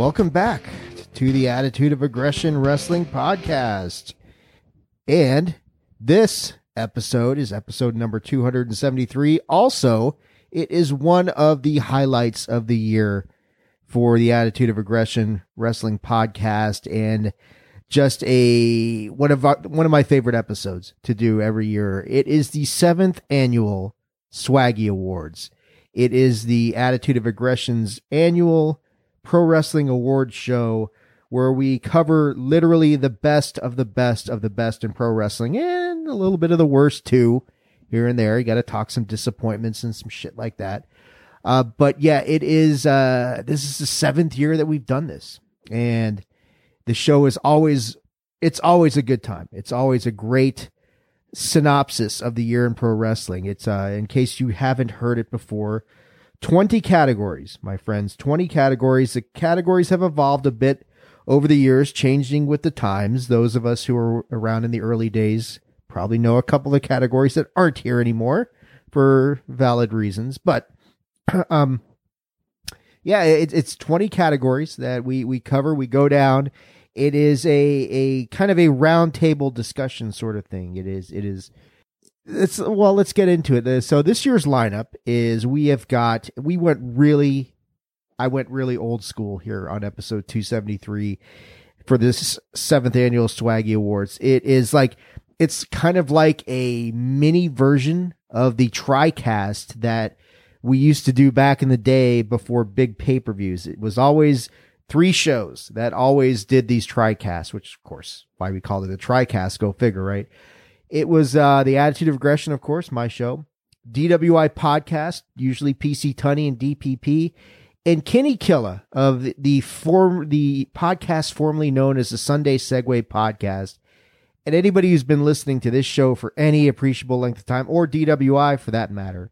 Welcome back to the Attitude of Aggression Wrestling Podcast. And this episode is episode number 273. Also, it is one of the highlights of the year for the Attitude of Aggression Wrestling Podcast. And just a one of our, one of my favorite episodes to do every year. It is the seventh annual Swaggy Awards. It is the Attitude of Aggression's annual pro wrestling award show where we cover literally the best of the best of the best in pro wrestling and a little bit of the worst too here and there. You got to talk some disappointments and some shit like that. Uh, but yeah, it is, uh, this is the seventh year that we've done this and the show is always it's always a good time. It's always a great synopsis of the year in pro wrestling. It's uh in case you haven't heard it before, 20 categories, my friends, 20 categories. The categories have evolved a bit over the years, changing with the times. Those of us who were around in the early days probably know a couple of categories that aren't here anymore for valid reasons, but um yeah, it, it's 20 categories that we, we cover. We go down. It is a, a kind of a roundtable discussion sort of thing. It is, it is, it's, well, let's get into it. So this year's lineup is we have got, we went really, I went really old school here on episode 273 for this seventh annual Swaggy Awards. It is like, it's kind of like a mini version of the TriCast that we used to do back in the day before big pay per views. It was always three shows that always did these TriCasts, which of course why we called it a TriCast. Go figure, right? It was uh, the Attitude of Aggression, of course, my show. DWI podcast, usually PC Tunney and DPP, and Kenny Killa of the, the form the podcast formerly known as the Sunday Segway podcast. And anybody who's been listening to this show for any appreciable length of time, or DWI for that matter,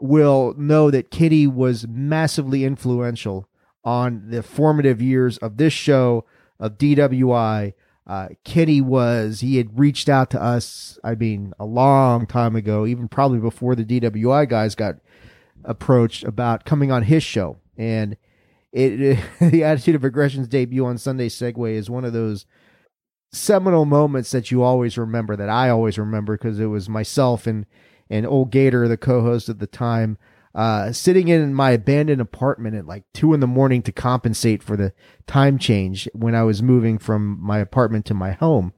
will know that Kitty was massively influential on the formative years of this show of DWI. Uh, Kitty was, he had reached out to us, I mean, a long time ago, even probably before the DWI guys got approached about coming on his show. And it, it the Attitude of Aggression's debut on Sunday Segway is one of those seminal moments that you always remember, that I always remember, because it was myself and and old Gator, the co-host at the time, uh, sitting in my abandoned apartment at like two in the morning to compensate for the time change when I was moving from my apartment to my home.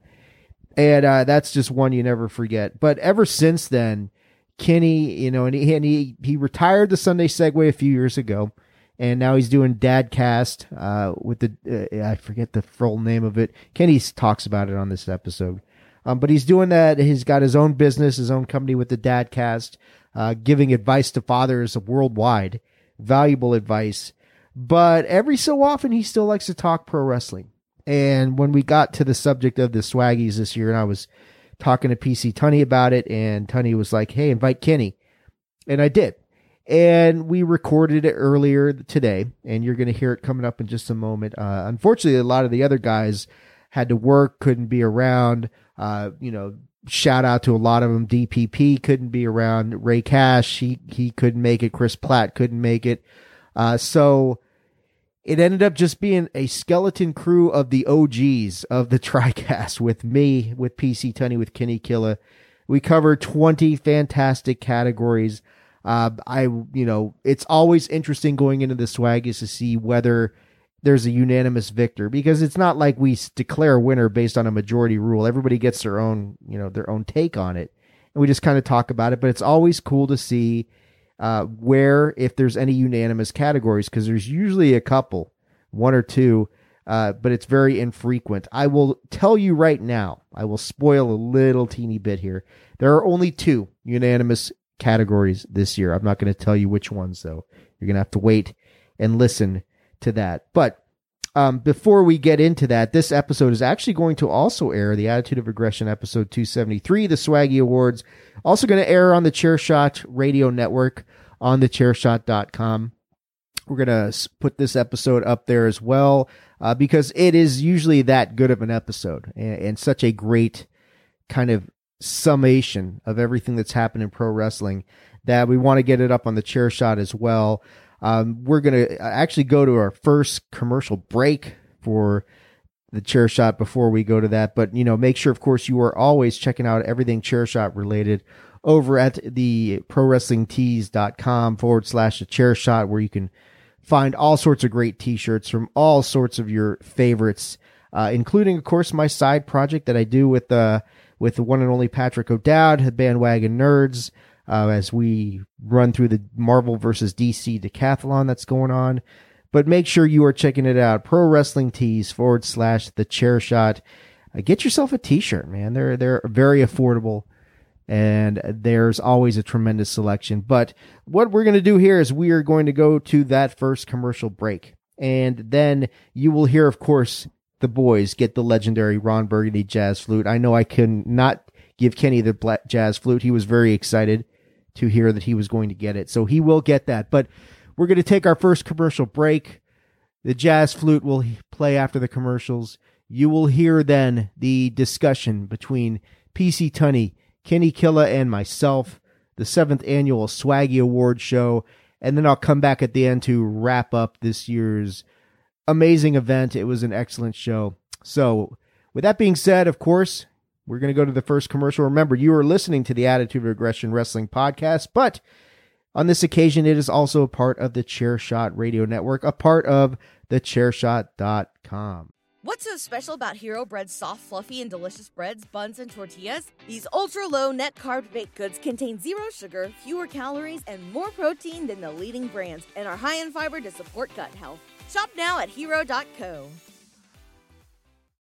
And, uh, that's just one you never forget. But ever since then, Kenny, you know, and he, and he, he retired the Sunday Segway a few years ago. And now he's doing Dadcast, uh, with the, uh, I forget the full name of it. Kenny talks about it on this episode. Um, but he's doing that. He's got his own business, his own company with the Dadcast, uh, giving advice to fathers worldwide, valuable advice. But every so often, he still likes to talk pro wrestling. And when we got to the subject of the swaggies this year, and I was talking to PC Tunney about it, and Tunney was like, "Hey, invite Kenny," and I did. And we recorded it earlier today, and you're going to hear it coming up in just a moment. Uh, unfortunately, a lot of the other guys had to work, couldn't be around. Uh, you know, shout out to a lot of them. DPP couldn't be around. Ray Cash, he, he couldn't make it. Chris Platt couldn't make it. Uh, so it ended up just being a skeleton crew of the OGs of the TriCast with me, with PC Tunney, with Kenny Killa. We covered 20 fantastic categories. Uh, I, you know, it's always interesting going into the swag is to see whether there's a unanimous victor because it's not like we declare a winner based on a majority rule. Everybody gets their own, you know, their own take on it. And we just kind of talk about it, but it's always cool to see uh, where, if there's any unanimous categories, because there's usually a couple, one or two, uh, but it's very infrequent. I will tell you right now, I will spoil a little teeny bit here. There are only two unanimous categories this year. I'm not going to tell you which ones, though. You're going to have to wait and listen to that. But um, before we get into that, this episode is actually going to also air the Attitude of Aggression episode 273, the Swaggy Awards. Also going to air on the Chairshot Radio Network on thechairshot.com. We're going to put this episode up there as well uh, because it is usually that good of an episode and, and such a great kind of summation of everything that's happened in pro wrestling that we want to get it up on the chair shot as well. Um, we're going to actually go to our first commercial break for the chair shot before we go to that. But, you know, make sure, of course, you are always checking out everything chair shot related over at the pro wrestling tees.com forward slash the chair shot where you can find all sorts of great t-shirts from all sorts of your favorites, uh, including, of course, my side project that I do with, uh, with the one and only Patrick O'Dowd, the Bandwagon Nerds uh, as we run through the Marvel versus DC decathlon that's going on. But make sure you are checking it out. Pro Wrestling Tees forward slash the chair shot. Uh, get yourself a t-shirt, man. They're, they're very affordable and there's always a tremendous selection. But what we're going to do here is we are going to go to that first commercial break. And then you will hear, of course, the boys get the legendary Ron Burgundy jazz flute. I know I can not give Kenny the jazz flute. He was very excited to hear that he was going to get it. So he will get that. But we're going to take our first commercial break. The jazz flute will play after the commercials. You will hear then the discussion between PC Tunney, Kenny Killa, and myself, the seventh annual Swaggy Award show. And then I'll come back at the end to wrap up this year's amazing event. It was an excellent show. So, with that being said, of course, we're going to go to the first commercial. Remember, you are listening to the Attitude of Aggression Wrestling podcast, but on this occasion, it is also a part of the Chairshot Radio Network, a part of the Chairshot.com. What's so special about Hero Bread's soft, fluffy, and delicious breads, buns, and tortillas? These ultra low net carb baked goods contain zero sugar, fewer calories, and more protein than the leading brands, and are high in fiber to support gut health. Shop now at hero.co.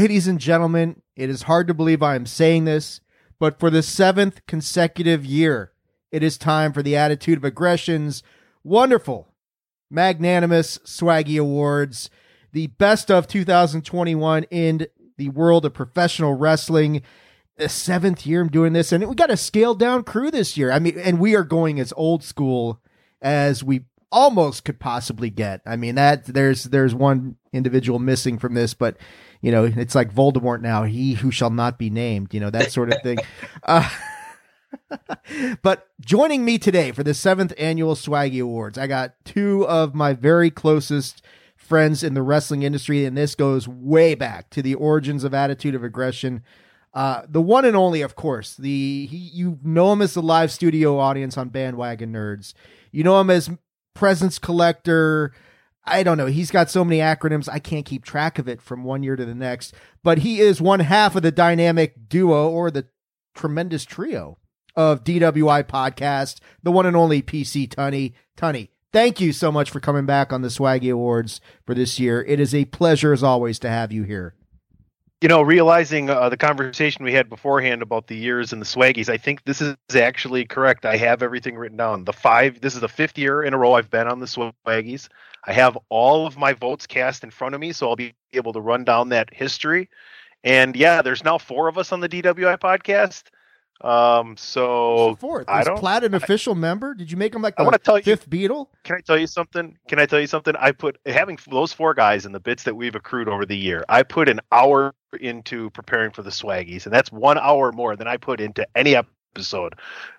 Ladies and gentlemen, it is hard to believe I am saying this, but for the seventh consecutive year, it is time for the Attitude of Aggression's wonderful, magnanimous Swaggy Awards, the best of 2021 in the world of professional wrestling. The seventh year I'm doing this, and we got a scaled down crew this year. I mean, and we are going as old school as we almost could possibly get. I mean, that there's there's one individual missing from this, but you know, it's like Voldemort now, he who shall not be named, you know, that sort of thing. Uh, but joining me today for the seventh annual Swaggy Awards, I got two of my very closest friends in the wrestling industry, and this goes way back to the origins of Attitude of Aggression. Uh, the one and only, of course, the he, you know him as the live studio audience on Bandwagon Nerds. You know him as Presence Collector, I don't know. He's got so many acronyms, I can't keep track of it from one year to the next. But he is one half of the dynamic duo or the tremendous trio of DWI podcast, the one and only PC Tunney. Tunney, thank you so much for coming back on the Swaggy Awards for this year. It is a pleasure, as always, to have you here. You know, realizing uh, the conversation we had beforehand about the years and the swaggies, I think this is actually correct. I have everything written down. The five, this is the fifth year in a row I've been on the swaggies. I have all of my votes cast in front of me, so I'll be able to run down that history. And yeah, there's now four of us on the DWI podcast. Um, so fourth. I Is don't- Platt an official member? Did you make him like I the wanna tell you- fifth Beatle? can I tell you something? Can I tell you something? I put having those four guys and the bits that we've accrued over the year. I put an hour into preparing for the swaggies, and that's one hour more than I put into any episode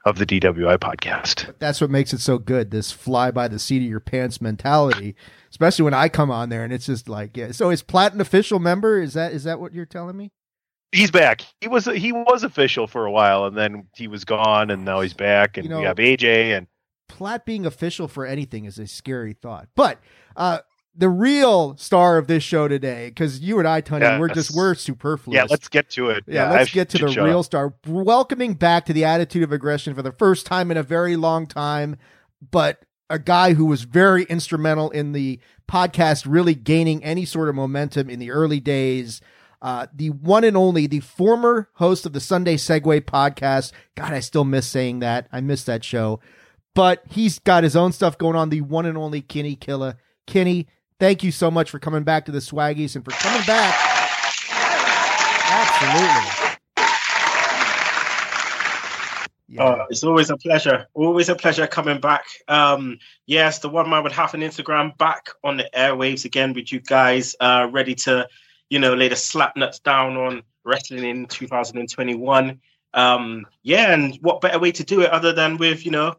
of the DWI podcast. That's what makes it so good. This fly by the seat of your pants mentality, especially when I come on there and it's just like, yeah. So is Platt an official member? Is that is that what you're telling me? He's back. He was he was official for a while, and then he was gone, and now he's back. And You know- we have AJ and Platt being official for anything is a scary thought. But uh the real star of this show today, because you and I, Tony, we're just we're superfluous. yeah, let's get to it. Yeah, I let's get to the real up. star. Welcoming back to the attitude of aggression for the first time in a very long time, but a guy who was very instrumental in the podcast really gaining any sort of momentum in the early days. Uh, the one and only, the former host of the Sunday Segway podcast. God, I still miss saying that. I miss that show. But he's got his own stuff going on. The one and only Kenny Killa. Kenny, thank you so much for coming back to the Swaggies and for coming back. Absolutely. Yeah. Uh, it's always a pleasure. Always a pleasure coming back. Um, yes, the one man with half an Instagram back on the airwaves again with you guys, uh, ready to, you know, lay the slap nuts down on wrestling in 2021. Um, yeah, and what better way to do it other than with, you know,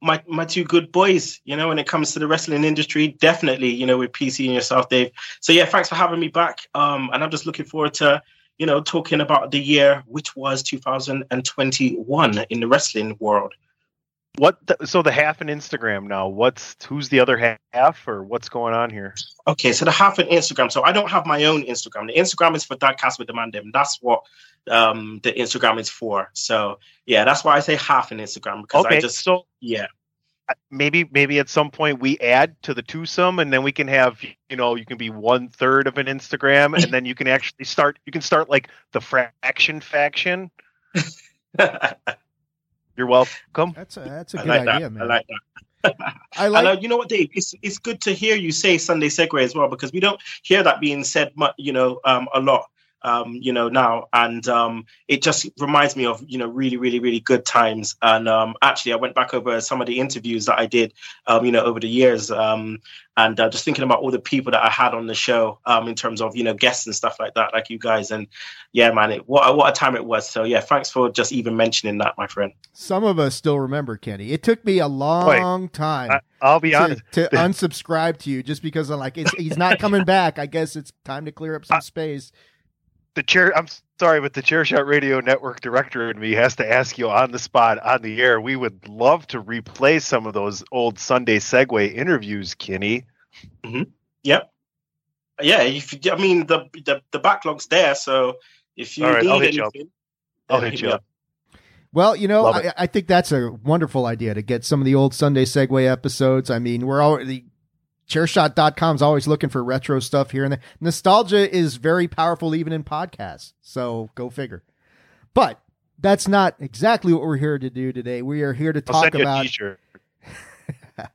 my my two good boys, you know, when it comes to the wrestling industry, definitely, you know, with PC and yourself, Dave. So yeah, thanks for having me back. Um, and I'm just looking forward to you know, talking about the year which was 2021 in the wrestling world. What? The, so the half an Instagram now. What's who's the other half, or what's going on here? Okay, so the half an Instagram. So I don't have my own Instagram. The Instagram is for Dadcast with the them. That's what um the Instagram is for. So yeah, that's why I say half an Instagram because Okay, I just so yeah. maybe maybe at some point we add to the twosome and then we can have you know you can be one third of an instagram and then you can actually start you can start like the fraction faction you're welcome That's a that's a I good like idea, that. man. I like that. I And, like uh, you know what, Dave? It's it's good to hear you say Sunday Segway as well because we don't hear that being said, much, you know, um, a lot, um, you know, now, and um, it just reminds me of you know really, really, really good times. And um, actually, I went back over some of the interviews that I did, um, you know, over the years, um, and uh, just thinking about all the people that I had on the show, um, in terms of you know guests and stuff like that, like you guys. And yeah, man, it, what a- what a time it was. So yeah, thanks for just even mentioning that, my friend. some of us still remember Kenny. It took me a long time I, i'll be to, honest to unsubscribe to you just because I'm like it's, he's not coming back. I guess it's time to clear up some space. The chair i'm sorry but the chair shot radio network director and me has to ask you on the spot on the air we would love to replay some of those old sunday segue interviews kenny mm-hmm. Yep. Yeah, if I mean the, the the backlog's there, so if you All right, need I'll hit you up. i'll then hit you up Well, you know, I, I think that's a wonderful idea to get some of the old Sunday Segway episodes. I mean, we're already chairshot.com is always looking for retro stuff here and there. Nostalgia is very powerful even in podcasts. So go figure. But that's not exactly what we're here to do today. We are here to talk send you a about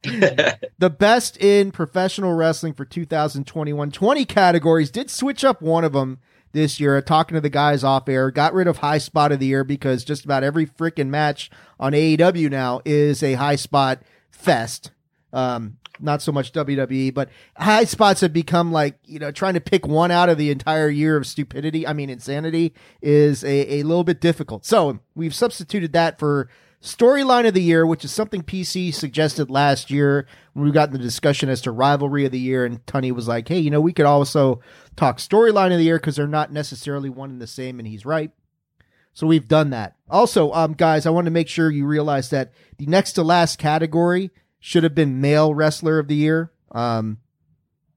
the best in professional wrestling for 2021. 20 categories. Did switch up one of them this year. Talking to the guys off air, got rid of high spot of the year because just about every freaking match on AEW now is a high spot fest. Um, not so much WWE, but high spots have become like, you know, trying to pick one out of the entire year of stupidity. I mean, insanity is a, a little bit difficult. So we've substituted that for storyline of the year, which is something PC suggested last year when we got in the discussion as to rivalry of the year. And Tunney was like, hey, you know, we could also talk storyline of the year because they're not necessarily one and the same. And he's right. So we've done that. Also, um, guys, I want to make sure you realize that the next to last category should have been male wrestler of the year. Um,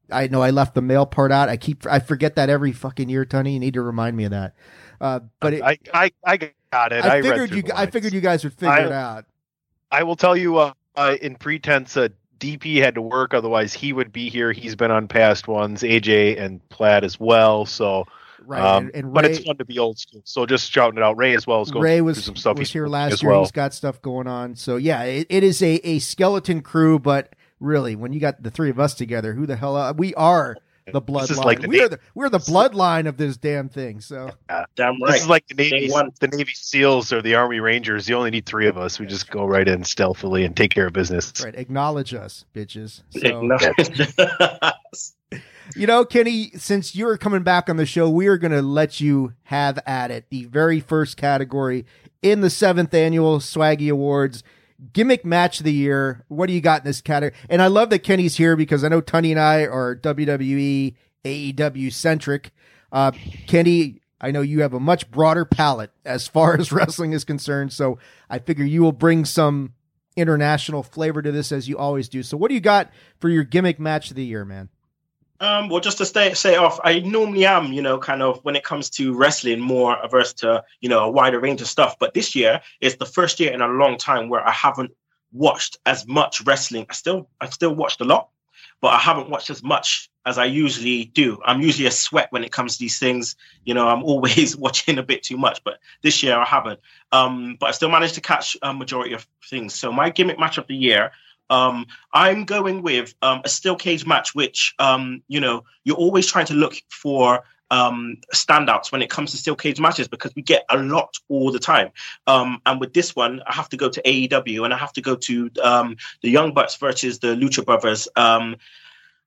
I know I left the male part out. I keep I forget that every fucking year, Tony. You need to remind me of that. Uh, but it, I, I i got it I, i, figured you I figured you guys would figure I- it out. I will tell you uh, uh, in pretense uh, DP had to work, otherwise he would be here. He's been on past ones, AJ and Platt as well. So Right, Um, and, and but it's fun to be old school. So just shouting it out. Ray as well as going Ray through was some stuff was here last year. well. He's got stuff going on. So yeah, it, it is a, a skeleton crew, but really, when you got the three of us together, who the hell are, we are the bloodline. like the we're the we're the bloodline of this damn thing. So Damn right. This is like the Navy, the Navy SEALs or the Army Rangers. You only need three of us. We just go right in stealthily and take care of business. right, acknowledge us, bitches. So you know, Kenny, since you're coming back on the show, we are going to let you have at it. The very first category in the seventh annual Swaggy Awards. Gimmick match of the year. What do you got in this category? And I love that Kenny's here because I know Tunney and I are WWE, AEW centric. Uh, Kenny, I know you have a much broader palette as far as wrestling is concerned. So I figure you will bring some international flavor to this as you always do. So what do you got for your gimmick match of the year, man? Um, well, just to stay say off, I normally am, you know, kind of when it comes to wrestling, more averse to, you know, a wider range of stuff. But this year is the first year in a long time where I haven't watched as much wrestling. I still, I've still watched a lot, but I haven't watched as much as I usually do. I'm usually a sweat when it comes to these things. You know, I'm always watching a bit too much, but this year I haven't. Um, but I still managed to catch a majority of things. So my gimmick match of the year um, I'm going with um, a steel cage match, which um, you know you're always trying to look for um, standouts when it comes to steel cage matches because we get a lot all the time. Um, and with this one, I have to go to AEW and I have to go to um, the Young Bucks versus the Lucha Brothers. Um,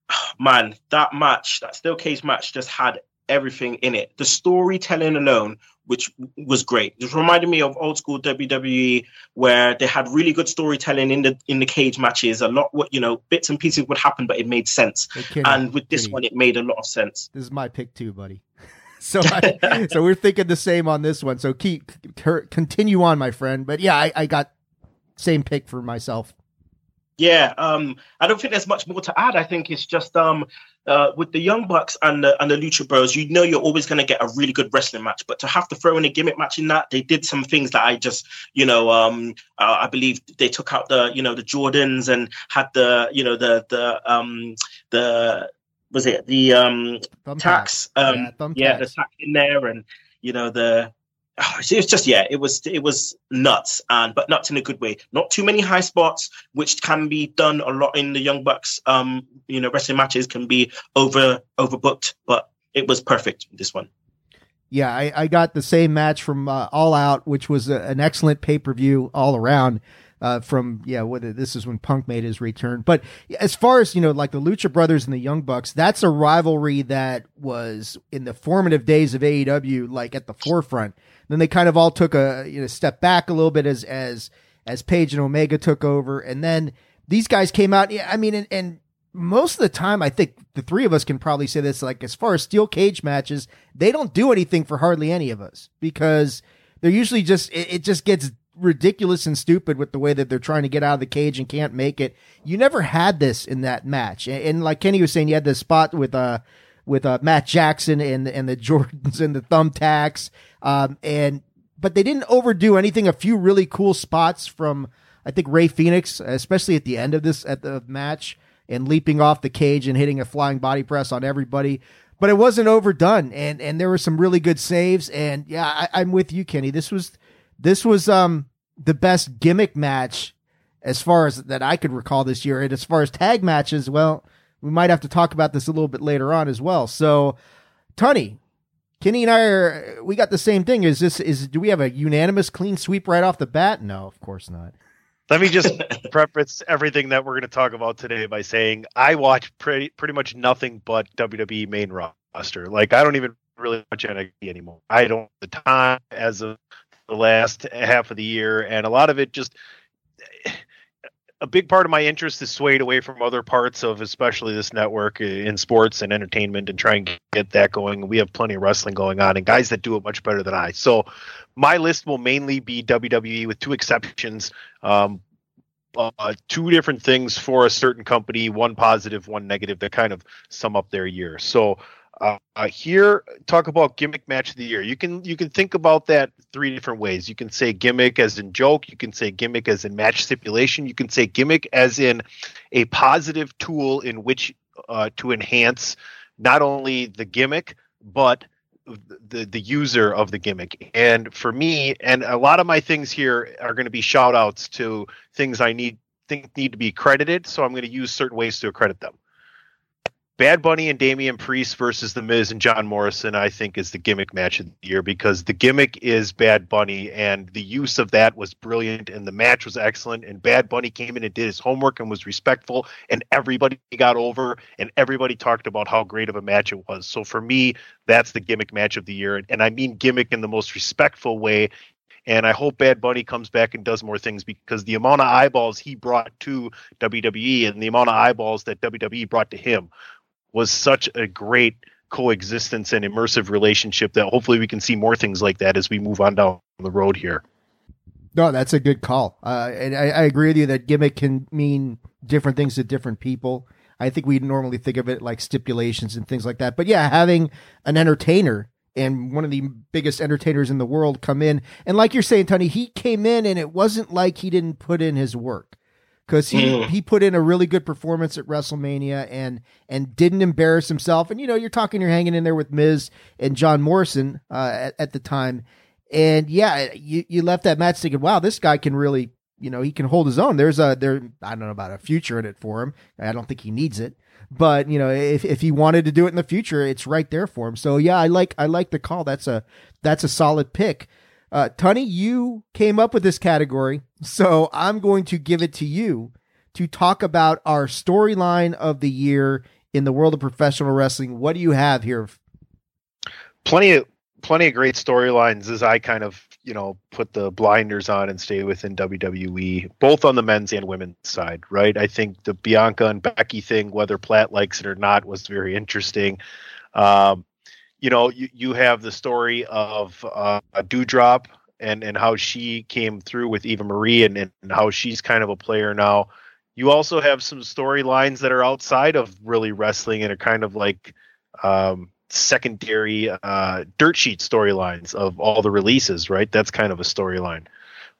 man, that match, that steel cage match, just had everything in it. The storytelling alone, which was great. Just reminded me of old school WWE where they had really good storytelling in the in the cage matches. A lot, what you know, bits and pieces would happen, but it made sense. And with this one, it made a lot of sense. this is my pick too, buddy. So, I, so we're thinking the same on this one. So keep continue on, my friend. But yeah, I, I got same pick for myself. Yeah, um, I don't think there's much more to add. I think it's just um, uh, with the Young Bucks and the and the Lucha Bros, you know you're always going to get a really good wrestling match. But to have to throw in a gimmick match in that, they did some things that I just, you know, um, uh, I believe they took out the, you know, the Jordans and had the, you know, the the um the was it the um tacks um Yeah, yeah the tacks in there and you know the it was just yeah it was it was nuts and but nuts in a good way not too many high spots which can be done a lot in the young bucks um you know wrestling matches can be over overbooked but it was perfect this one Yeah, I, I got the same match from uh, All Out, which was a, an excellent pay per view all around. Uh, from yeah, whether this is when Punk made his return, but as far as you know, like the Lucha Brothers and the Young Bucks, that's a rivalry that was in the formative days of AEW, like at the forefront. Then they kind of all took a you know step back a little bit as as as Page and Omega took over, and then these guys came out. Yeah, I mean, and, and most of the time, I think the three of us can probably say this. Like as far as steel cage matches, they don't do anything for hardly any of us because they're usually just it just gets ridiculous and stupid with the way that they're trying to get out of the cage and can't make it. You never had this in that match, and, and like Kenny was saying, you had this spot with uh with uh Matt Jackson and and the Jordans and the thumbtacks, um and but they didn't overdo anything. A few really cool spots from I think Rey Fenix, especially at the end of this at the match and leaping off the cage and hitting a flying body press on everybody. But it wasn't overdone, and and there were some really good saves. And yeah, I, I'm with you, Kenny. This was this was um the best gimmick match as far as that I could recall this year. And as far as tag matches, well, we might have to talk about this a little bit later on as well. So, Tony, Kenny and I are we got the same thing. Is this is do we have a unanimous clean sweep right off the bat? No, of course not. Let me just preface everything that we're going to talk about today by saying I watch pretty pretty much nothing but WWE main roster. Like I don't even really watch NXT anymore. I don't the time as of the last half of the year, and a lot of it just a big part of my interest is swayed away from other parts of especially this network in sports and entertainment and try and get that going. We have plenty of wrestling going on and guys that do it much better than I. So my list will mainly be WWE with two exceptions. Um, uh, two different things for a certain company, one positive, one negative, that kind of sum up their year. So uh, uh, here, talk about gimmick match of the year. You can you can think about that three different ways. You can say gimmick as in joke. You can say gimmick as in match stipulation. You can say gimmick as in a positive tool in which uh, to enhance not only the gimmick but the the user of the gimmick. And for me, and a lot of my things here are going to be shout outs to things I need think need to be credited. So I'm going to use certain ways to accredit them. Bad Bunny and Damian Priest versus The Miz and John Morrison, I think, is the gimmick match of the year because the gimmick is Bad Bunny, and the use of that was brilliant, and the match was excellent. And Bad Bunny came in and did his homework and was respectful, and everybody got over, and everybody talked about how great of a match it was. So for me, that's the gimmick match of the year, and I mean gimmick in the most respectful way. And I hope Bad Bunny comes back and does more things because the amount of eyeballs he brought to WWE and the amount of eyeballs that WWE brought to him was such a great coexistence and immersive relationship that hopefully we can see more things like that as we move on down the road here. No, that's a good call. Uh, and I, I, agree with you that gimmick can mean different things to different people. I think we normally think of it like stipulations and things like that. But yeah, having an entertainer and one of the biggest entertainers in the world come in. And like you're saying, Tony, he came in and it wasn't like he didn't put in his work because he mm. he put in a really good performance at WrestleMania and and didn't embarrass himself. And you know, you're talking, you're hanging in there with Miz and John Morrison uh, at, at the time, and yeah, you you left that match thinking, wow, this guy can really, you know, he can hold his own. There's a there, I don't know about a future in it for him. I don't think he needs it. But you know, if if he wanted to do it in the future, it's right there for him. So yeah, I like I like the call. That's a that's a solid pick. Uh, Tony, you came up with this category, so I'm going to give it to you to talk about our storyline of the year in the world of professional wrestling. What do you have here? Plenty of plenty of great storylines as I kind of you know put the blinders on and stay within WWE, both on the men's and women's side. Right? I think the Bianca and Becky thing, whether Platt likes it or not, was very interesting. Um, you know, you, you have the story of uh, a Doudrop and and how she came through with Eva Marie and, and how she's kind of a player now. You also have some storylines that are outside of really wrestling and are kind of like um, secondary uh, dirt sheet storylines of all the releases, right? That's kind of a storyline.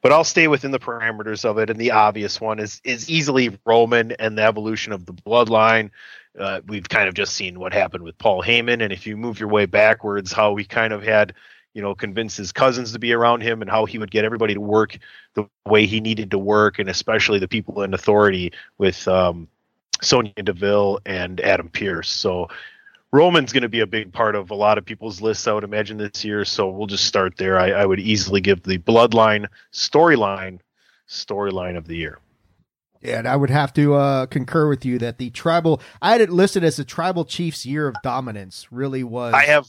But I'll stay within the parameters of it, and the obvious one is is easily Roman and the evolution of the bloodline. Uh, we've kind of just seen what happened with Paul Heyman, and if you move your way backwards, how he kind of had, you know, convinced his cousins to be around him, and how he would get everybody to work the way he needed to work, and especially the people in authority with um, Sonya Deville and Adam Pearce. So Roman's going to be a big part of a lot of people's lists, I would imagine, this year. So we'll just start there. I, I would easily give the Bloodline storyline storyline of the year. And I would have to uh, concur with you that the tribal I had it listed as the tribal chief's year of dominance really was. I have,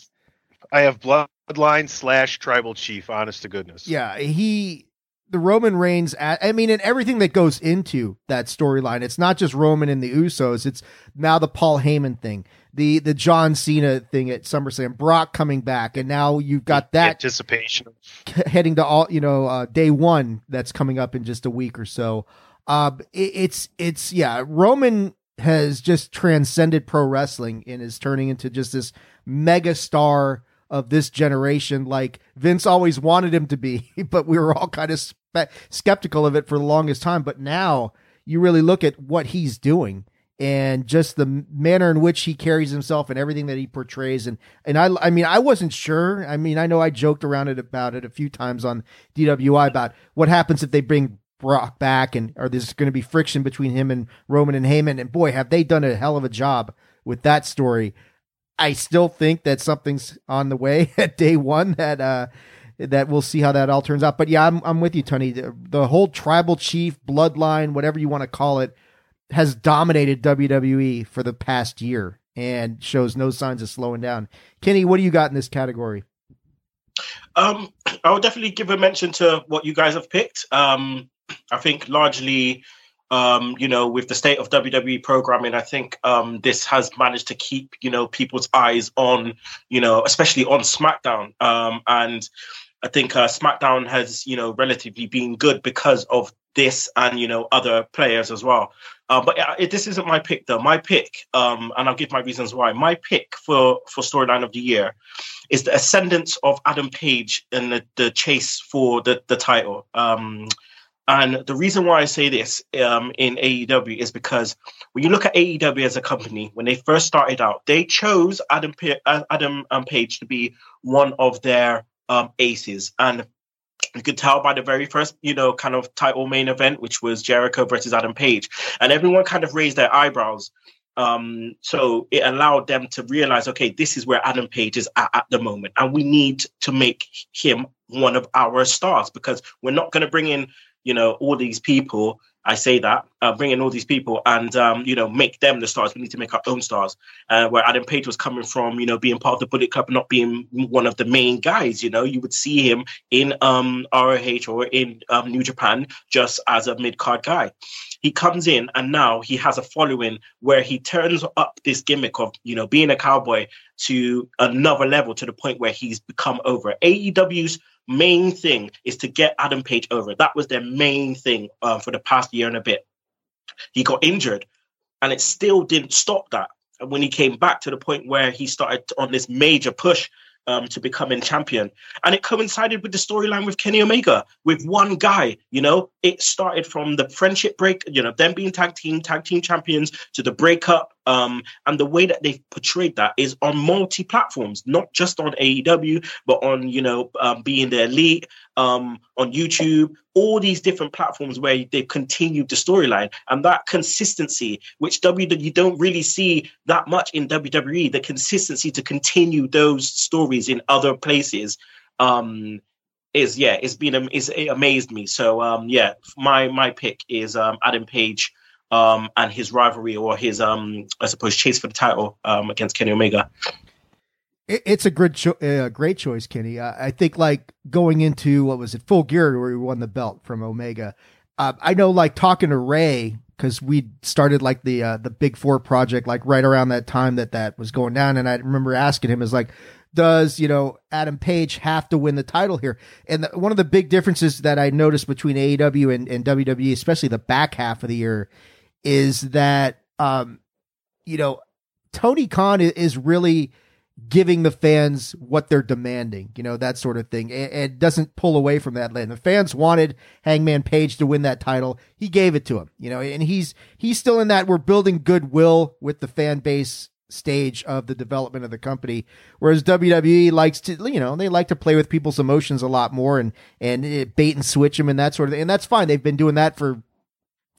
I have bloodline slash tribal chief. Honest to goodness. Yeah, he the Roman Reigns. At, I mean, and everything that goes into that storyline. It's not just Roman and the Usos. It's now the Paul Heyman thing, the the John Cena thing at SummerSlam, Brock coming back, and now you've got that anticipation heading to all you know uh, day one that's coming up in just a week or so. Uh, it, it's it's yeah, Roman has just transcended pro wrestling and is turning into just this mega star of this generation, like Vince always wanted him to be, but we were all kind of spe- skeptical of it for the longest time. But now you really look at what he's doing and just the manner in which he carries himself and everything that he portrays and and I I mean I wasn't sure I mean I know I joked around it about it a few times on DWI about what happens if they bring Brock back, and are there's going to be friction between him and Roman and Heyman. And boy, have they done a hell of a job with that story. I still think that something's on the way at day one that uh that we'll see how that all turns out. But yeah, I'm I'm with you, Tony. The, the whole tribal chief bloodline, whatever you want to call it, has dominated WWE for the past year and shows no signs of slowing down. Kenny, what do you got in this category? Um, I would definitely give a mention to what you guys have picked. Um, I think largely, um, you know, with the state of WWE programming, I think um, this has managed to keep, you know, people's eyes on, you know, especially on SmackDown. Um, and I think uh, SmackDown has, you know, relatively been good because of this and, you know, other players as well. Uh, but uh, it, this isn't my pick, though. My pick, um, and I'll give my reasons why. My pick for for storyline of the year is the ascendance of Adam Page in the, the chase for the the title. Um, And the reason why I say this um, in AEW is because when you look at AEW as a company, when they first started out, they chose Adam P- uh, Adam um, Page to be one of their um, aces, and you could tell by the very first, you know, kind of title main event, which was Jericho versus Adam Page, and everyone kind of raised their eyebrows. Um, so it allowed them to realize, okay, this is where Adam Page is at, at the moment, and we need to make him one of our stars because we're not going to bring in, you know, all these people I say that, uh, bring in all these people and, um, you know, make them the stars. We need to make our own stars. Uh, where Adam Page was coming from, you know, being part of the Bullet Club, not being one of the main guys, you know, you would see him in um, ROH or in um, New Japan just as a mid card guy. He comes in and now he has a following where he turns up this gimmick of, you know, being a cowboy to another level to the point where he's become over. AEW's main thing is to get Adam Page over. That was their main thing uh, for the past year and a bit. He got injured, and it still didn't stop that. And when he came back to the point where he started on this major push um, to becoming champion. And it coincided with the storyline with Kenny Omega, with one guy. You know, it started from the friendship break, you know, them being tag team, tag team champions to the breakup. Um, and the way that they've portrayed that is on multi platforms, not just on AEW, but on, you know, um, being the elite, um, on YouTube, all these different platforms where they've continued the storyline and that consistency, which WWE don't really see that much in WWE, the consistency to continue those stories in other places. Um, is yeah, it's been it amazed me. So um, yeah, my my pick is um, Adam Page um, and his rivalry or his um, I suppose chase for the title um, against Kenny Omega. It's a good, cho- uh, great choice, Kenny. Uh, I think like going into what was it, Full Gear, where he won the belt from Omega. Uh, I know, like talking to Ray because we started like the uh, the Big Four project, like right around that time that that was going down, and I remember asking him, "Is like, does you know Adam Page have to win the title here?" And the, one of the big differences that I noticed between AEW and, and WWE, especially the back half of the year, is that um, you know Tony Khan is really giving the fans what they're demanding, you know, that sort of thing. And doesn't pull away from that. And the fans wanted Hangman Page to win that title. He gave it to him, you know, and he's, he's still in that we're building goodwill with the fan base stage of the development of the company. Whereas WWE likes to, you know, they like to play with people's emotions a lot more and, and eh, bait and switch them and that sort of thing. And that's fine. They've been doing that for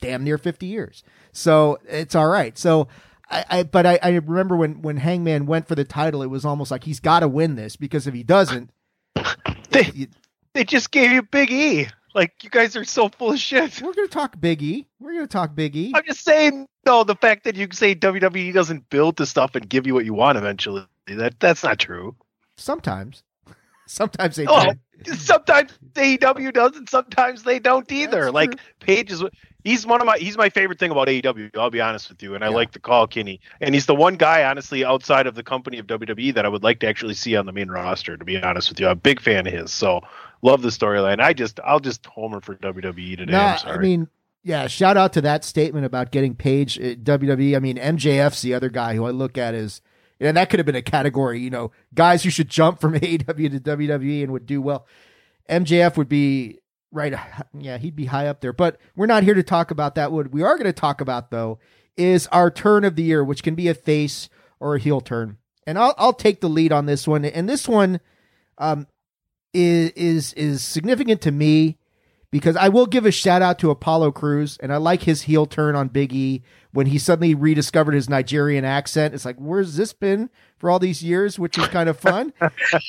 damn near 50 years. So it's all right. So I, I but I, I remember when when Hangman went for the title, it was almost like he's got to win this because if he doesn't, they you, they just gave you Big E. Like you guys are so full of shit. We're gonna talk Big E. We're gonna talk Big E. I'm just saying, no, the fact that you say WWE doesn't build the stuff and give you what you want eventually, that that's not true. Sometimes, sometimes they oh, do. Sometimes AEW does, and sometimes they don't either. That's like true. Page is he's one of my he's my favorite thing about AEW. I'll be honest with you, and I like the call Kenny. And he's the one guy, honestly, outside of the company of WWE that I would like to actually see on the main roster. To be honest with you, I'm a big fan of his. So love the storyline. I just I'll just homer for WWE today. Nah, i mean, yeah, shout out to that statement about getting Page at uh, WWE. I mean, MJF's the other guy who I look at is and that could have been a category, you know, guys who should jump from AEW to WWE and would do well. MJF would be right yeah he'd be high up there. But we're not here to talk about that. What we are going to talk about though is our turn of the year which can be a face or a heel turn. And i'll, I'll take the lead on this one. And this one um, is is is significant to me because I will give a shout out to Apollo Crews, and I like his heel turn on Big E when he suddenly rediscovered his Nigerian accent. It's like, where's this been for all these years? Which is kind of fun.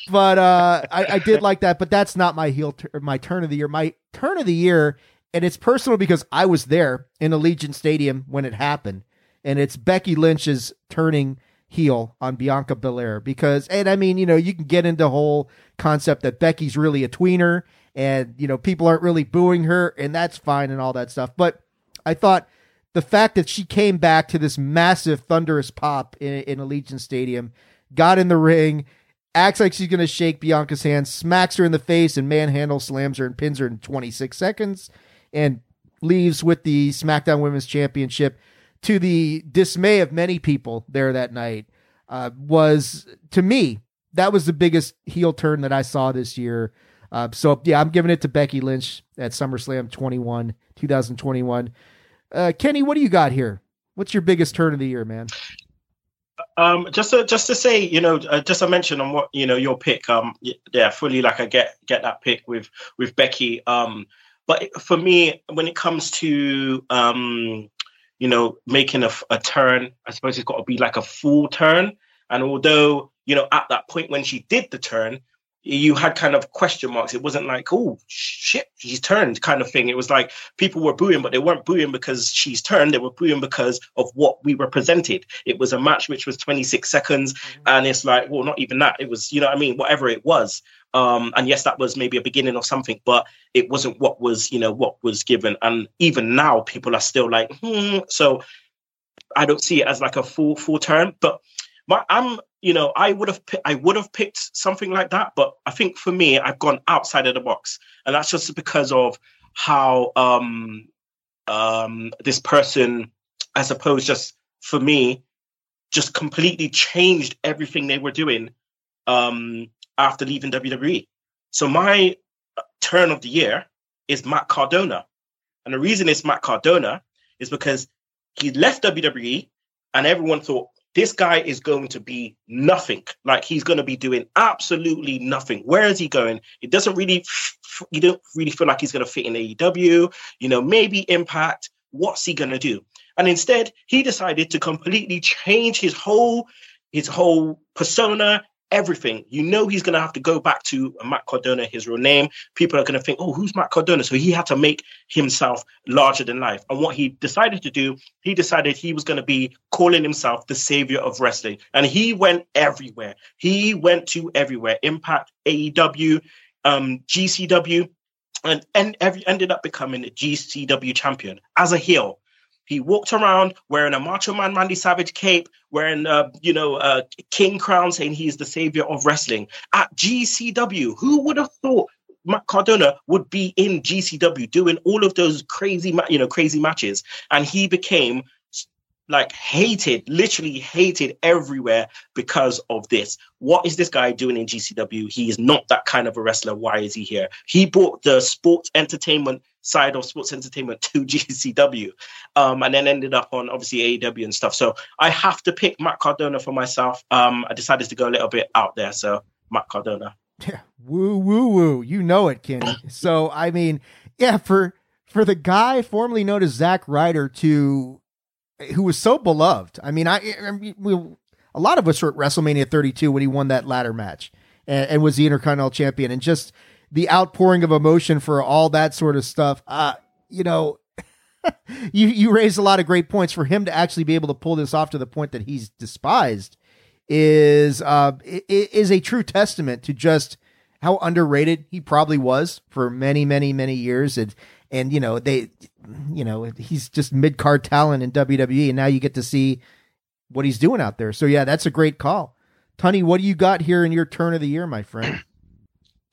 but uh, I, I, did like that. But that's not my heel, my turn of the year. My turn of the year, and it's personal because I was there in Allegiant Stadium when it happened, and it's Becky Lynch's turning heel on Bianca Belair because, and I mean, you know, you can get into whole concept that Becky's really a tweener and you know people aren't really booing her and that's fine and all that stuff but i thought the fact that she came back to this massive thunderous pop in, in allegiant stadium got in the ring acts like she's going to shake bianca's hand smacks her in the face and manhandle slams her and pins her in 26 seconds and leaves with the smackdown women's championship to the dismay of many people there that night uh, was to me that was the biggest heel turn that i saw this year Uh, so yeah, I'm giving it to Becky Lynch at SummerSlam 21, 2021. Uh, Kenny, what do you got here? What's your biggest turn of the year, man? Um, just to just to say, you know, uh, just a mention on what you know your pick. Um, yeah, fully like I get get that pick with with Becky. Um, but for me, when it comes to um, you know, making a, a turn, I suppose it's got to be like a full turn. And although you know, at that point when she did the turn, you had kind of question marks. It wasn't like, oh shit, she's turned kind of thing. It was like people were booing, but they weren't booing because she's turned. They were booing because of what we represented. It was a match which was 26 seconds, mm-hmm. and it's like, well, not even that. It was, you know, I mean, whatever it was. Um, and yes, that was maybe a beginning of something, but it wasn't what was, you know, what was given. And even now, people are still like, hmm. So I don't see it as like a full full turn, but my, I'm you know, I would have I would have picked something like that, but I think for me, I've gone outside of the box, and that's just because of how um, um, this person, I suppose, just for me, just completely changed everything they were doing um, after leaving WWE. So my turn of the year is Matt Cardona, and the reason it's Matt Cardona is because he left WWE, and everyone thought, this guy is going to be nothing. Like he's going to be doing absolutely nothing. Where is he going? It doesn't really, you don't really feel like he's going to fit in AEW. You know, maybe Impact. What's he going to do? And instead, he decided to completely change his whole his whole persona, everything. You know he's going to have to go back to Matt Cardona, his real name. People are going to think, oh, who's Matt Cardona? So he had to make himself larger than life. And what he decided to do, he decided he was going to be calling himself the savior of wrestling. And he went everywhere. He went to everywhere Impact, AEW, um, GCW. And, and every, ended up becoming a GCW champion as a heel. He walked around wearing a Macho Man Randy Savage cape, wearing uh, you know a king crown, saying he's the savior of wrestling at GCW. Who would have thought Matt Cardona would be in GCW doing all of those crazy, you know, crazy matches, and he became like hated, literally hated everywhere because of this. What is this guy doing in GCW? He is not that kind of a wrestler. Why is he here? He brought the sports entertainment side of sports entertainment to GCW, um, and then ended up on obviously AEW and stuff. So I have to pick Matt Cardona for myself. Um, I decided to go a little bit out there, so Matt Cardona. Yeah, woo woo woo. You know it, Kenny. so I mean, yeah, for for the guy formerly known as Zack Ryder to who was so beloved. I mean, I, I mean, we, a lot of us were at WrestleMania 32 when he won that ladder match and, and was the Intercontinental Champion, and just the outpouring of emotion for all that sort of stuff. Uh, you know, you you raised a lot of great points for him to actually be able to pull this off to the point that he's despised is uh is a true testament to just how underrated he probably was for many many many years and and you know they you know he's just mid card talent in WWE, and now you get to see what he's doing out there. So yeah, that's a great call. Tunney, what do you got here in your turn of the year, my friend?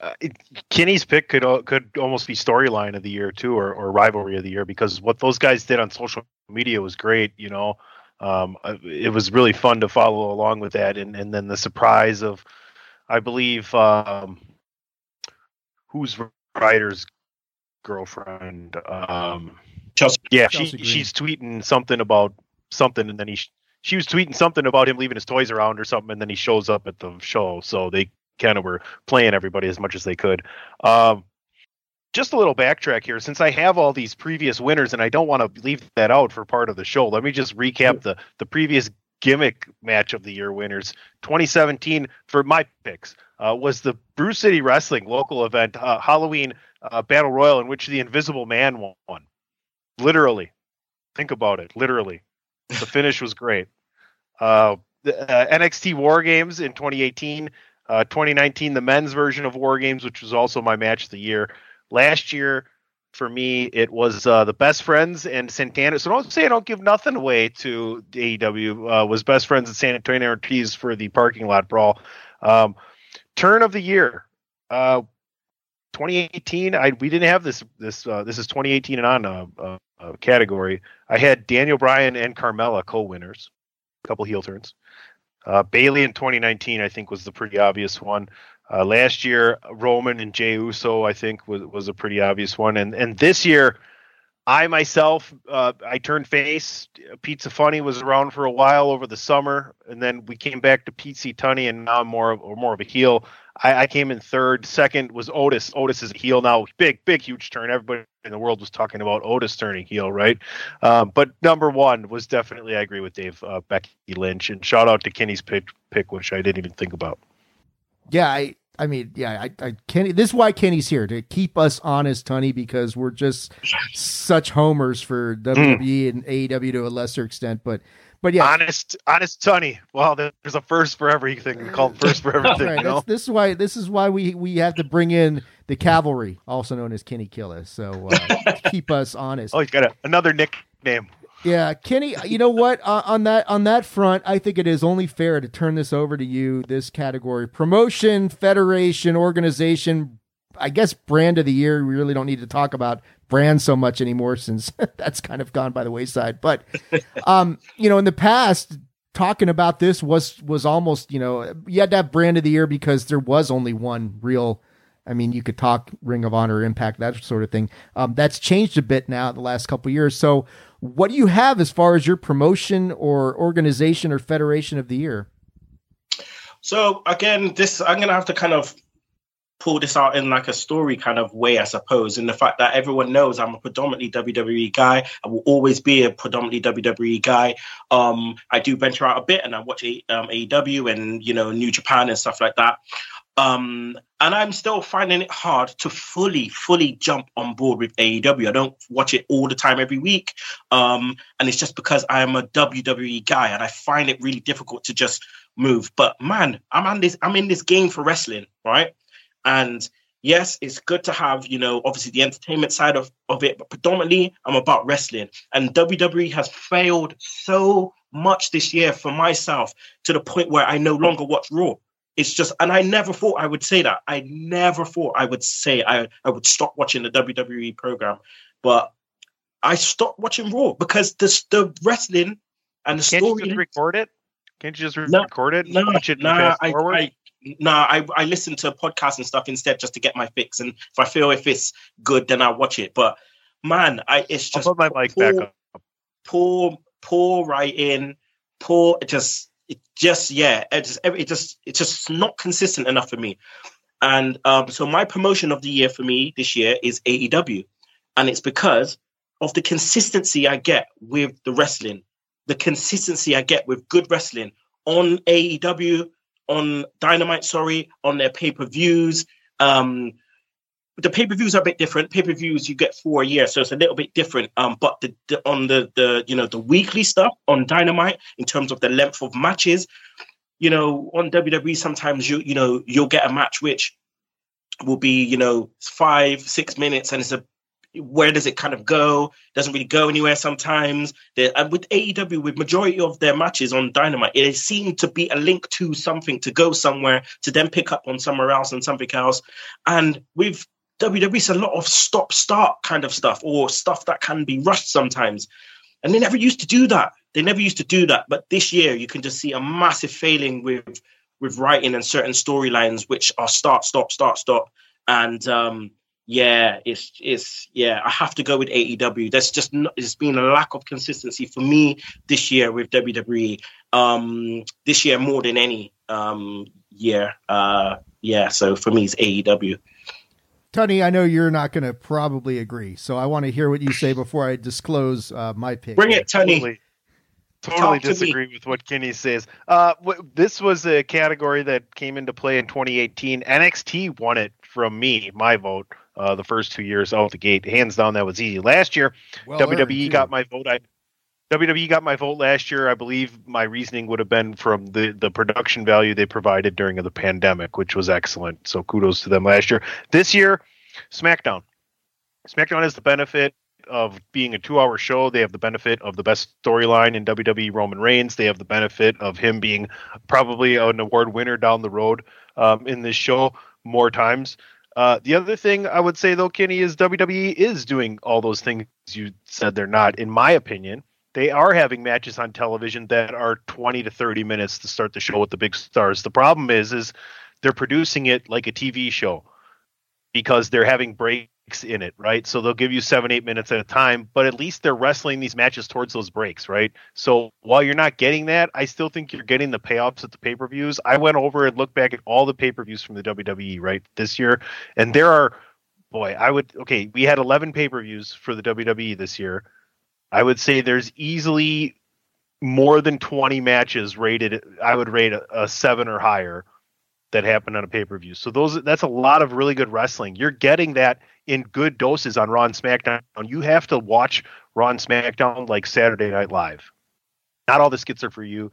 Uh, it, Kenny's pick could could almost be storyline of the year too, or, or rivalry of the year, because what those guys did on social media was great. You know, um, uh, it was really fun to follow along with that, and and then the surprise of, I believe, um, who's Ryder's girlfriend. Um, Chelsea. Yeah, Chelsea she she's tweeting something about something, and then he she was tweeting something about him leaving his toys around or something, and then he shows up at the show. So they kind of were playing everybody as much as they could. Um, just a little backtrack here, since I have all these previous winners, and I don't want to leave that out for part of the show. Let me just recap the the previous gimmick match of the year winners. 2017 for my picks uh, was the Brew City Wrestling local event uh, Halloween uh, battle royal in which the Invisible Man won. Literally, think about it. Literally, the finish was great. Uh, the, uh, NXT War Games in 2018, uh, 2019, the men's version of War Games, which was also my match of the year. Last year, for me, it was uh, the best friends and Santana. So don't say I don't give nothing away to AEW. Uh, was best friends and Santana and Ortiz for the parking lot brawl. Um, turn of the year. Uh, 2018, I we didn't have this this uh, this is 2018 and on category. I had Daniel Bryan and Carmella co-winners, a couple heel turns. Uh, Bayley in 2019, I think, was the pretty obvious one. Uh, last year, Roman and Jey Uso, I think, was was a pretty obvious one, and and this year, I myself, uh, I turned face. Pizza Funny was around for a while over the summer, and then we came back to PC Tunney, and now I'm more of, or more of a heel. I, I, came in third. Second was Otis. Otis is a heel now. Big, big, huge turn. Everybody in the world was talking about Otis turning heel, right? Um, but number one was definitely, I agree with Dave, uh, Becky Lynch. And shout out to Kenny's pick, pick, which I didn't even think about. Yeah, I, I mean, yeah, I, I Kenny. This is why Kenny's here to keep us honest, Tunney, because we're just such homers for WWE mm. and AEW to a lesser extent. But but yeah, honest, honest Tunney. Well, there's a first for everything. We call first for everything. right, you know? This is why this is why we we have to bring in the cavalry, also known as Kenny Killa. So uh, keep us honest. Oh, he's got a, another nickname. Yeah, Kenny. You know what? Uh, on that on that front, I think it is only fair to turn this over to you. This category: promotion, federation, organization. I guess brand of the year. We really don't need to talk about brand so much anymore since that's kind of gone by the wayside. But um, you know, in the past, talking about this was was almost you know you had to have brand of the year because there was only one real. I mean, you could talk Ring of Honor, Impact, that sort of thing. Um, that's changed a bit now the last couple years. So, what do you have as far as your promotion or organization or federation of the year? So again, this I'm gonna have to kind of pull this out in like a story kind of way, I suppose, in the fact that everyone knows I'm a predominantly WWE guy. I will always be a predominantly WWE guy. Um, I do venture out a bit and I watch a, um, AEW and, you know, New Japan and stuff like that. Um, and I'm still finding it hard to fully, fully jump on board with AEW. I don't watch it all the time every week. Um, and it's just because I am a WWE guy and I find it really difficult to just move. But man, I'm on this, I'm in this game for wrestling, right? And yes, it's good to have, you know, obviously the entertainment side of, of it, but predominantly I'm about wrestling. And WWE has failed so much this year for myself to the point where I no longer watch Raw. It's just, and I never thought I would say that. I never thought I would say I, I would stop watching the WWE program. But I stopped watching Raw because the, the wrestling and the Can't story. You just record it? Can't you just no, record it? No, watch it no, I, I, nah, I, I listen to podcasts and stuff instead just to get my fix. And if I feel if it's good, then I watch it. But man, I it's just I'll put my mic poor, back up. Poor, poor writing, poor. It just, it just, yeah, it just, it just, it's just not consistent enough for me. And um, so my promotion of the year for me this year is AEW, and it's because of the consistency I get with the wrestling, the consistency I get with good wrestling on AEW on Dynamite, sorry, on their pay per views. Um, the pay per views are a bit different. Pay per views you get four a year, so it's a little bit different. Um, but the, the, on the the you know the weekly stuff on Dynamite in terms of the length of matches, you know, on WWE sometimes you you know you'll get a match which will be you know five six minutes and it's a where does it kind of go? Doesn't really go anywhere sometimes. and with AEW, with majority of their matches on Dynamite, it seemed to be a link to something to go somewhere to then pick up on somewhere else and something else. And with WWE, it's a lot of stop start kind of stuff or stuff that can be rushed sometimes. And they never used to do that. They never used to do that. But this year, you can just see a massive failing with with writing and certain storylines, which are start, stop, start, stop. And um, yeah, it's it's yeah. I have to go with AEW. There's just not, there's been a lack of consistency for me this year with WWE. Um, this year more than any um year. Uh, yeah. So for me, it's AEW. Tony, I know you're not going to probably agree, so I want to hear what you say before I disclose uh, my pick. Bring it, Tony. Totally, totally disagree with what Kenny says. Uh, w- this was a category that came into play in 2018. NXT won it from me, my vote uh, the first two years out the gate. Hands down, that was easy. Last year, well WWE got my vote. I WWE got my vote last year. I believe my reasoning would have been from the the production value they provided during the pandemic, which was excellent. So kudos to them last year. This year, SmackDown. SmackDown has the benefit of being a two-hour show. They have the benefit of the best storyline in WWE Roman Reigns. They have the benefit of him being probably an award winner down the road um, in this show more times. Uh, the other thing I would say though, Kenny, is WWE is doing all those things you said they're not. In my opinion, they are having matches on television that are 20 to 30 minutes to start the show with the big stars. The problem is, is they're producing it like a TV show because they're having breaks in it, right? So they'll give you seven, eight minutes at a time, but at least they're wrestling these matches towards those breaks, right? So while you're not getting that, I still think you're getting the payoffs at the pay per views. I went over and looked back at all the pay per views from the WWE, right, this year, and there are, boy, I would, okay, we had 11 pay per views for the WWE this year. I would say there's easily more than 20 matches rated, I would rate a, a seven or higher that happened on a pay per view. So those that's a lot of really good wrestling. You're getting that in good doses on Raw and SmackDown. You have to watch Raw and SmackDown like Saturday Night Live. Not all the skits are for you.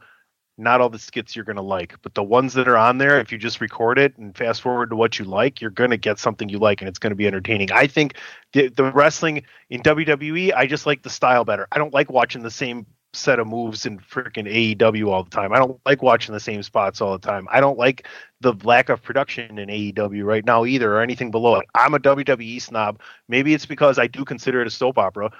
Not all the skits you're going to like, but the ones that are on there, if you just record it and fast forward to what you like, you're going to get something you like and it's going to be entertaining. I think the, the wrestling in WWE, I just like the style better. I don't like watching the same set of moves in freaking AEW all the time. I don't like watching the same spots all the time. I don't like the lack of production in AEW right now either or anything below it. I'm a WWE snob. Maybe it's because I do consider it a soap opera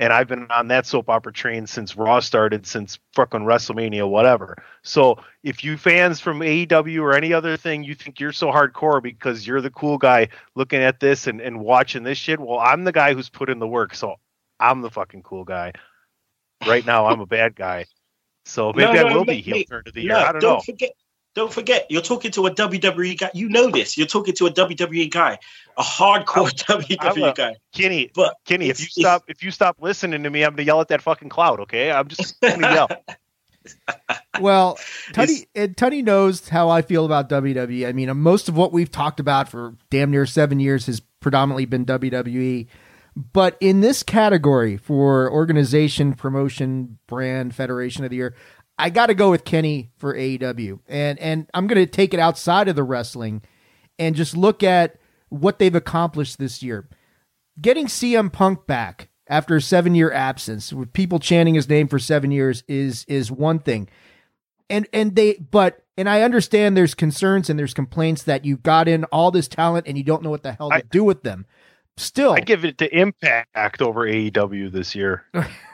and I've been on that soap opera train since Raw started, since fucking WrestleMania, whatever. So if you fans from AEW or any other thing, you think you're so hardcore because you're the cool guy looking at this and, and watching this shit, well, I'm the guy who's put in the work, so I'm the fucking cool guy right now I'm a bad guy. So maybe no, no, I will be heel turn of the year. I don't, don't know. Forget, don't forget, you're talking to a WWE guy. You know this. You're talking to a WWE guy, a hardcore I'm, WWE I'm a, guy. Kenny, but Kenny, if you stop, if you stop listening to me, I'm gonna yell at that fucking cloud. Okay, I'm just gonna yell. well, Tunney, Tunney knows how I feel about WWE. I mean, most of what we've talked about for damn near seven years has predominantly been WWE. But in this category for organization, promotion, brand, federation of the year, I got to go with Kenny for AEW. And and I'm going to take it outside of the wrestling and just look at what they've accomplished this year. Getting CM Punk back after a 7-year absence with people chanting his name for 7 years is is one thing. And and they but and I understand there's concerns and there's complaints that you got in all this talent and you don't know what the hell to I, do with them. Still, I give it to Impact over AEW this year.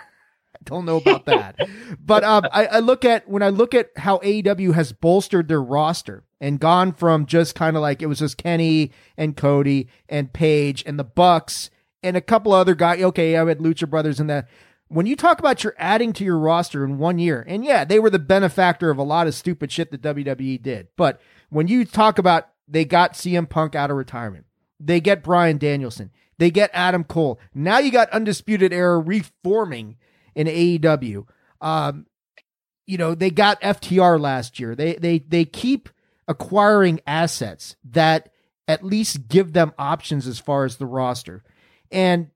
Don't know about that, but um, I, I look at when I look at how AEW has bolstered their roster and gone from just kind of like it was just Kenny and Cody and Page and the Bucks and a couple other guys. Okay, I had Lucha Brothers in that. When you talk about you're adding to your roster in one year, and yeah, they were the benefactor of a lot of stupid shit that WWE did. But when you talk about they got CM Punk out of retirement, they get Bryan Danielson. They get Adam Cole. Now you got Undisputed Era reforming in AEW. Um, you know, they got FTR last year. They they they keep acquiring assets that at least give them options as far as the roster. And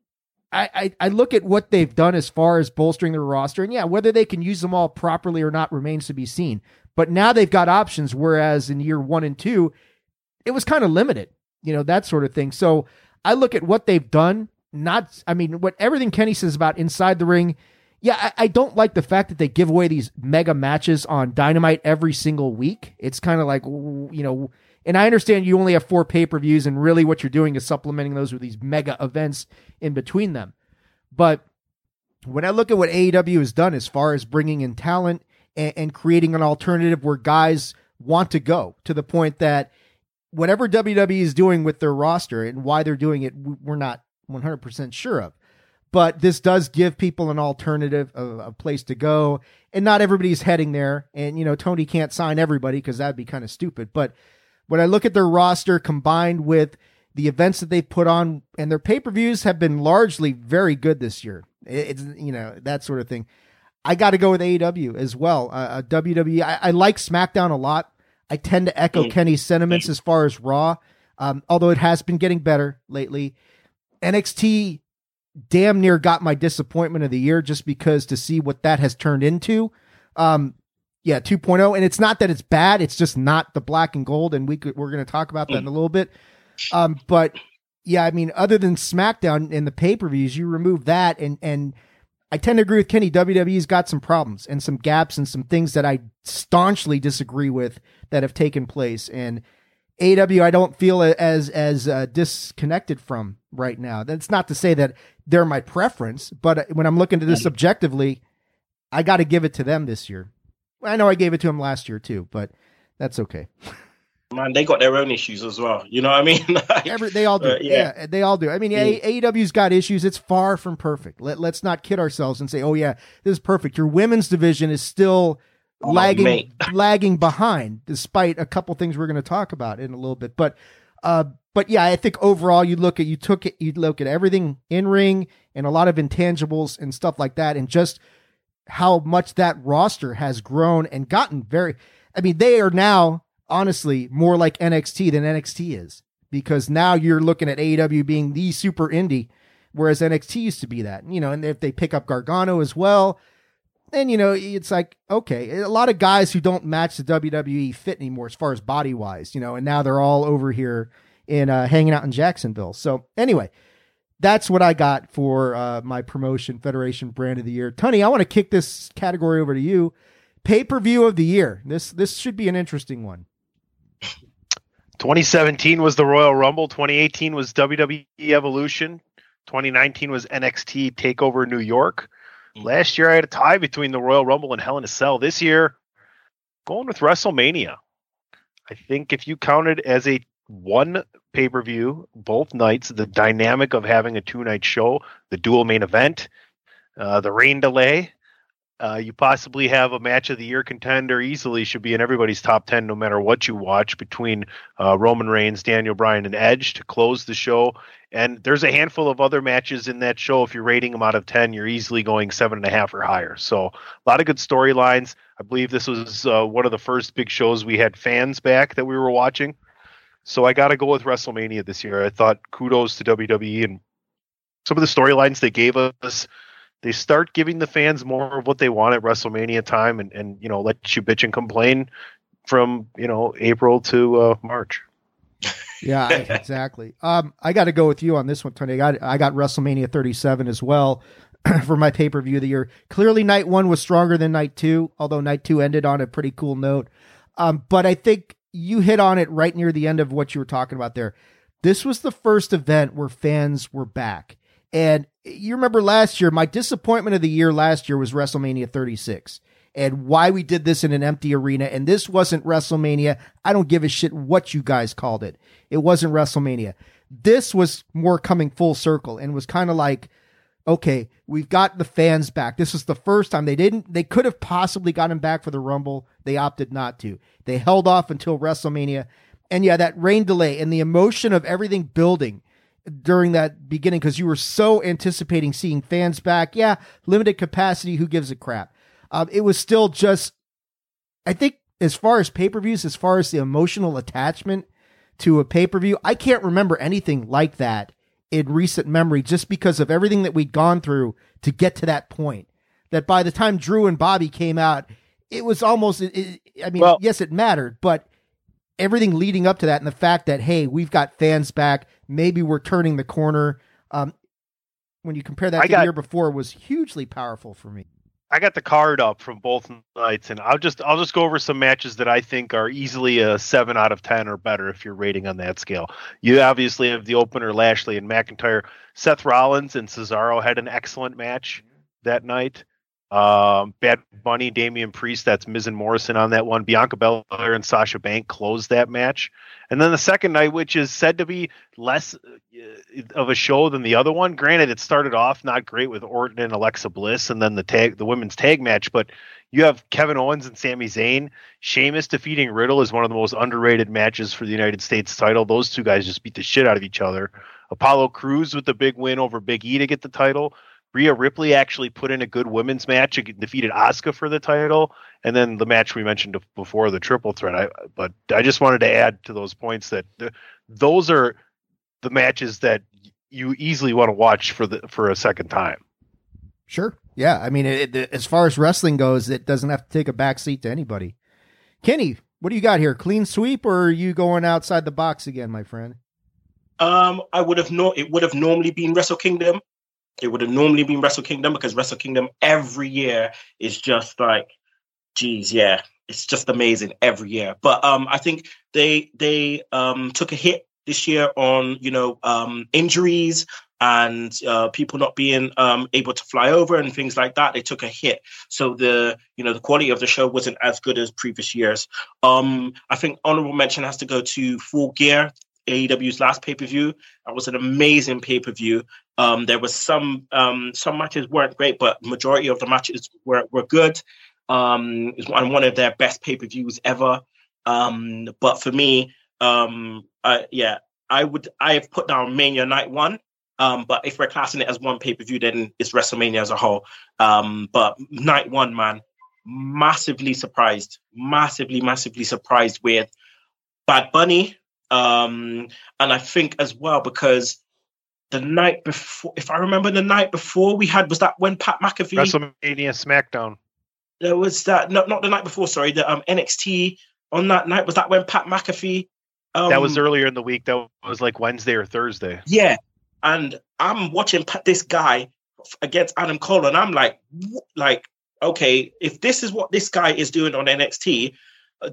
I, I, I look at what they've done as far as bolstering their roster, and yeah, whether they can use them all properly or not remains to be seen. But now they've got options, whereas in year one and two, it was kind of limited you know, that sort of thing. So I look at what they've done, not, I mean, what everything Kenny says about inside the ring. Yeah, I, I don't like the fact that they give away these mega matches on Dynamite every single week. It's kind of like, you know, and I understand you only have four pay per views, and really what you're doing is supplementing those with these mega events in between them. But when I look at what AEW has done as far as bringing in talent and, and creating an alternative where guys want to go to the point that whatever WWE is doing with their roster and why they're doing it, we're not 100% sure of. But this does give people an alternative, a, a place to go. And not everybody's heading there. And, you know, Tony can't sign everybody because that'd be kind of stupid. But when I look at their roster combined with the events that they put on, and their pay per views have been largely very good this year, it's, you know, that sort of thing. I got to go with AEW as well. Uh, uh WWE, I, I like SmackDown a lot. I tend to echo mm. Kenny's sentiments as far as Raw, um, although it has been getting better lately. NXT damn near got my disappointment of the year just because to see what that has turned into. Um, yeah, 2.0. And it's not that it's bad, it's just not the black and gold. And we could, we're going to talk about that in a little bit. Um, but yeah, I mean, other than SmackDown and the pay per views, you remove that and, and, I tend to agree with Kenny. WWE's got some problems and some gaps and some things that I staunchly disagree with that have taken place. And AW, I don't feel as as uh, disconnected from right now. That's not to say that they're my preference, but when I'm looking at this objectively, I got to give it to them this year. I know I gave it to them last year too, but that's okay. man, they got their own issues as well. You know what I mean? like, Every, they all do. Uh, yeah. yeah. they all do. I mean, mm. AEW's got issues. It's far from perfect. Let, let's not kid ourselves and say, "Oh yeah, this is perfect." Your women's division is still oh, lagging lagging behind, despite a couple things we're going to talk about in a little bit. But uh, but yeah, I think overall you look at you took it, you look at everything in ring and a lot of intangibles and stuff like that, and just how much that roster has grown and gotten very. I mean, they are now honestly more like NXT than NXT is because now you're looking at AEW being the super indie, whereas NXT used to be that. You know, and if they pick up Gargano as well, then you know it's like okay, a lot of guys who don't match the WWE fit anymore as far as body wise, you know, and now they're all over here in uh, hanging out in Jacksonville. So anyway. That's what I got for uh, my promotion Federation brand of the year. Tony, I want to kick this category over to you. Pay per view of the year. This this should be an interesting one. 2017 was the Royal Rumble. 2018 was WWE Evolution. 2019 was NXT Takeover New York. Mm. Last year I had a tie between the Royal Rumble and Hell in a Cell. This year, going with WrestleMania. I think if you counted as a one pay per view, both nights, the dynamic of having a two night show, the dual main event, uh, the rain delay, uh, you possibly have a match of the year contender easily should be in everybody's top 10 no matter what you watch between uh, roman reigns daniel bryan and edge to close the show and there's a handful of other matches in that show. If you're rating them out of 10 you're easily going seven and a half or higher. So a lot of good storylines. I believe this was uh, one of the first big shows we had fans back that we were watching. So i got to go with wrestlemania this year. I thought kudos to wwe and some of the storylines they gave us. They start giving the fans more of what they want at WrestleMania time, and and you know let you bitch and complain from you know April to uh, March. Yeah, exactly. Um, I got to go with you on this one, Tony. I got I got WrestleMania 37 as well for my pay per view of the year. Clearly, night one was stronger than night two, although night two ended on a pretty cool note. Um, but I think you hit on it right near the end of what you were talking about there. This was the first event where fans were back. And you remember last year, my disappointment of the year last year was WrestleMania 36 and why we did this in an empty arena. And this wasn't WrestleMania. I don't give a shit what you guys called it. It wasn't WrestleMania. This was more coming full circle and was kind of like, okay, we've got the fans back. This is the first time they didn't, they could have possibly gotten back for the Rumble. They opted not to. They held off until WrestleMania. And yeah, that rain delay and the emotion of everything building during that beginning because you were so anticipating seeing fans back. Yeah, limited capacity. Who gives a crap? Um, it was still just, I think, as far as pay per views, as far as the emotional attachment to a pay per view, I can't remember anything like that in recent memory just because of everything that we'd gone through to get to that point. That by the time Drew and Bobby came out, it was almost, it, I mean, well, yes, it mattered, but everything leading up to that and the fact that, hey, we've got fans back maybe we're turning the corner. Um, when you compare that I to got, the year before, was hugely powerful for me. I got the card up from both nights, and I'll just I'll just go over some matches that I think are easily a seven out of ten or better if you're rating on that scale. You obviously have the opener Lashley and McIntyre. Seth Rollins and Cesaro had an excellent match that night. Um, Bad Bunny, Damian Priest, that's Miz and Morrison on that one. Bianca Belair and Sasha Bank closed that match. And then the second night, which is said to be less uh, of a show than the other one. Granted, it started off not great with Orton and Alexa Bliss, and then the tag, the women's tag match. But you have Kevin Owens and Sami Zayn. Sheamus defeating Riddle is one of the most underrated matches for the United States title. Those two guys just beat the shit out of each other. Apollo Crews with the big win over Big E to get the title. Rhea Ripley actually put in a good women's match and defeated Asuka for the title, and then the match we mentioned before, the triple threat. I, but I just wanted to add to those points that the, those are the matches that you easily want to watch for the for a second time. Sure. Yeah. I mean, it, it, as far as wrestling goes, it doesn't have to take a back seat to anybody. Kenny, what do you got here? Clean sweep, or are you going outside the box again, my friend? Um, I would have no. It would have normally been Wrestle Kingdom. It would have normally been Wrestle Kingdom because Wrestle Kingdom every year is just like, geez, yeah, it's just amazing every year. But um, I think they they um took a hit this year on you know um injuries, and uh, people not being um, able to fly over and things like that, they took a hit. So the you know the quality of the show wasn't as good as previous years. Um, I think honorable mention has to go to Full Gear, AEW's last pay per view. That was an amazing pay per view. Um, there was some um, some matches weren't great, but majority of the matches were were good. Um, it's one one of their best pay per views ever. Um, but for me, um, uh, yeah, I would I have put down Mania Night One. Um, but if we're classing it as one pay per view, then it's WrestleMania as a whole. Um, but Night One, man, massively surprised, massively, massively surprised with Bad Bunny. Um, and I think as well because the night before, if I remember, the night before we had was that when Pat McAfee WrestleMania SmackDown. There was that not not the night before. Sorry, the um, NXT on that night was that when Pat McAfee. Um, that was earlier in the week. That was like Wednesday or Thursday. Yeah, and I'm watching Pat, this guy against Adam Cole, and I'm like, like, okay, if this is what this guy is doing on NXT, uh,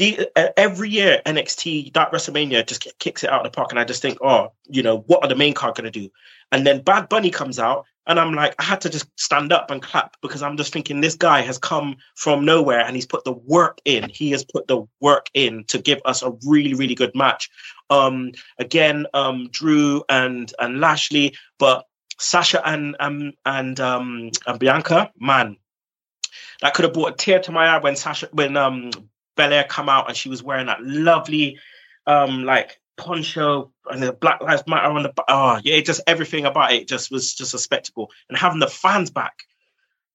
uh, every year NXT that WrestleMania just kicks it out of the park, and I just think, oh, you know, what are the main card going to do? And then Bad Bunny comes out, and I'm like, I had to just stand up and clap because I'm just thinking this guy has come from nowhere and he's put the work in. He has put the work in to give us a really, really good match. Um, again, um, Drew and and Lashley, but Sasha and um, and um, and Bianca, man, that could have brought a tear to my eye when Sasha when um Belair come out and she was wearing that lovely um like poncho and the Black Lives Matter on the oh yeah, just everything about it just was just a spectacle. And having the fans back,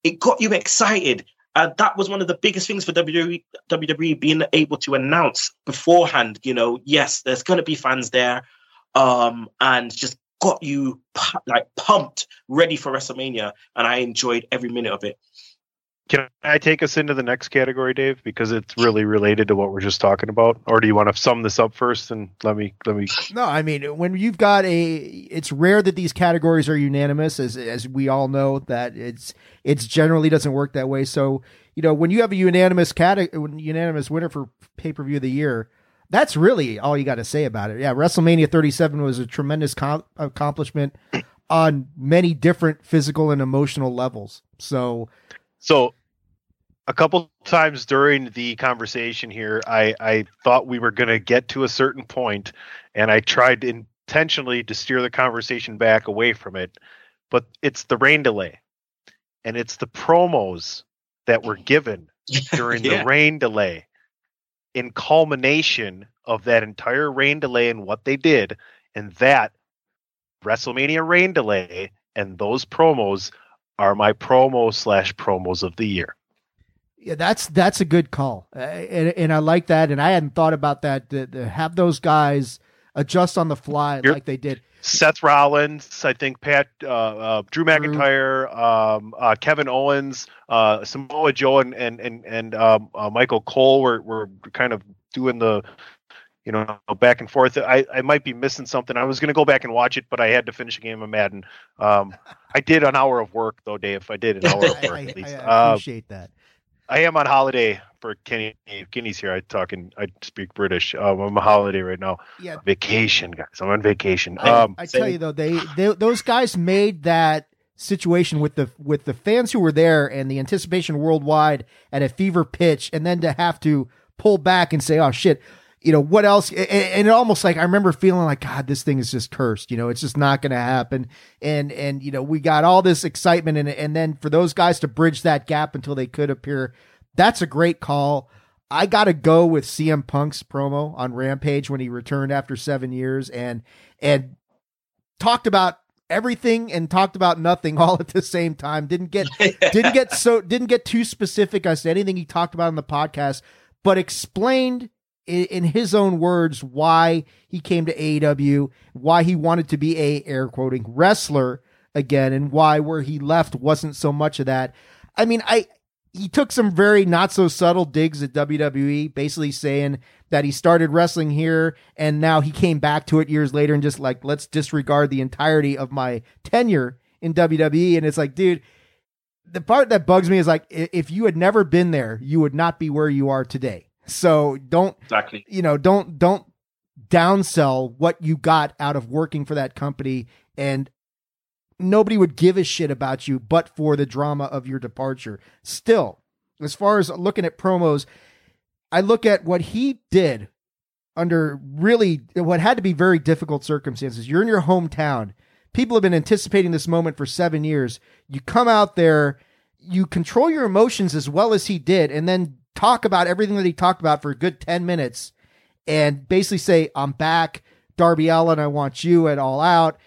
it got you excited. Uh, that was one of the biggest things for WWE, WWE being able to announce beforehand. You know, yes, there's going to be fans there, um, and just got you like pumped, ready for WrestleMania, and I enjoyed every minute of it. Can I take us into the next category, Dave? Because it's really related to what we're just talking about. Or do you want to sum this up first and let me let me? No, I mean when you've got a, it's rare that these categories are unanimous, as as we all know that it's it's generally doesn't work that way. So you know when you have a unanimous cat unanimous winner for pay per view of the year, that's really all you got to say about it. Yeah, WrestleMania 37 was a tremendous com- accomplishment on many different physical and emotional levels. So so a couple times during the conversation here, I, I thought we were going to get to a certain point, and I tried intentionally to steer the conversation back away from it. But it's the rain delay, and it's the promos that were given during yeah. the rain delay. In culmination of that entire rain delay and what they did, and that WrestleMania rain delay and those promos are my promo slash promos of the year. Yeah, that's that's a good call, uh, and, and I like that. And I hadn't thought about that. To, to have those guys adjust on the fly You're, like they did. Seth Rollins, I think Pat, uh, uh, Drew McIntyre, um, uh, Kevin Owens, uh, Samoa Joe, and and and, and um, uh, Michael Cole were were kind of doing the you know, back and forth. I, I might be missing something. I was going to go back and watch it, but I had to finish a game of Madden. Um, I did an hour of work though, Dave. I did an hour of work I, at least. I, I appreciate uh, that. I am on holiday for Kenny. Kenny's here. I talk and I speak British. Um, I'm on holiday right now. Yeah, vacation, guys. I'm on vacation. Um, I, I tell you though, they, they those guys made that situation with the with the fans who were there and the anticipation worldwide at a fever pitch, and then to have to pull back and say, "Oh shit." You know what else? And, and, it almost like i remember feeling like god this thing is just cursed you know it's just not going to happen. And and you know we got all this excitement and and then for those guys to bridge that gap until they could appear that's a great call. I gotta go with cm punk's promo on rampage when he returned after seven years and and talked about everything and talked about nothing all at the same time. Didn't get didn't get so didn't get too specific as to anything he talked about in the podcast but explained in his own words why he came to AEW, why he wanted to be a air quoting wrestler again, and why where he left wasn't so much of that. I mean, I he took some very not so subtle digs at WWE, basically saying that he started wrestling here and now he came back to it years later and just like let's disregard the entirety of my tenure in WWE. And it's like, dude, the part that bugs me is like if you had never been there, you would not be where you are today so don't exactly, you know, don't don't downsell what you got out of working for that company and nobody would give a shit about you but for the drama of your departure. Still, as far as looking at promos, I look at what he did under really what had to be very difficult circumstances. You're in your hometown. People have been anticipating this moment for seven years. You come out there, you control your emotions as well as he did, and then talk about everything that he talked about for a good 10 minutes and basically say, I'm back. Darby Allin, I want you at all out.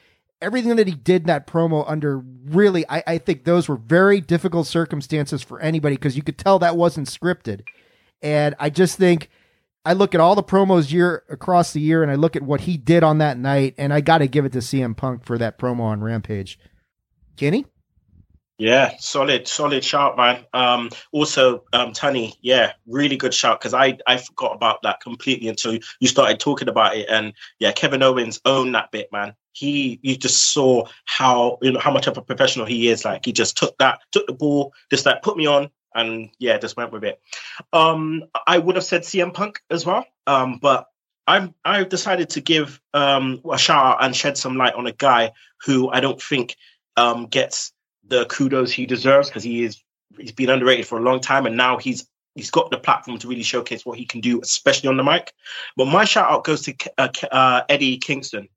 Everything that he did in that promo under really, I, I think those were very difficult circumstances for anybody because you could tell that wasn't scripted. And I just think I look at all the promos year across the year and I look at what he did on that night, and I got to give it to CM Punk for that promo on Rampage. Kenny? Yeah, solid, solid shout, man. Um, also, um, Tony, yeah, really good shout because I I forgot about that completely until you started talking about it. And yeah, Kevin Owens owned that bit, man. He, you just saw how you know how much of a professional he is. Like he just took that, took the ball, just like put me on, and yeah, just went with it. Um, I would have said CM Punk as well, um, but I'm I've decided to give um a shout out and shed some light on a guy who I don't think um gets the kudos he deserves because he is he's been underrated for a long time and now he's he's got the platform to really showcase what he can do, especially on the mic. But my shout out goes to uh, uh, Eddie Kingston.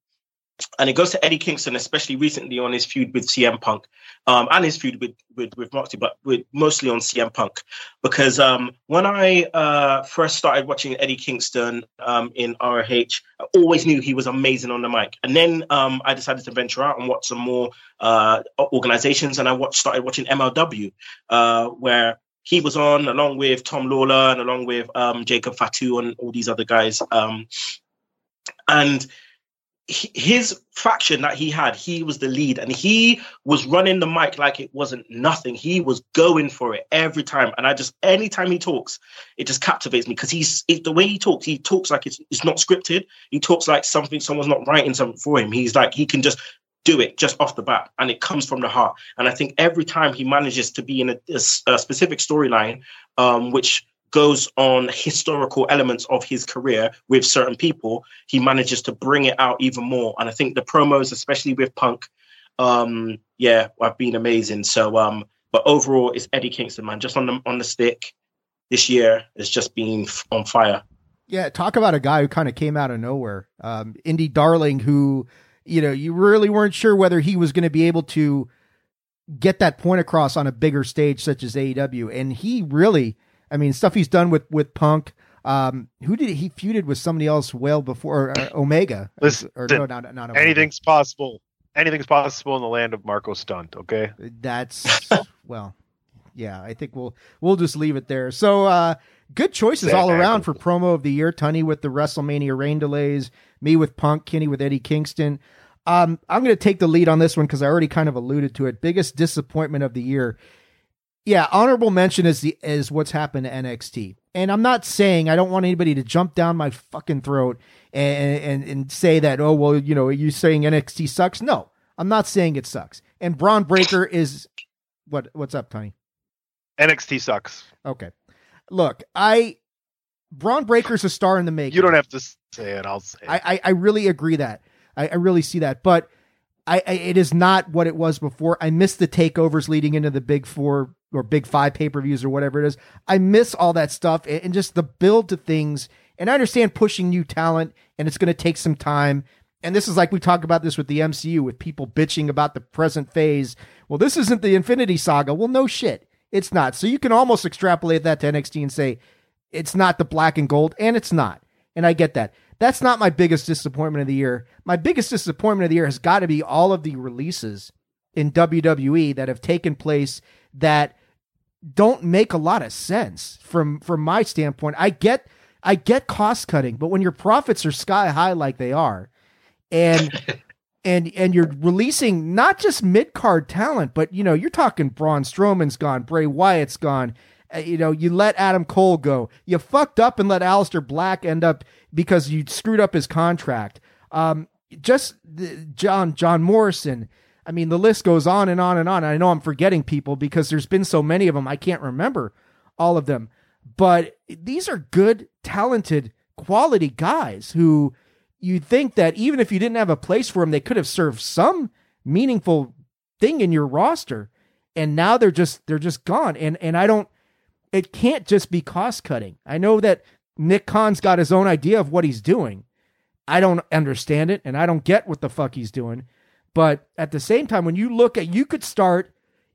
And it goes to Eddie Kingston, especially recently on his feud with CM Punk, um, and his feud with with, with Moxley, but with, mostly on CM Punk, because um, when I uh, first started watching Eddie Kingston um, in ROH, I always knew he was amazing on the mic. And then um, I decided to venture out and watch some more uh, organizations, and I watched, started watching MLW, uh, where he was on along with Tom Lawlor and along with um, Jacob Fatu and all these other guys. Um, and his faction that he had, he was the lead and he was running the mic like it wasn't nothing. He was going for it every time. And I just, anytime he talks, it just captivates me because he's it, the way he talks, he talks like it's, it's not scripted. He talks like something, someone's not writing something for him. He's like, he can just do it just off the bat and it comes from the heart. And I think every time he manages to be in a, a, a specific storyline, um, which goes on historical elements of his career with certain people, he manages to bring it out even more. And I think the promos, especially with Punk, um, yeah, have been amazing. So, um, but overall, it's Eddie Kingston, man. Just on the on the stick this year, has just been on fire. Yeah, talk about a guy who kind of came out of nowhere. Um, Indy Darling, who you know you really weren't sure whether he was going to be able to get that point across on a bigger stage such as AEW, and he really I mean, stuff he's done with with Punk. Um, who did he feuded with somebody else well before uh, Omega? Listen, or, no, not, not Omega. anything's possible. Anything's possible in the land of Marco Stunt. Okay, that's well, yeah. I think we'll we'll just leave it there. So, uh, good choices all around for promo of the year. Tunney with the WrestleMania rain delays. Me with Punk. Kenny with Eddie Kingston. Um, I'm going to take the lead on this one because I already kind of alluded to it. Biggest disappointment of the year yeah, honorable mention is the is what's happened to NXT. And I'm not saying I don't want anybody to jump down my fucking throat and and, and say that oh well you know you saying NXT sucks. No, I'm not saying it sucks. And Bron Breakker is what what's up, Tony? NXT sucks. Okay, look, I Bron Breakker's a star in the making. You don't have to say it. I'll say. It. I, I I really agree that I, I really see that, but I, I, it is not what it was before. I miss the takeovers leading into the big four or big five pay per views or whatever it is. I miss all that stuff and, and just the build to things. And I understand pushing new talent and it's going to take some time. And this is like we talk about this with the MCU with people bitching about the present phase. Well, this isn't the Infinity Saga. Well, no shit. It's not. So you can almost extrapolate that to NXT and say it's not the black and gold, and it's not. And I get that. That's not my biggest disappointment of the year. My biggest disappointment of the year has got to be all of the releases in WWE that have taken place that don't make a lot of sense from from my standpoint. I get I get cost cutting, but when your profits are sky high like they are, and and and you're releasing not just mid card talent, but you know you're talking Braun Strowman's gone, Bray Wyatt's gone, uh, you know, you let Adam Cole go. You fucked up and let Aleister Black end up because you screwed up his contract. Um, just John John Morrison. I mean, the list goes on and on and on. I know I'm forgetting people because there's been so many of them. I can't remember all of them. But these are good, talented, quality guys who you think that even if you didn't have a place for them, they could have served some meaningful thing in your roster, and now they're just they're just gone. And and I don't. It can't just be cost cutting. I know that Nick Khan's got his own idea of what he's doing. I don't understand it, and I don't get what the fuck he's doing. But at the same time, when you look at, you could start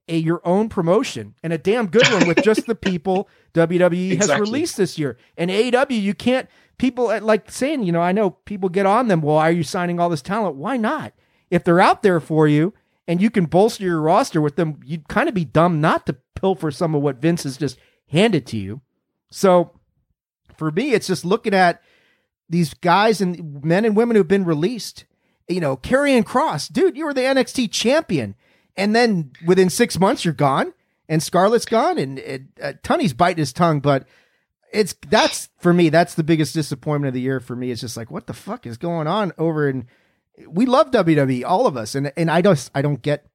a your own promotion and a damn good one with just the people WWE exactly. has released this year. And AEW, you can't people uh, like saying, you know, I know people get on them. Well, why are you signing all this talent? Why not? If they're out there for you and you can bolster your roster with them, you'd kind of be dumb not to pilfer some of what Vince has just handed to you. So for me, it's just looking at these guys and men and women who've been released. You know, Karrion Kross, dude, you were the NXT champion and then within six months you're gone, and Scarlett's gone, and it, uh, Tunney's biting his tongue, but it's that's for me that's the biggest disappointment of the year for me. It's just like what the fuck is going on over in. We love WWE, all of us, and and I don't I don't get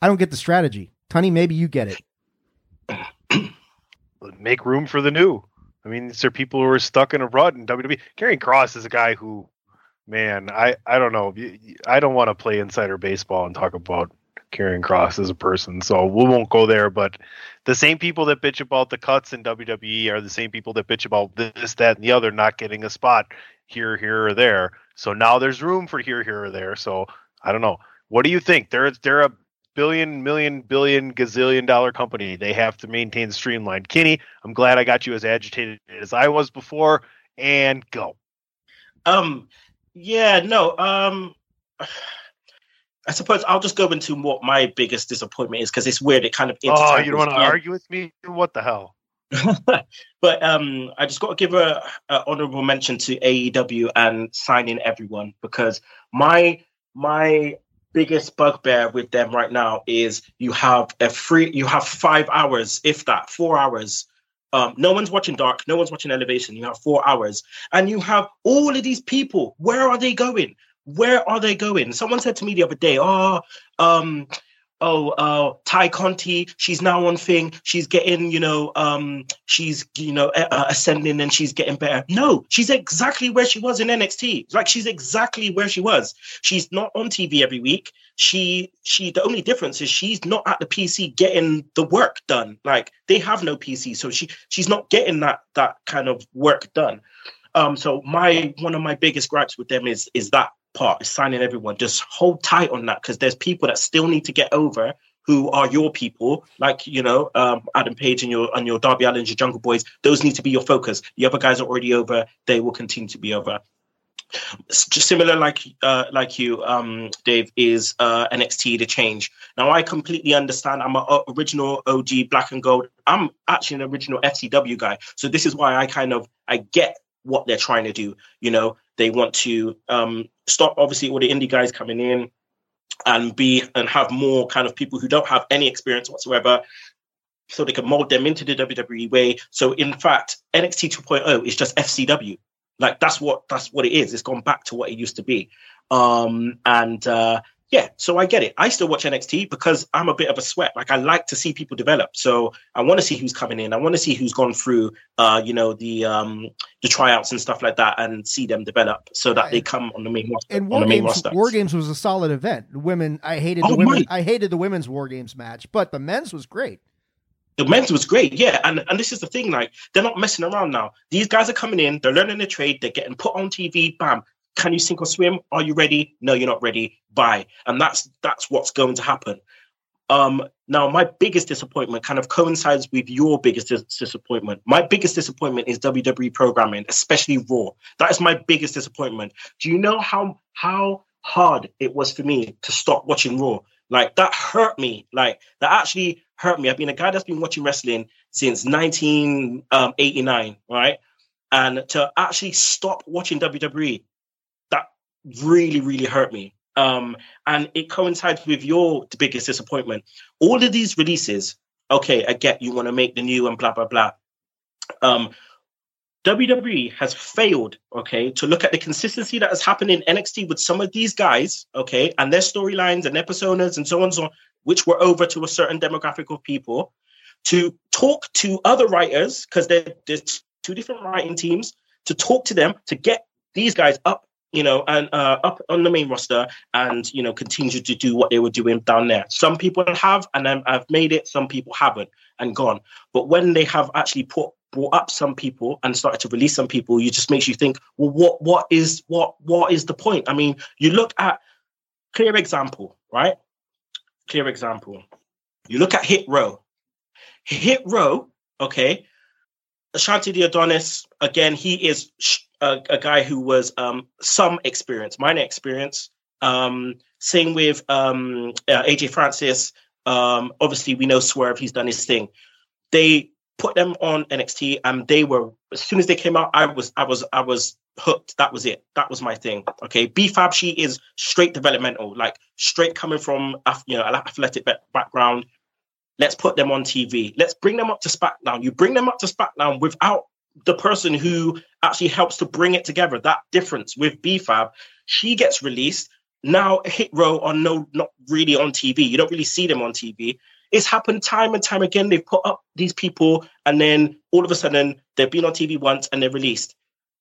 I don't get the strategy. Tunney, maybe you get it. Make room for the new. I mean, these are people who are stuck in a rut in WWE. Karrion Kross is a guy who, man, I I don't know. I don't want to play insider baseball and talk about Karrion Kross as a person. So we won't go there. But the same people that bitch about the cuts in WWE are the same people that bitch about this, that, and the other not getting a spot here, here, or there. So now there's room for here, here, or there. So I don't know. What do you think? They're they're a billion, million, billion, gazillion dollar company. They have to maintain streamlined. Kenny, I'm glad I got you as agitated as I was before. And go. Um. Yeah. No. Um. I suppose I'll just go into what my biggest disappointment is because it's weird. It kind of oh, you don't want to argue with me? What the hell? but um, I just got to give a, a, honorable mention to AEW and signing everyone because my my biggest bugbear with them right now is you have a free you have five hours, if that, four hours. Um, no one's watching Dark, no one's watching Elevation. You have four hours, and you have all of these people. Where are they going? where are they going? Someone said to me the other day, oh, um, oh, uh, Tay Conti, she's now on thing. She's getting, you know, um, she's, you know, uh, ascending and she's getting better. No, she's exactly where she was in NXT. Like she's exactly where she was. She's not on TV every week. She, she, the only difference is she's not at the PC getting the work done. Like they have no PC. So she, she's not getting that, that kind of work done. Um, so my, one of my biggest gripes with them is, is that part is signing everyone. Just hold tight on that because there's people that still need to get over who are your people, like you know um, Adam Page and your and your Darby Allin, your Jungle Boys. Those need to be your focus. The other guys are already over. They will continue to be over. Just similar, like uh, like you, um, Dave, is uh, NXT to change. Now I completely understand. I'm an original OG Black and Gold. I'm actually an original FCW guy, so this is why I kind of I get what they're trying to do. You know, they want to um, stop obviously all the indie guys coming in and be and have more kind of people who don't have any experience whatsoever so they can mold them into the WWE way. So in fact, NXT 2.0 is just FCW. Like that's what that's what it is. It's gone back to what it used to be. Um, and uh, yeah, so I get it. I still watch NXT because I'm a bit of a sweat. Like I like to see people develop. So I want to see who's coming in. I want to see who's gone through, uh, you know, the um, the tryouts and stuff like that, and see them develop so that they come on the main roster. And War Games, War Games was a solid event. Women, I hated oh, the women. I hated the women's War Games match, but the men's was great. The men's was great, yeah, and and this is the thing, like they're not messing around now. These guys are coming in, they're learning the trade, they're getting put on TV, bam, can you sink or swim? Are you ready? No, you're not ready. Bye. And that's that's what's going to happen. Um, now, my biggest disappointment kind of coincides with your biggest dis- disappointment. My biggest disappointment is WWE programming, especially Raw. That is my biggest disappointment. Do you know how how hard it was for me to stop watching Raw? Like that hurt me. Like that actually hurt me. I've been a guy that's been watching wrestling since 1989, um, right? And to actually stop watching WWE really, really hurt me. Um, and it coincides with your biggest disappointment. All of these releases, okay, I get you want to make the new and blah blah blah. Um, WWE has failed, okay, to look at the consistency that has happened in NXT with some of these guys, okay, and their storylines and their personas and so on and so on, which were over to a certain demographic of people, to talk to other writers, because there's two different writing teams, to talk to them, to get these guys up you know, and uh, up on the main roster and, you know, continue to do what they were doing down there. Some people have and i have made it, some people haven't and gone. But when they have actually put brought up some people and started to release some people, you just makes you think, well, what what is what what is the point? I mean, you look at clear example, right? Clear example. You look at Hit Row. Hit Row, okay. Ashante Thee Adonis, again, he is a, a guy who was um, some experience, minor experience. Um, same with um, uh, AJ Francis. Um, obviously, we know Swerve; he's done his thing. They put them on NXT, and they were as soon as they came out, I was, I was, I was hooked. That was it. That was my thing. Okay, B-Fab, she is straight developmental, like straight coming from you know an athletic background. Let's put them on TV. Let's bring them up to SmackDown. You bring them up to SmackDown without the person who actually helps to bring it together. That difference with B-Fab, she gets released. Now Hit Row are no not really on TV. You don't really see them on TV. It's happened time and time again. They've put up these people, and then all of a sudden they've been on TV once and they're released.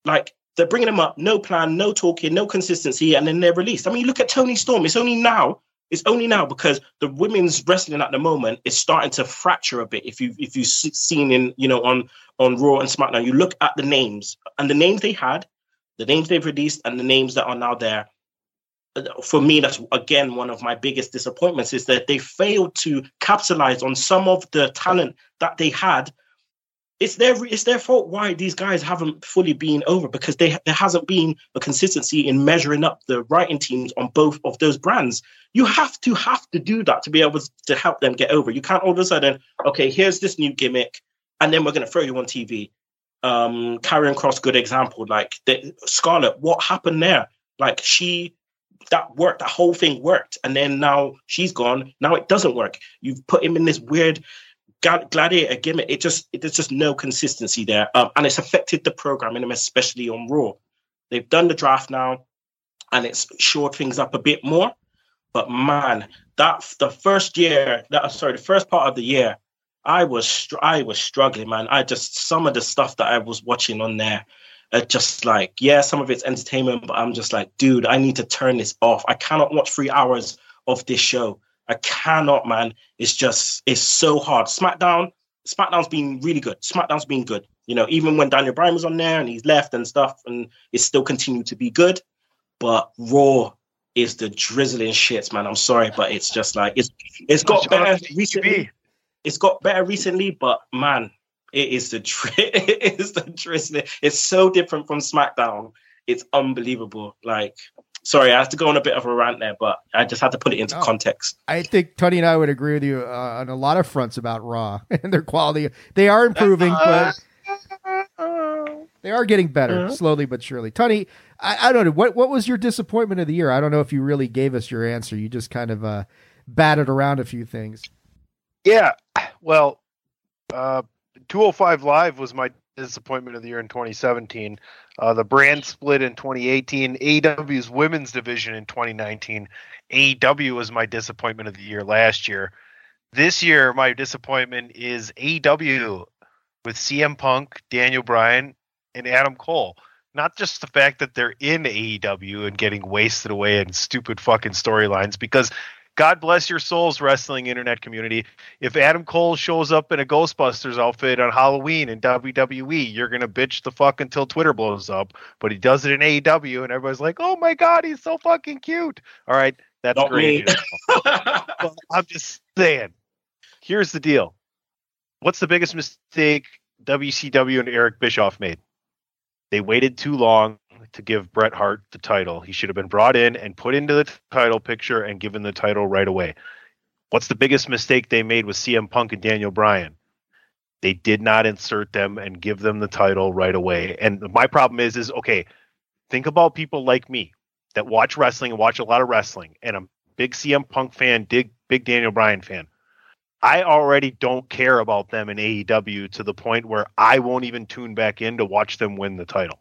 Like they're bringing them up, no plan, no talking, no consistency, and then they're released. I mean, look at Toni Storm. It's only now it's only now because the women's wrestling at the moment is starting to fracture a bit. If you if you've seen in you know on on Raw and SmackDown, you look at the names and the names they had, the names they've released, and the names that are now there. For me, that's again one of my biggest disappointments is that they failed to capitalize on some of the talent that they had it's their it's their fault why these guys haven't fully been over because they there hasn't been a consistency in measuring up the writing teams on both of those brands. You have to have to do that to be able to help them get over. You can't all of a sudden, okay, here's this new gimmick, and then we're going to throw you on TV. Um, Karrion Kross, good example. Like the, Scarlett, what happened there? Like she that worked, that whole thing worked, and then now she's gone. Now it doesn't work. You've put him in this weird Gladiator gimmick, it just it, there's just no consistency there, um, and it's affected the programming, especially on Raw. They've done the draft now, and it's shored things up a bit more. But man, that the first year, that sorry, the first part of the year, I was I was struggling, man. I just some of the stuff that I was watching on there, uh, just like yeah, some of it's entertainment, but I'm just like, dude, I need to turn this off. I cannot watch three hours of this show. I cannot, man. It's just it's so hard. SmackDown, SmackDown's been really good. SmackDown's been good. You know, even when Daniel Bryan was on there and he's left and stuff, and it still continued to be good. But Raw is the drizzling shits, man. I'm sorry, but it's just like it's it's got better recently. It's got better recently, but man, it is the it is the drizzling. It's so different from SmackDown. It's unbelievable. Like sorry, I have to go on a bit of a rant there, but I just had to put it into no, context. I think Tony and I would agree with you uh, on a lot of fronts about Raw and their quality. They are improving, but they are getting better mm-hmm. slowly but surely. Tony, I, I, don't know what what was your disappointment of the year. I don't know if you really gave us your answer. You just kind of uh, batted around a few things. Yeah, well, uh, 205 Live was my disappointment of the year in 2017. Uh, the brand split in 2018. AEW's women's division in 2019. AEW was my disappointment of the year last year. This year, my disappointment is AEW with CM Punk, Daniel Bryan, and Adam Cole. Not just the fact that they're in AEW and getting wasted away in stupid fucking storylines, because God bless your souls, wrestling internet community. If Adam Cole shows up in a Ghostbusters outfit on Halloween in WWE, you're gonna bitch the fuck until Twitter blows up. But he does it in AEW, and everybody's like, "Oh my god, he's so fucking cute." All right, that's Not great. I'm just saying. Here's the deal. What's the biggest mistake WCW and Eric Bischoff made? They waited too long to give Bret Hart the title. He should have been brought in and put into the title picture and given the title right away. What's the biggest mistake they made with CM Punk and Daniel Bryan? They did not insert them and give them the title right away. And my problem is, is okay, think about people like me that watch wrestling and watch a lot of wrestling, and I'm big CM Punk fan, big big Daniel Bryan fan. I already don't care about them in AEW to the point where I won't even tune back in to watch them win the title.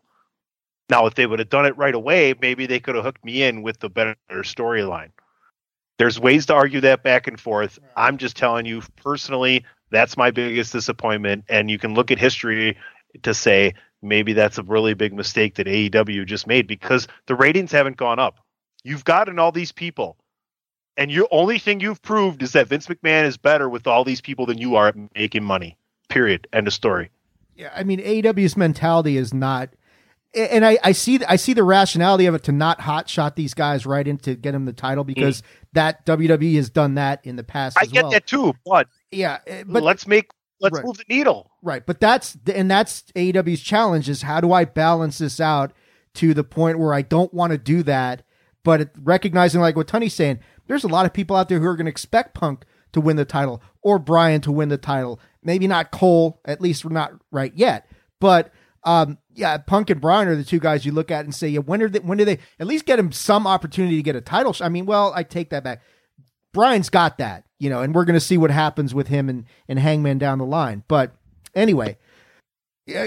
Now, if they would have done it right away, maybe they could have hooked me in with the better storyline. There's ways to argue that back and forth. I'm just telling you personally, that's my biggest disappointment. And you can look at history to say maybe that's a really big mistake that AEW just made because the ratings haven't gone up. You've gotten all these people, and your only thing you've proved is that Vince McMahon is better with all these people than you are at making money. Period. End of story. Yeah, I mean AEW's mentality is not, and I, I see I see the rationality of it to not hot shot these guys right into get them the title because mm. that WWE has done that in the past. I get well. that too, but yeah, eh, but let's make let's right. move the needle. Right, but that's and that's AEW's challenge is how do I balance this out to the point where I don't want to do that, but recognizing like what Tony's saying, there's a lot of people out there who are going to expect Punk to win the title or Bryan to win the title Maybe not Cole, at least we're not right yet. But um, yeah, Punk and Bryan are the two guys you look at and say, yeah, when are they, when do they at least get him some opportunity to get a title? I mean, well, I take that back. Bryan's got that, you know, and we're going to see what happens with him and, and Hangman down the line. But anyway,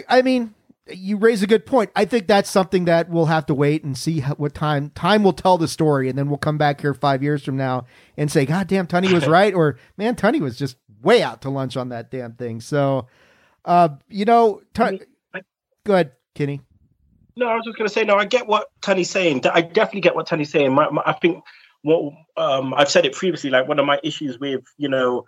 I mean, you raise a good point. I think that's something that we'll have to wait and see what time time will tell the story, and then we'll come back here five years from now and say, "God damn, Tunney was right," or "Man, Tunney was just way out to lunch on that damn thing. So, uh, you know, t- I mean, I, go ahead, Kenny. No, I was just going to say, no, I get what Tony's saying. I definitely get what Tony's saying. My, my, I think what um, I've said it previously, like one of my issues with, you know,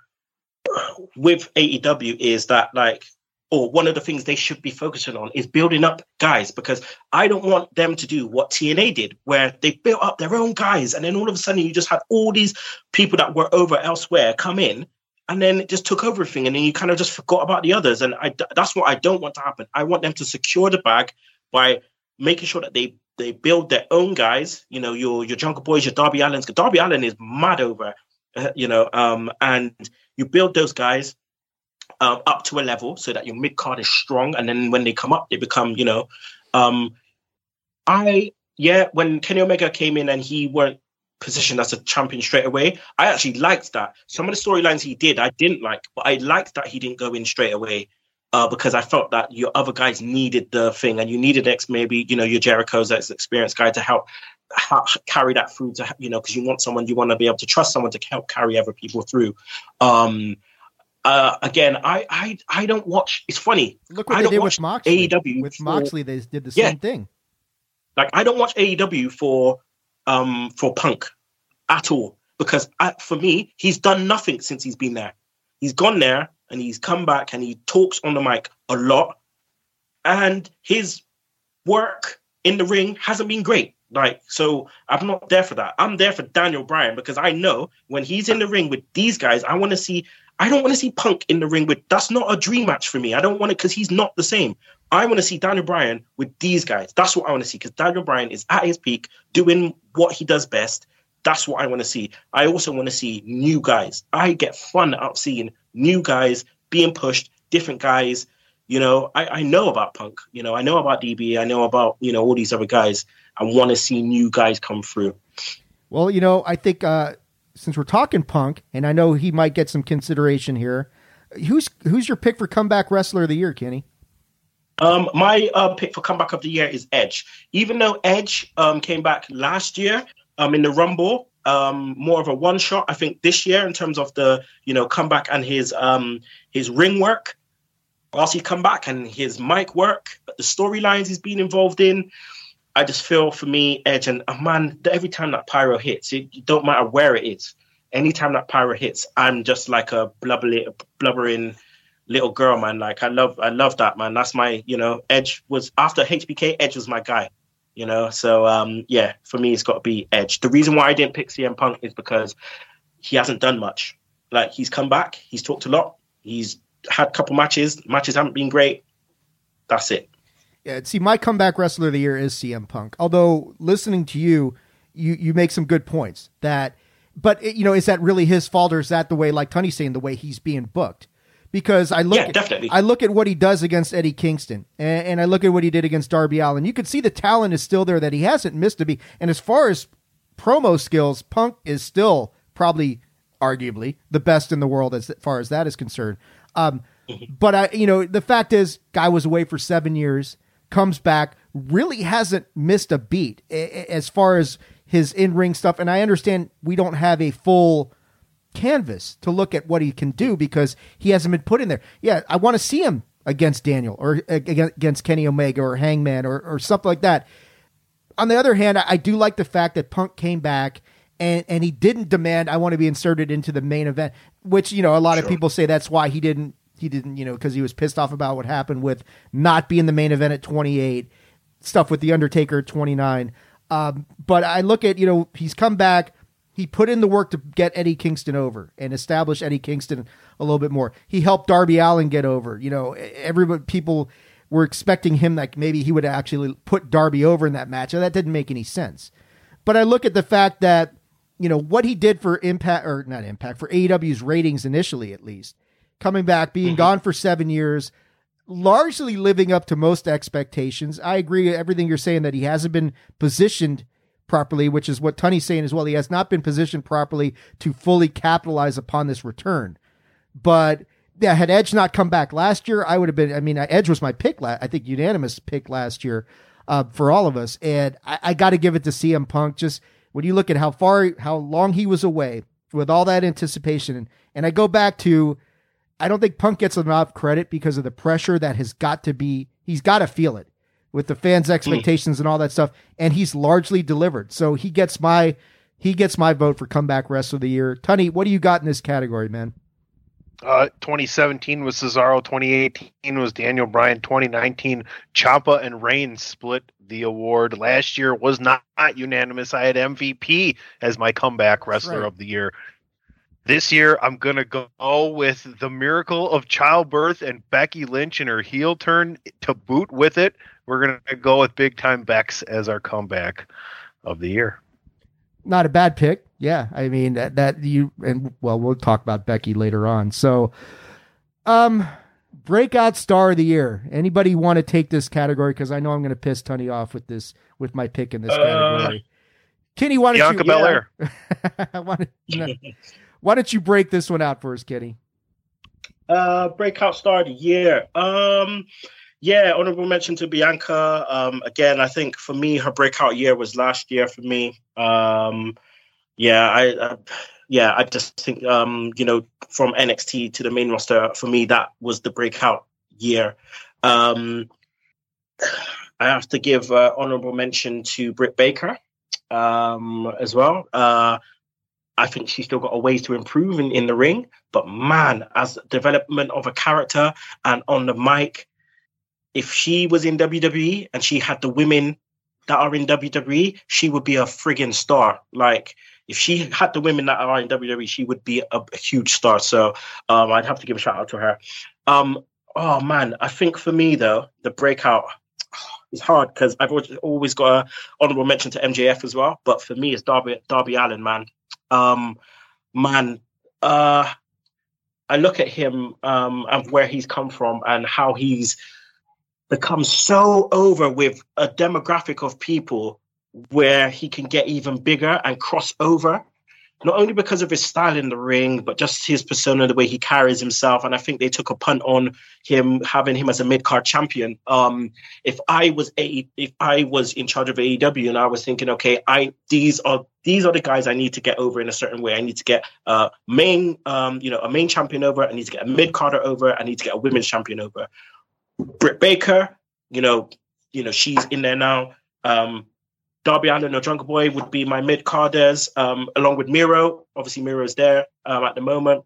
with AEW is that like, or one of the things they should be focusing on is building up guys because I don't want them to do what TNA did, where they built up their own guys, and then all of a sudden you just had all these people that were over elsewhere come in and then it just took over everything, and then you kind of just forgot about the others. And I, that's what I don't want to happen. I want them to secure the bag by making sure that they they build their own guys. You know, your your Jungle Boys, your Darby Allins. Darby Allin is mad over, uh, you know, um, and you build those guys um, up to a level so that your mid card is strong, and then when they come up, they become, you know, um, I yeah, when Kenny Omega came in and he weren't position as a champion straight away. I actually liked that. Some of the storylines he did, I didn't like, but I liked that he didn't go in straight away. Uh, because I felt that your other guys needed the thing, and you needed X maybe you know your Jericho's ex experienced guy to help ha- carry that through to you know because you want someone you want to be able to trust someone to help carry other people through. Um, uh, again, I, I I don't watch. It's funny. Look what I they did with Moxley. AEW with Moxley, they did the yeah, same thing. Like I don't watch AEW for um for Punk at all because I, for me, he's done nothing since he's been there. He's gone there and he's come back and he talks on the mic a lot, and his work in the ring hasn't been great. Like, so I'm not there for that. I'm there for Daniel Bryan because I know when he's in the ring with these guys, I want to see. I don't want to see Punk in the ring with. That's not a dream match for me. I don't want it because he's not the same. I want to see Daniel Bryan with these guys. That's what I want to see because Daniel Bryan is at his peak, doing what he does best, that's what I want to see. I also want to see new guys. I get fun out seeing new guys being pushed, different guys. You know, I, I know about Punk. You know, I know about DB. I know about you know all these other guys. I want to see new guys come through. Well, you know, I think uh, since we're talking Punk, and I know he might get some consideration here. Who's who's your pick for comeback wrestler of the year, Kenny? Um, my uh, pick for comeback of the year is Edge. Even though Edge um, came back last year, um, in the Rumble. Um, more of a one shot, I think, this year in terms of the you know comeback and his um his ring work. Whilst he come back and his mic work, the storylines he's been involved in, I just feel for me, Edge and uh, man, every time that pyro hits, it, it don't matter where it is. Anytime that pyro hits, I'm just like a blubbering, blubbering little girl, man. Like I love, I love that, man. That's my, you know, Edge was after HBK. Edge was my guy you know. So um, yeah, for me, it's got to be Edge. The reason why I didn't pick CM Punk is because he hasn't done much. Like he's come back, he's talked a lot, he's had a couple matches. Matches haven't been great. That's it. Yeah, see, my comeback wrestler of the year is CM Punk. Although listening to you, you you make some good points. That, but you know, is that really his fault, or is that the way, like Tony's saying, the way he's being booked? Because I look yeah, definitely. I look at what he does against Eddie Kingston and, and, I look at what he did against Darby Allin. You can see the talent is still there that he hasn't missed a beat. And as far as promo skills, Punk is still probably arguably the best in the world as far as that is concerned. Um, mm-hmm. but I, you know, the fact is, guy was away for seven years, comes back, really hasn't missed a beat as far as his in ring stuff. And I understand we don't have a full canvas to look at what he can do because he hasn't been put in there. Yeah, I want to see him against Daniel or against Kenny Omega or Hangman or, or something like that. On the other hand, I do like the fact that Punk came back and, and he didn't demand I want to be inserted into the main event, which you know a lot sure. of people say that's why he didn't he didn't you know because he was pissed off about what happened with not being the main event at 28, stuff with the Undertaker at 29. Um, but I look at you know he's come back. He put in the work to get Eddie Kingston over and establish Eddie Kingston a little bit more. He helped Darby Allin get over. You know, everybody people were expecting him that maybe he would actually put Darby over in that match, and that didn't make any sense. But I look at the fact that you know what he did for Impact or not Impact for AEW's ratings initially, at least coming back, being mm-hmm. gone for seven years, largely living up to most expectations. I agree with everything you're saying that he hasn't been positioned properly, which is what Tunney's saying as well. He has not been positioned properly to fully capitalize upon this return. But yeah, had Edge not come back last year, I would have been. I mean, Edge was my pick. La- I think unanimous pick last year uh, for all of us, and I, I got to give it to CM Punk. Just when you look at how far, how long he was away with all that anticipation, and I go back to, I don't think Punk gets enough credit because of the pressure that has got to be. He's got to feel it with the fans' expectations mm. and all that stuff, and he's largely delivered. So he gets my he gets my vote for comeback wrestler of the year. Tunney, what do you got in this category, man? Uh, 2017 was Cesaro. 2018 was Daniel Bryan. 2019, Ciampa and Reigns split the award. Last year was not, not unanimous. I had MVP as my comeback wrestler right. of the year. This year, I'm going to go with the miracle of childbirth and Becky Lynch and her heel turn to boot with it. We're going to go with Big Time Bex as our comeback of the year. Not a bad pick. Yeah. I mean, that, that you, and well, we'll talk about Becky later on. So, um, breakout star of the year. Anybody want to take this category? Because I know I'm going to piss Tunney off with this, with my pick in this uh, category. Kenny, why don't Bianca you? Belair. Yeah, why, don't, why don't you break this one out for us, Kenny? Uh, breakout star of the year. Um, yeah, honorable mention to Bianca. Um, again, I think for me, her breakout year was last year for me. Um, yeah, I, I, yeah, I just think um, you know from NXT to the main roster for me that was the breakout year. Um, I have to give uh, honorable mention to Britt Baker um, as well. Uh, I think she's still got a ways to improve in, in the ring, but man, as development of a character and on the mic, if she was in WWE and she had the women that are in WWE, she would be a friggin' star. Like if she had the women that are in WWE, she would be a, a huge star. So um, I'd have to give a shout out to her. Um, oh man, I think for me though, the breakout is hard because I've always got a honorable mention to MJF as well. But for me, it's Darby Darby Allin, man. Um, man, uh, I look at him um, and where he's come from and how he's become so over with a demographic of people where he can get even bigger and cross over not only because of his style in the ring, but just his persona, the way he carries himself. And I think they took a punt on him having him as a mid card champion. Um, if I was a, if I was in charge of AEW and I was thinking, okay, I these are these are the guys I need to get over in a certain way. I need to get a main, um, you know, a main champion over. I need to get a mid carder over. I need to get a women's champion over. Britt Baker, you know, you know, she's in there now. Um, Darby Allin or Jungle Boy would be my mid carders, um, along with Miro. Obviously, Miro is there um, at the moment.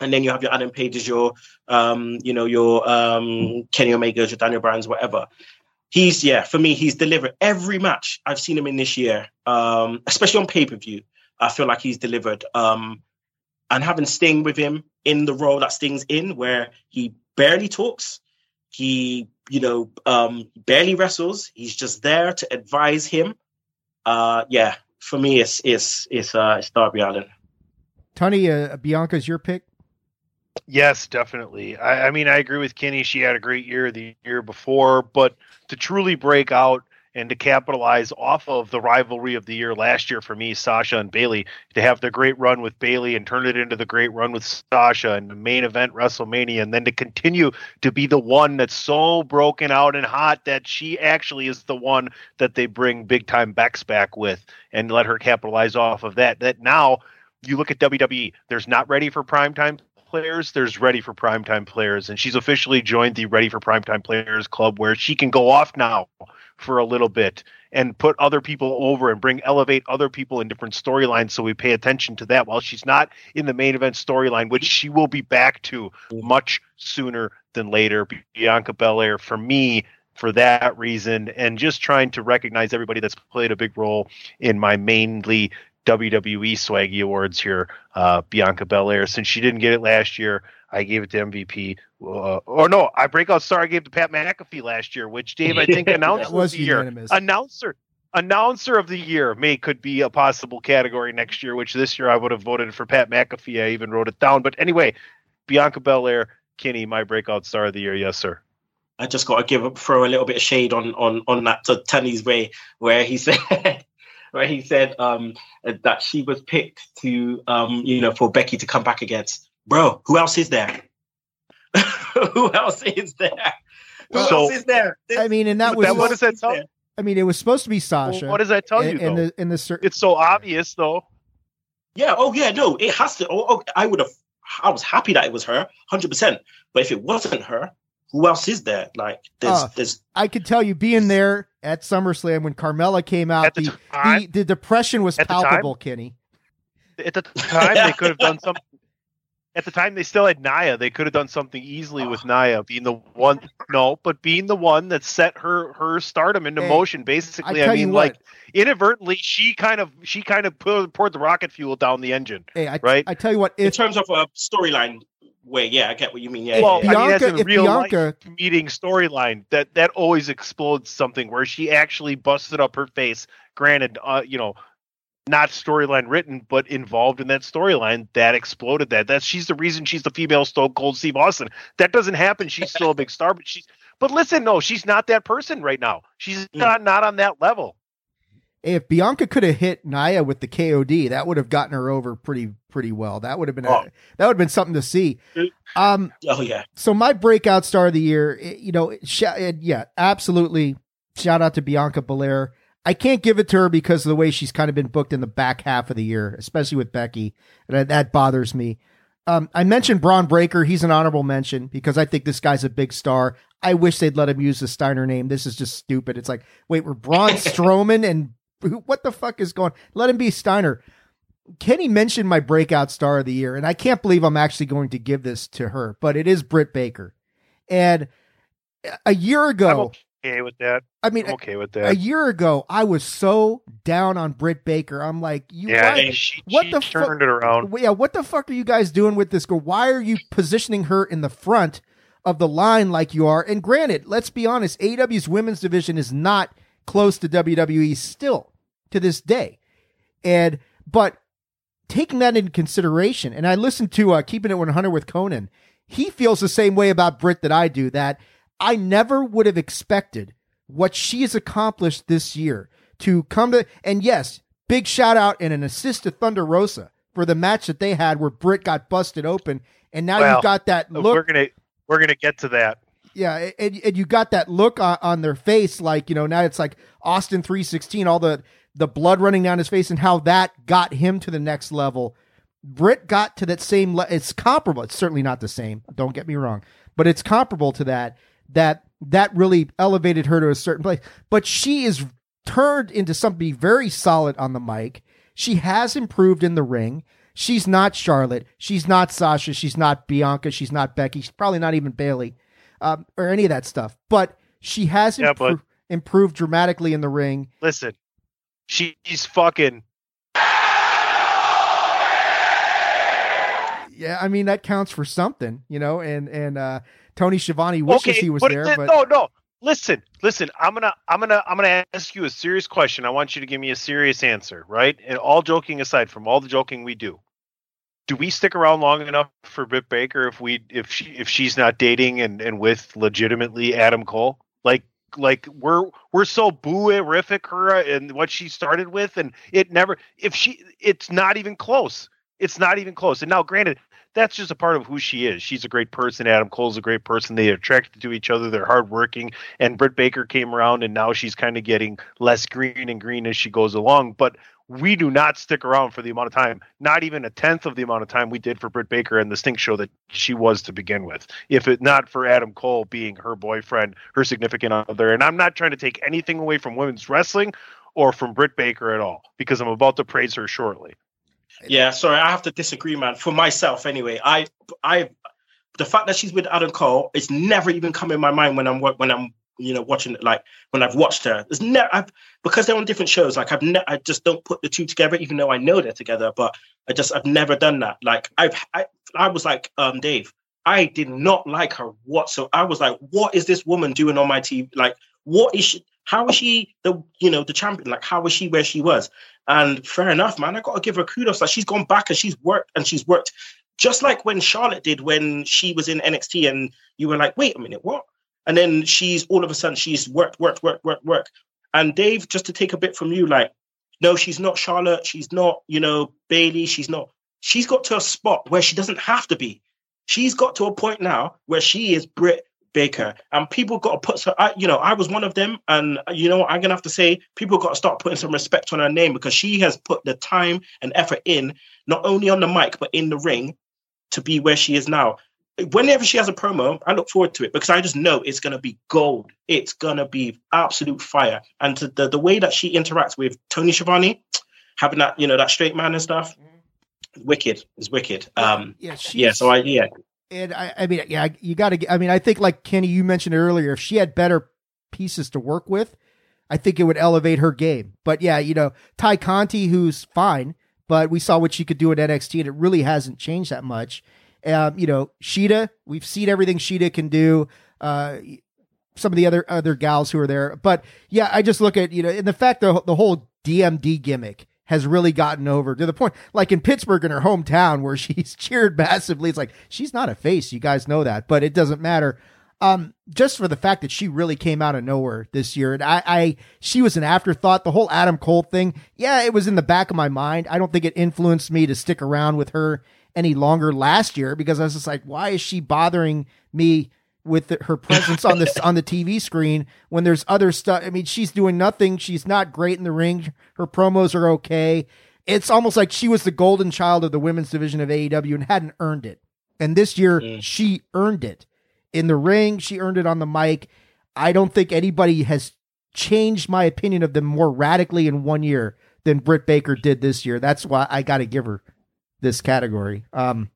And then you have your Adam Pages, your, um, you know, your um, Kenny Omega, your Daniel Bryan's, whatever. He's yeah, for me, he's delivered every match I've seen him in this year, um, especially on pay per view. I feel like he's delivered. Um, and having Sting with him in the role that Sting's in, where he barely talks, he you know um, barely wrestles. He's just there to advise him uh, yeah, for me, it's it's it's uh, it's Darby Allin. Tony, uh, Bianca's your pick. Yes, definitely. I, I mean, I agree with Kenny. She had a great year the year before, but to truly break out and to capitalize off of the rivalry of the year last year for me, Sasha and Bailey, to have the great run with Bailey and turn it into the great run with Sasha and the main event WrestleMania, and then to continue to be the one that's so broken out and hot that she actually is the one that they bring big time Bex back with and let her capitalize off of that. That now you look at WWE, there's not ready for prime time players, there's ready for primetime players, and she's officially joined the Ready for Primetime Players Club, where she can go off now for a little bit and put other people over and bring elevate other people in different storylines. So we pay attention to that while she's not in the main event storyline, which she will be back to mm-hmm. much sooner than later. Bianca Belair, for me, for that reason, and just trying to recognize everybody that's played a big role in my mainly WWE Swaggy Awards here. Uh, Bianca Belair, since she didn't get it last year, I gave it to MVP. Uh, or no, I breakout star I gave to Pat McAfee last year, which Dave I think announced That was the year. Announcer announcer of the year may could be a possible category next year, which this year I would have voted for Pat McAfee. I even wrote it down. But anyway, Bianca Belair, Kenny, my breakout star of the year. Yes, sir. I just got to give up, throw a little bit of shade on on on that to Tenny's way, where he said, where he said um, that she was picked to, um, you know, for Becky to come back against. Bro, who else is there? who else is there? Who So- else is there? I mean, and that was That- what does that Is tell you? I mean, it was supposed to be Well, Sasha. what does that tell you, in, though? in the in the cer- it's so obvious, though. Yeah. Oh, yeah. No, it has to. Oh, oh, I would have. I was happy that it was her, hundred percent. But if it wasn't her, who else is there? Like, there's, Uh, there's. I could tell you being there at SummerSlam when Carmella came out, At the the, time- the, the depression was At the time? palpable, Kenny. At the time, they could have done something. At the time, they still had Nia. They could have done something easily with Nia being the one. No, but being the one that set her her stardom into Hey, motion. Basically, I I, mean, like inadvertently, she kind of she kind of poured, poured the rocket fuel down the engine. Hey, I, Right? I tell you what, In terms of a storyline way, yeah, I get what you mean. Yeah. Well, yeah, I mean, as Bianca, in if real life, Bianca, meeting storyline that that always explodes something where she actually busted up her face. Granted, uh, you know, not storyline written, but involved in that storyline that exploded that. That's she's the reason she's the female Stone Cold Steve Austin. That doesn't happen. She's still a big star, but she's but listen, no, she's not that person right now. She's Mm. not not on that level. If Bianca could have hit Nia with the KOD, that would have gotten her over pretty pretty well. That would have been a, Oh. that would have been something to see. Um, oh yeah. so my breakout star of the year, eh, you know, sh- eh, yeah, absolutely. Shout out to Bianca Belair. I can't give it to her because of the way she's kind of been booked in the back half of the year, especially with Becky. And that, bothers me. Um, I mentioned Bron Breakker. He's an honorable mention because I think this guy's a big star. I wish they'd let him use the Steiner name. This is just stupid. It's like, wait, we're Braun Strowman and what the fuck is going? Let him be Steiner. Kenny mentioned my breakout star of the year, and I can't believe I'm actually going to give this to her, but it is Britt Baker. And a year I'm ago, okay with that. I mean, I'm okay with that. a year ago, I was so down on Britt Baker. I'm like, you Yeah, she, what she the fu- turned it around. yeah, what the fuck are you guys doing with this girl? Why are you positioning her in the front of the line like you are? And granted, let's be honest, AW's women's division is not close to WWE still to this day. And but taking that into consideration, and I listened to uh, Keeping It 100 with Konnan, he feels the same way about Britt that I do. That I never would have expected what she has accomplished this year to come to. And yes, big shout out and an assist to Thunder Rosa for the match that they had where Britt got busted open, and now Well, you've got that We're gonna we're gonna get to that. Yeah, and, and you got that look on, on their face, like you know now it's like Austin three sixteen, all the the blood running down his face, and how that got him to the next level. Britt got to that same. Le- it's comparable. It's certainly not the same. Don't get me wrong, but it's comparable to that. That that really elevated her to a certain place. But she is turned into something very solid on the mic. She has improved in the ring. She's not Charlotte. She's not Sasha. She's not Bianca. She's not Becky. She's probably not even Bailey um, or any of that stuff. But she has Yeah, impro- but- improved dramatically in the ring. Listen, she's fucking Yeah, I mean that counts for something, you know. And and uh, Tony Schiavone wishes okay, he was but there, th- but no, no. Listen, listen. I'm gonna, I'm gonna, I'm gonna ask you a serious question. I want you to give me a serious answer, right? And all joking aside, from all the joking we do, do we stick around long enough for Britt Baker if we, if she, if she's not dating and and with legitimately Adam Cole? Like, like we're we're so boo-erific her and what she started with, and it never. If she, it's not even close. It's not even close. And now, granted, that's just a part of who she is. She's a great person. Adam Cole's a great person. They attracted to each other. They're hardworking. And Britt Baker came around, and now she's kind of getting less green and green as she goes along. But we do not stick around for the amount of time, not even a tenth of the amount of time we did for Britt Baker and the stink show that she was to begin with. If it not for Adam Cole being her boyfriend, her significant other, and I'm not trying to take anything away from women's wrestling or from Britt Baker at all, because I'm about to praise her shortly. Yeah, sorry, I have to disagree, man. For myself, anyway, I, I, the fact that she's with Adam Cole, it's never even come in my mind when I'm when I'm you know watching. Like when I've watched her, there's never I've, because they're on different shows. Like I've ne- I just don't put the two together, even though I know they're together. But I just I've never done that. Like I've I, I was like um Dave. I did not like her whatsoever. I was like, what is this woman doing on my TV? Like, what is she? How is she the you know the champion? Like, how is she where she was? And fair enough, man. I got to give her kudos. Like, she's gone back and she's worked and she's worked just like when Charlotte did when she was in NXT, and you were like, wait a minute, what? And then she's all of a sudden she's worked, worked, worked, worked, work. And Dave, just to take a bit from you, like, no, she's not Charlotte. She's not, you know, Bailey. She's not. She's got to a spot where she doesn't have to be. She's got to a point now where she is Britt Baker, and people got to put. So, I, you know, I was one of them, and uh, you know, I'm gonna have to say, people got to start putting some respect on her name because she has put the time and effort in, not only on the mic but in the ring, to be where she is now. Whenever she has a promo, I look forward to it because I just know it's gonna be gold. It's gonna be absolute fire, and to the the way that she interacts with Tony Schiavone, having that you know that straight man and stuff, wicked is wicked. Um, yeah, yeah. So I yeah. And I, I mean, yeah, you got to. I mean, I think like Kenny, you mentioned earlier, if she had better pieces to work with, I think it would elevate her game. But yeah, you know, Tay Conti, who's fine, but we saw what she could do at NXT, and it really hasn't changed that much. Um, you know, Shida, we've seen everything Shida can do. Uh, some of the other other gals who are there, but yeah, I just look at you know, and the fact the the whole DMD gimmick has really gotten over to the point, like in Pittsburgh in her hometown, where she's cheered massively. It's like she's not a face, you guys know that, but it doesn't matter. Um, just for the fact that she really came out of nowhere this year, and I, I, she was an afterthought. The whole Adam Cole thing, yeah, it was in the back of my mind. I don't think it influenced me to stick around with her any longer last year because I was just like, why is she bothering me? with the, her presence on this on the TV screen when there's other stuff. I mean, she's doing nothing. She's not great in the ring. Her promos are okay. It's almost like she was the golden child of the women's division of AEW and hadn't earned it. And this year she earned it in the ring. She earned it on the mic. I don't think anybody has changed my opinion of them more radically in one year than Britt Baker did this year. That's why I got to give her this category. Um,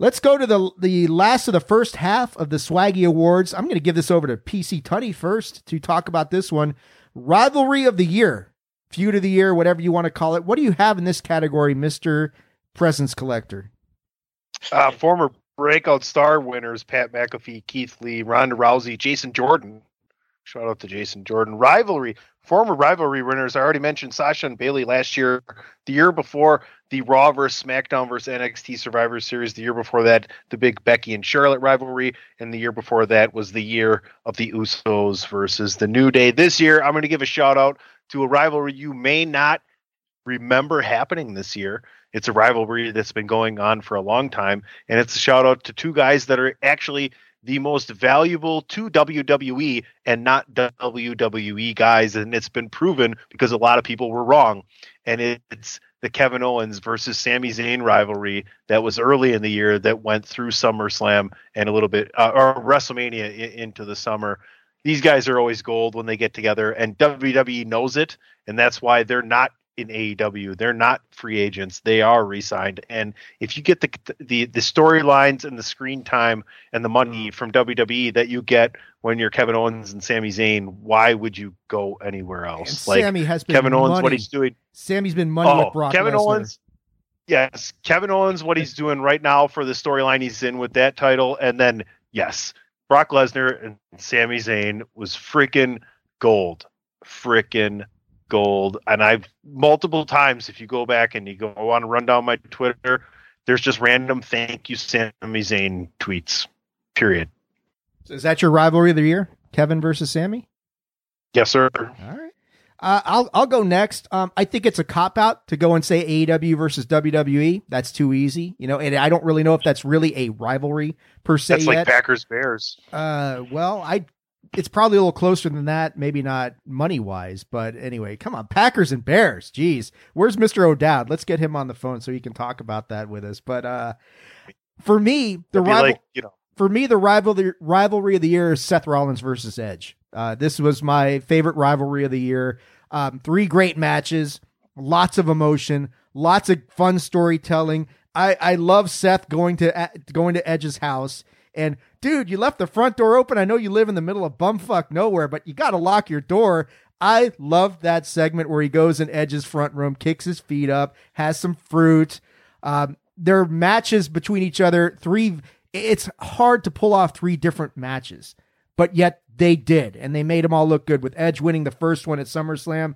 Let's go to the the last of the first half of the Swaggy Awards. I'm going to give this over to PC Tunney first to talk about this one. Rivalry of the year, feud of the year, whatever you want to call it. What do you have in this category, Mister Presence Collector? Uh, former breakout star winners Pat McAfee, Keith Lee, Ronda Rousey, Jason Jordan. Shout out to Jason Jordan. Rivalry, former rivalry winners. I already mentioned Sasha and Bailey last year. The year before, the Raw versus SmackDown versus NXT Survivor Series. The year before that, the big Becky and Charlotte rivalry. And the year before that was the year of the Usos versus the New Day. This year, I'm going to give a shout out to a rivalry you may not remember happening this year. It's a rivalry that's been going on for a long time, and it's a shout out to two guys that are actually the most valuable to WWE and not WWE guys, and it's been proven because a lot of people were wrong. And it's the Kevin Owens versus Sami Zayn rivalry that was early in the year that went through SummerSlam and a little bit uh, or WrestleMania i- into the summer. These guys are always gold when they get together, and WWE knows it, and that's why they're not in AEW. They're not free agents; they are re-signed. And if you get the the the storylines and the screen time and the money from WWE that you get when you're Kevin Owens and Sami Zayn, why would you go anywhere else? And Sami has been Kevin Owens, what he's doing. Sami's been money Oh, with Brock Kevin Lesnar. Owens. Yes, Kevin Owens, what he's doing right now for the storyline he's in with that title, and then yes, Brock Lesnar and Sami Zayn was freaking gold, freaking gold. And I've multiple times, if you go back and you go on to run down my Twitter, there's just random thank you Sami Zayn tweets. Period. Is that your rivalry of the year? Kevin versus Sami? Yes, sir. All right. Uh, I'll I'll go next. Um, I think it's a cop out to go and say AEW versus WWE. That's too easy, you know. And I don't really know if that's really a rivalry per se That's yet. like Packers Bears. Uh, well, I it's probably a little closer than that. Maybe not money wise, but anyway, come on, Packers and Bears. Jeez, where's Mister O'Dowd? Let's get him on the phone so he can talk about that with us. But uh, for me, the rival, like, you know, for me, the rivalry rivalry of the year is Seth Rollins versus Edge. Uh, this was my favorite rivalry of the year. Um, three great matches, lots of emotion, lots of fun storytelling. I, I love Seth going to going to Edge's house and dude, you left the front door open. I know you live in the middle of bumfuck nowhere, but you got to lock your door. I love that segment where he goes in Edge's front room, kicks his feet up, has some fruit. Um, their matches between each other, three. It's hard to pull off three different matches, but yet they did, and they made them all look good. With Edge winning the first one at SummerSlam,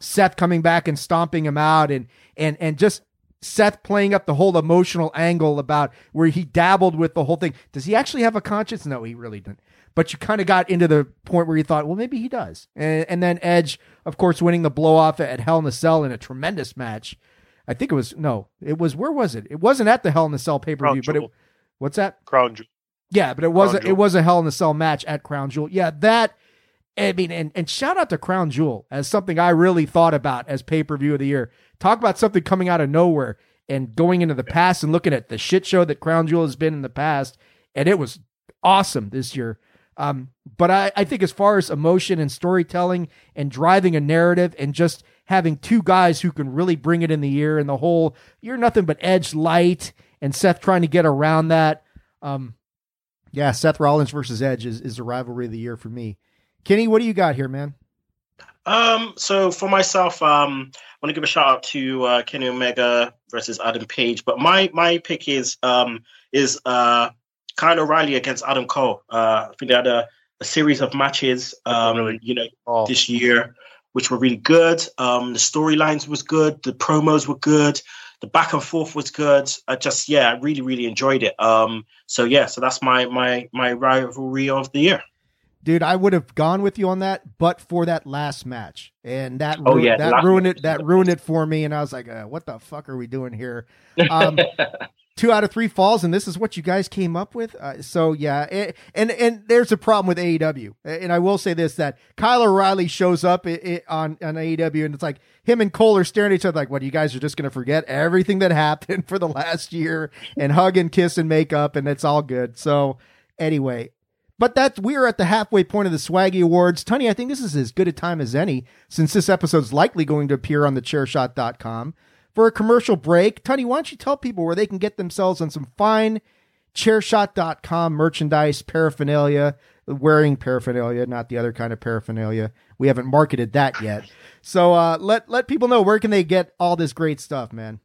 Seth coming back and stomping him out, and and and just Seth playing up the whole emotional angle about where he dabbled with the whole thing. Does he actually have a conscience? No, he really didn't. But you kind of got into the point where you thought, well, maybe he does. And, and then Edge, of course, winning the blow off at Hell in a Cell in a tremendous match. I think it was no, it was where was it? It wasn't at the Hell in a Cell pay per view, but it what's that? Crown Jewel. Yeah, but it was a, it was a Hell in a Cell match at Crown Jewel. Yeah, that. I mean, and and shout out to Crown Jewel as something I really thought about as pay per view of the year. Talk about something coming out of nowhere and going into the past and looking at the shit show that Crown Jewel has been in the past, and it was awesome this year. Um, but I, I think as far as emotion and storytelling and driving a narrative and just having two guys who can really bring it in the year and the whole you're nothing but edge light and Seth trying to get around that. Um, yeah, Seth Rollins versus Edge is, is the rivalry of the year for me. Kenny, what do you got here, man? Um, so for myself, um, I want to give a shout out to uh, Kenny Omega versus Adam Page, but my my pick is um is uh Kyle O'Reilly against Adam Cole. Uh, I think they had a, a series of matches, um, you know, Oh. this year, which were really good. Um, the storylines was good, the promos were good, the back and forth was good. I just yeah, I really really enjoyed it. Um, so yeah, so that's my my my rivalry of the year. Dude, I would have gone with you on that, but for that last match, and that Oh, ru- yeah, that ruined match it. That ruined it for me, and I was like, uh, "What the fuck are we doing here?" Um, two out of three falls, and this is what you guys came up with. Uh, so yeah, it, and and there's a problem with AEW, and I will say this: that Kyle O'Reilly shows up i i on on AEW, and it's like him and Cole are staring at each other like, "What? You guys are just going to forget everything that happened for the last year and hug and kiss and make up, and it's all good." So anyway. But that we are at the halfway point of the Swaggy Awards. Tony, I think this is as good a time as any since this episode's likely going to appear on the chairshot.com for a commercial break. Tony, why don't you tell people where they can get themselves on some fine chairshot.com merchandise, paraphernalia, wearing paraphernalia, not the other kind of paraphernalia. We haven't marketed that yet. So uh, let let people know where can they get all this great stuff, man.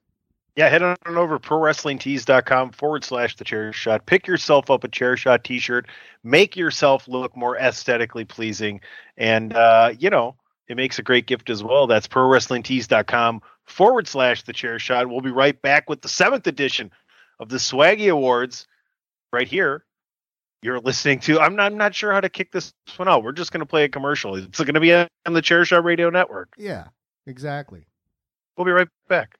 Yeah, head on over to prowrestlingtees.com forward slash the chair shot. Pick yourself up a chair shot t shirt. Make yourself look more aesthetically pleasing. And, uh, you know, it makes a great gift as well. That's prowrestlingtees.com forward slash the chair shot. We'll be right back with the seventh edition of the Swaggy Awards right here. You're listening to. I'm not. I'm not sure how to kick this one out. We're just going to play a commercial. It's going to be on the Chair Shot Radio Network. Yeah, exactly. We'll be right back.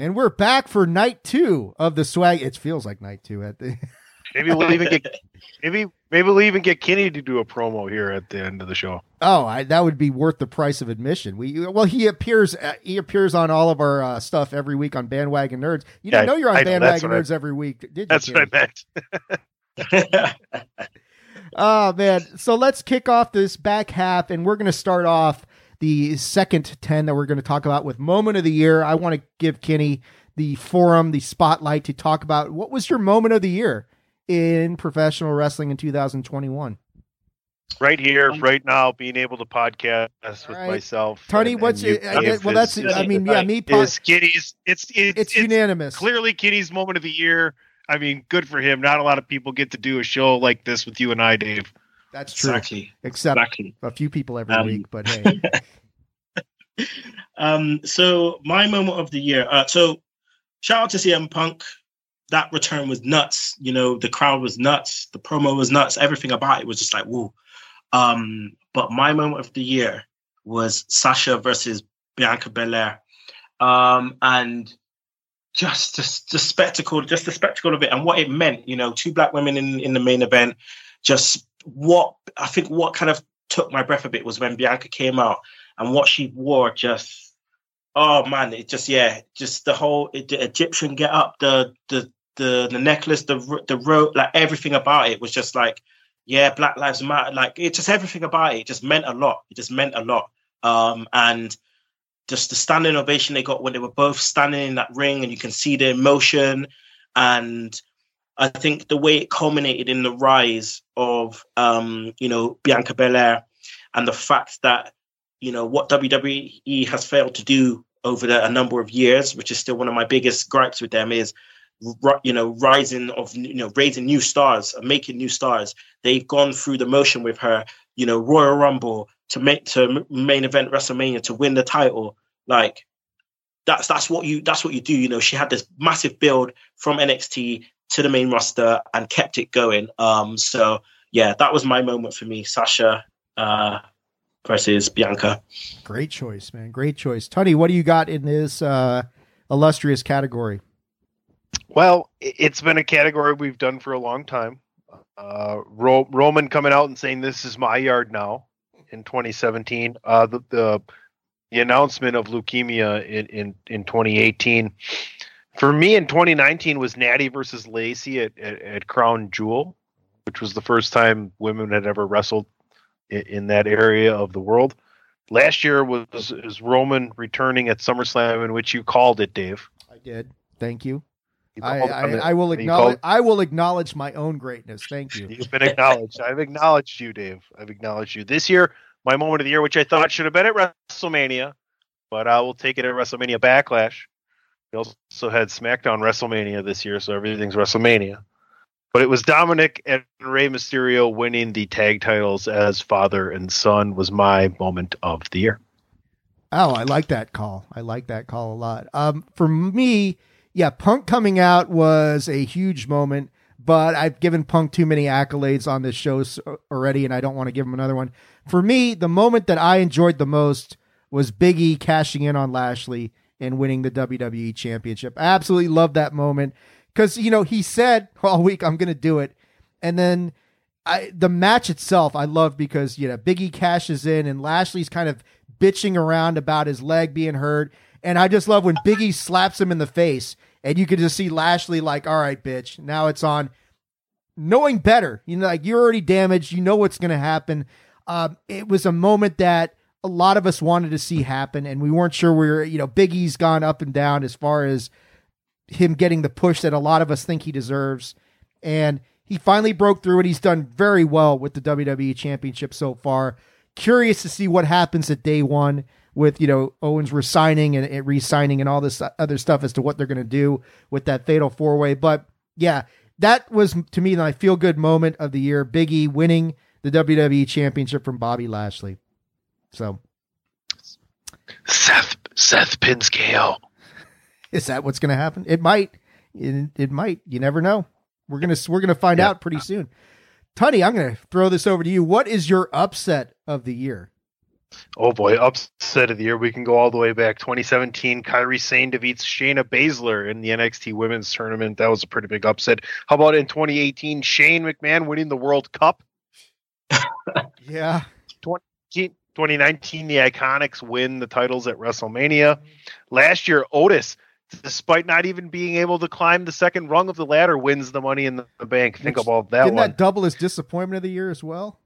And we're back for night two of the swag. It feels like night two at the. Maybe we'll even get maybe maybe we'll even get Kenny to do a promo here at the end of the show. Oh, I, that would be worth the price of admission. We well, he appears uh, he appears on all of our uh, stuff every week on Bandwagon Nerds. You Yeah, didn't know you're on I Bandwagon I- Nerds every week, did you? That's what I meant. Oh man! So let's kick off this back half, and we're going to start off the second ten that we're going to talk about with moment of the year. I want to give Kenny the forum, the spotlight to talk about what was your moment of the year in professional wrestling in 2021. right here, um, right now, being able to podcast with myself. Tony, and- what's and you? I well, that's is- I mean, yeah, me. po- is Kenny's. It's it's, It's unanimous. Clearly, Kenny's moment of the year. I mean, good for him. Not a lot of people get to do a show like this with you and I, Dave. That's true. Exactly. Except Exactly. a few people every Um, week, but hey. Um, so my moment of the year. Uh, so shout out to CM Punk. That return was nuts. You know, the crowd was nuts. The promo was nuts. Everything about it was just like whoa. Um, but my moment of the year was Sasha versus Bianca Belair, um, and just just the spectacle, just the spectacle of it, and what it meant. You know, two black women in in the main event. Just what I think what kind of took my breath a bit was when Bianca came out and what she wore. Just oh man, it just yeah, just the whole the Egyptian get up, the the the the necklace, the the rope, like everything about it was just like yeah, Black Lives Matter. Like it just everything about it just meant a lot. It just meant a lot. Um, and just the standing ovation they got when they were both standing in that ring, and you can see the emotion. And I think the way it culminated in the rise of um, you know Bianca Belair, and the fact that you know what WWE has failed to do over the, a number of years, which is still one of my biggest gripes with them, is you know rising of you know raising new stars and making new stars. They've gone through the motion with her, you know, Royal Rumble to make to main event WrestleMania to win the title. Like that's that's what you that's what you do. You know, she had this massive build from NXT to the main roster and kept it going. Um, so yeah, that was my moment for me. Sasha uh, versus Bianca. Great choice, man. Great choice. Tony, what do you got in this uh, illustrious category? Well, it's been a category we've done for a long time. Uh, Ro- Roman coming out and saying this is my yard now in 2017. Uh, the, the the announcement of leukemia in, in, in 2018. For me in 2019 was Natty versus Lacey at, at, at Crown Jewel, which was the first time women had ever wrestled in, in that area of the world. Last year was, was Roman returning at SummerSlam, in which you called it, Dave. I did. Thank you. I, I, I will acknowledge. I will acknowledge my own greatness. Thank you. You've been acknowledged. I've acknowledged you, Dave. I've acknowledged you. This year, my moment of the year, which I thought should have been at WrestleMania, but I will take it at WrestleMania Backlash. We also had SmackDown WrestleMania this year, so everything's WrestleMania. But it was Dominic and Rey Mysterio winning the tag titles as father and son was my moment of the year. Oh, I like that call. I like that call a lot. Um, for me, yeah, Punk coming out was a huge moment, but I've given Punk too many accolades on this show already, and I don't want to give him another one. For me, the moment that I enjoyed the most was Big E cashing in on Lashley and winning the WWE Championship. I absolutely love that moment because you know he said all week, "I'm going to do it," and then I the match itself I love because you know Biggie cashes in and Lashley's kind of bitching around about his leg being hurt, and I just love when Biggie slaps him in the face, and you can just see Lashley like, "All right, bitch, now it's on." Knowing better, you know, like you're already damaged, you know what's going to happen. Um, it was a moment that a lot of us wanted to see happen, and we weren't sure we were. You know, Big E's gone up and down as far as him getting the push that a lot of us think he deserves. And he finally broke through and he's done very well with the WWE Championship so far. Curious to see what happens at day one with, you know, Owens resigning and, and re signing and all this other stuff as to what they're going to do with that fatal four way. But yeah, that was to me my feel good moment of the year. Biggie winning the WWE Championship from Bobby Lashley. So Seth Seth pins KO. Is that what's going to happen? It might. It, it might. You never know. We're gonna we're gonna find out pretty soon. Tony, I'm gonna throw this over to you. What is your upset of the year? Oh boy, upset of the year. We can go all the way back. 2017, Kairi Sane defeats Shayna Baszler in the NXT Women's Tournament. That was a pretty big upset. How about in 2018, Shane McMahon winning the World Cup? Yeah. 20, 2019, the Iconics win the titles at WrestleMania. Last year, Otis, despite not even being able to climb the second rung of the ladder, wins the Money in the Bank. Think Which- about that Didn't one. that double as disappointment of the year as well?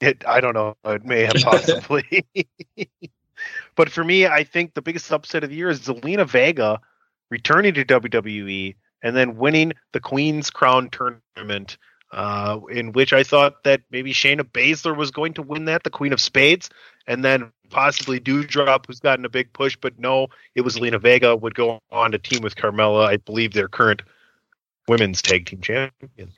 It, I don't know. It may have possibly. but for me, I think the biggest upset of the year is Zelina Vega returning to WWE and then winning the Queen's Crown tournament, uh, in which I thought that maybe Shayna Baszler was going to win that, the Queen of Spades, and then possibly Doudrop, who's gotten a big push. But no, it was Zelina Vega would go on to team with Carmella. I believe their current women's tag team champion.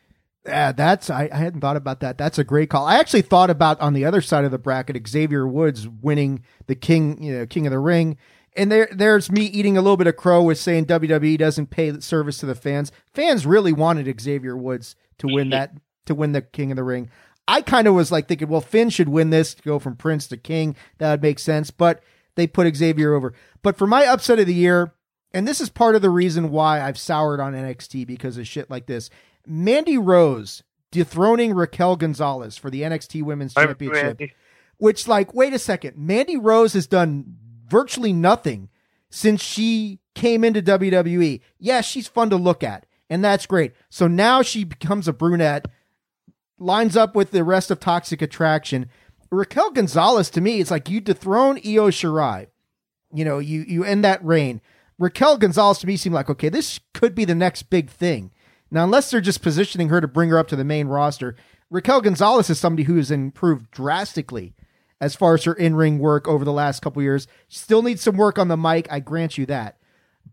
Yeah, that's I, I hadn't thought about that. That's a great call. I actually thought about on the other side of the bracket Xavier Woods winning the King, you know, King of the Ring. And there there's me eating a little bit of crow with saying WWE doesn't pay service to the fans. Fans really wanted Xavier Woods to win mm-hmm. that to win the King of the Ring. I kind of was like thinking, well, Finn should win this to go from Prince to King. That would make sense. But they put Xavier over. But for my upset of the year, and this is part of the reason why I've soured on NXT because of shit like this. Mandy Rose dethroning Raquel Gonzalez for the NXT Women's I'm Championship. Mandy. Which, like, wait a second. Mandy Rose has done virtually nothing since she came into WWE. Yeah, she's fun to look at, and that's great. So now she becomes a brunette, lines up with the rest of Toxic Attraction. Raquel Gonzalez, to me, it's like you dethrone Io Shirai. You know, you you end that reign. Raquel Gonzalez to me seemed like okay, this could be the next big thing. Now, unless they're just positioning her to bring her up to the main roster, Raquel Gonzalez is somebody who has improved drastically as far as her in ring work over the last couple years. Still needs some work on the mic, I grant you that.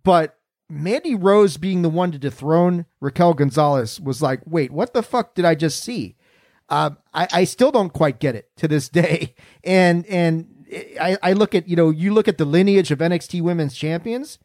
But Mandy Rose being the one to dethrone Raquel Gonzalez was like, wait, what the fuck did I just see? Uh, I, I still don't quite get it to this day. And and I, I look at you know you look at the lineage of NXT Women's Champions,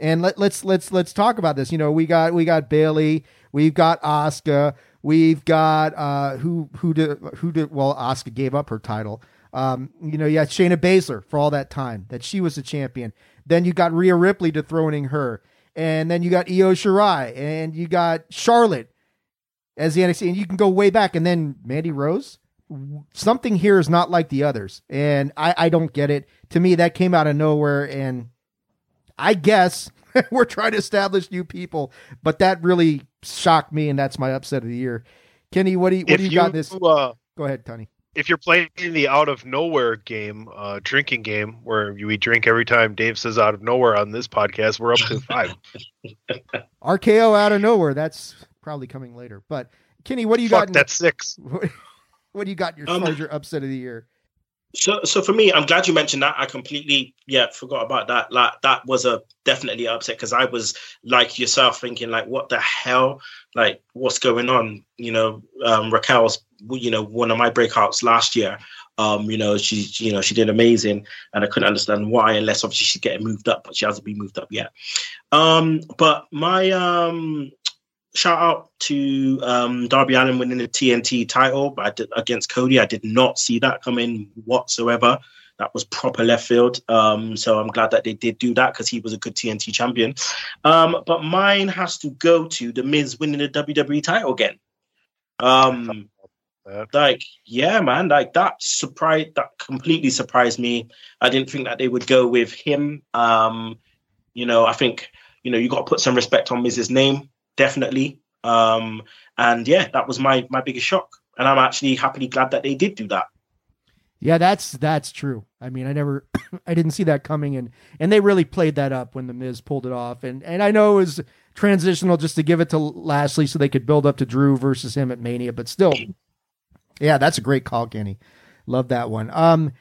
and let, let's let's let's talk about this. You know we got we got Bayley, we've got Asuka, we've got uh who who did who did well Asuka gave up her title. Um, you know, you had Shayna Baszler for all that time that she was a champion. Then you got Rhea Ripley dethroning her, and then you got Io Shirai, and you got Charlotte as the NXT, and you can go way back, and then Mandy Rose. Something here is not like the others, and I, I don't get it. To me, that came out of nowhere, and I guess we're trying to establish new people, but that really shocked me, and that's my upset of the year. Kenny, what do you what if do you, you got this? uh, Go ahead, Tony. If you're playing the out of nowhere game, uh, drinking game, where we drink every time Dave says out of nowhere on this podcast, we're up to five. RKO out of nowhere. That's probably coming later. But Kenny, what do you Fuck, got? in- that's six. What, what do you got in your, Um, as far as your upset of the year? So, so for me, I'm glad you mentioned that. I completely, yeah, forgot about that. Like that was a definitely upset because I was like yourself, thinking like, what the hell, like what's going on? You know, um, Raquel's, you know, one of my breakouts last year. Um, you know, she, you know, she did amazing, and I couldn't understand why, unless obviously she's getting moved up, but she hasn't been moved up yet. Um, but my um shout out to um, Darby Allin winning the TNT title but I did, against Cody. I did not see that coming whatsoever. That was proper left field. Um, so I'm glad that they did do that because he was a good TNT champion. Um, but mine has to go to The Miz winning the WWE title again. Um, like, yeah, man, like that surprised, that completely surprised me. I didn't think that they would go with him. Um, you know, I think, you know, you got to put some respect on Miz's name definitely. Um, and yeah, that was my my biggest shock, and I'm actually happily glad that they did do that. Yeah, that's that's true. I mean, I never, I didn't see that coming, and and they really played that up when the Miz pulled it off, and and I know it was transitional just to give it to Lashley so they could build up to Drew versus him at Mania, but still, yeah, that's a great call, Kenny. Love that one. Um,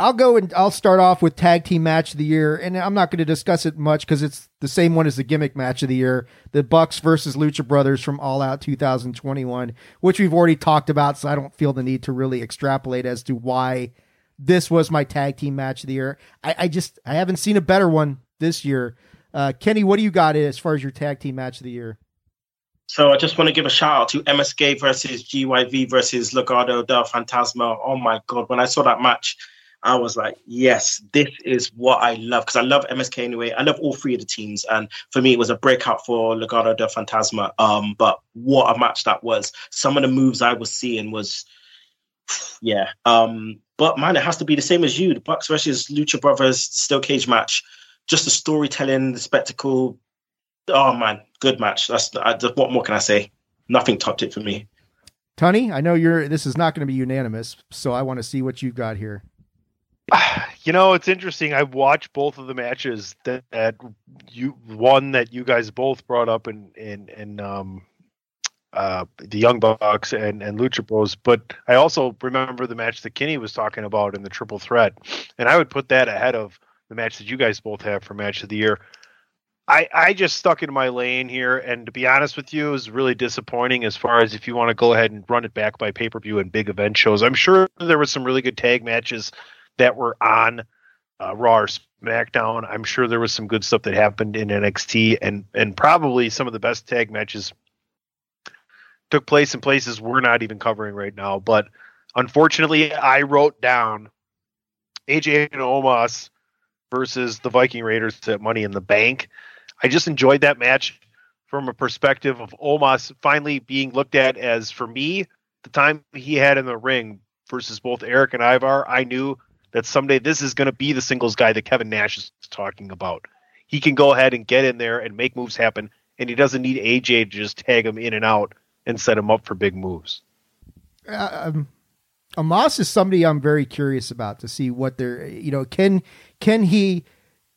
I'll go and I'll start off with tag team match of the year, and I'm not going to discuss it much because it's the same one as the gimmick match of the year, the Bucks versus Lucha Brothers from All Out 2021, which we've already talked about, so I don't feel the need to really extrapolate as to why this was my tag team match of the year. I, I just I haven't seen a better one this year. Uh, Kenny, what do you got as far as your tag team match of the year? So I just want to give a shout out to MSK versus GYV versus Legado del Fantasma. Oh my god, when I saw that match, I was like, yes, this is what I love because I love MSK anyway. I love all three of the teams, and for me, it was a breakout for Legado del Fantasma. Um, but what a match that was! Some of the moves I was seeing was, yeah. Um, but man, it has to be the same as you. The Bucks versus Lucha Brothers steel cage match. Just the storytelling, the spectacle. Oh man, good match. That's I, what more can I say? Nothing topped it for me. Tony, I know you're. This is not going to be unanimous, so I want to see what you've got here. You know, it's interesting. I watched both of the matches that, that you one that you guys both brought up in in in um uh the Young Bucks and and Lucha Bros, but I also remember the match that Kenny was talking about in the Triple Threat, and I would put that ahead of the match that you guys both have for match of the year. I, I just stuck in my lane here, and to be honest with you, it was really disappointing as far as if you want to go ahead and run it back by pay per view and big event shows. I'm sure there was some really good tag matches that were on uh, Raw or SmackDown. I'm sure there was some good stuff that happened in NXT, and and probably some of the best tag matches took place in places we're not even covering right now. But unfortunately, I wrote down AJ and Omos versus the Viking Raiders at Money in the Bank. I just enjoyed that match from a perspective of Omos finally being looked at as, for me, the time he had in the ring versus both Eric and Ivar. I knew that someday this is going to be the singles guy that Kevin Nash is talking about. He can go ahead and get in there and make moves happen, and he doesn't need AJ to just tag him in and out and set him up for big moves. Uh, um, Omos is somebody I'm very curious about to see what they're, you know, can can he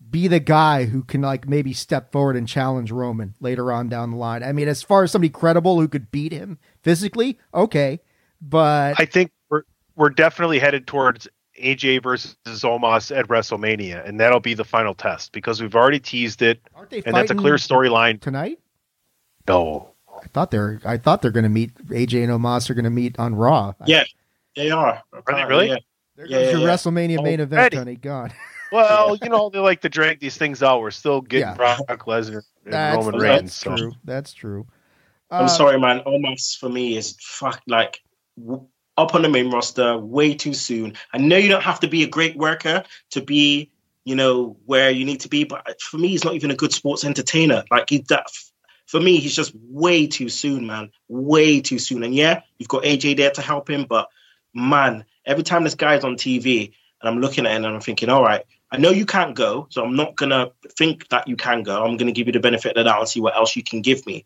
be the guy who can like maybe step forward and challenge Roman later on down the line? I mean, as far as somebody credible who could beat him physically, okay, but I think we're we're definitely headed towards AJ versus Omos at WrestleMania, and that'll be the final test because we've already teased it, and that's a clear storyline tonight. No, I thought they're I thought they're going to meet AJ and Omos are going to meet on Raw. Yeah, they are. Are they really? Yeah. There Yeah, goes yeah, your yeah. WrestleMania main event, Already. honey. God, Well, you know they like to drag these things out. We're still getting Yeah. Brock Lesnar and that's, Roman that's Reigns. So. true. That's true. I'm Uh, sorry, man. Omos for me is fuck like w- up on the main roster way too soon. I know you don't have to be a great worker to be, you know, where you need to be, but for me, he's not even a good sports entertainer. Like he that for me, he's just way too soon, man. Way too soon. And yeah, you've got AJ there to help him, but man, every time this guy's on TV and I'm looking at him and I'm thinking, all right, I know you can't go, so I'm not gonna think that you can go. I'm gonna give you the benefit of the doubt and see what else you can give me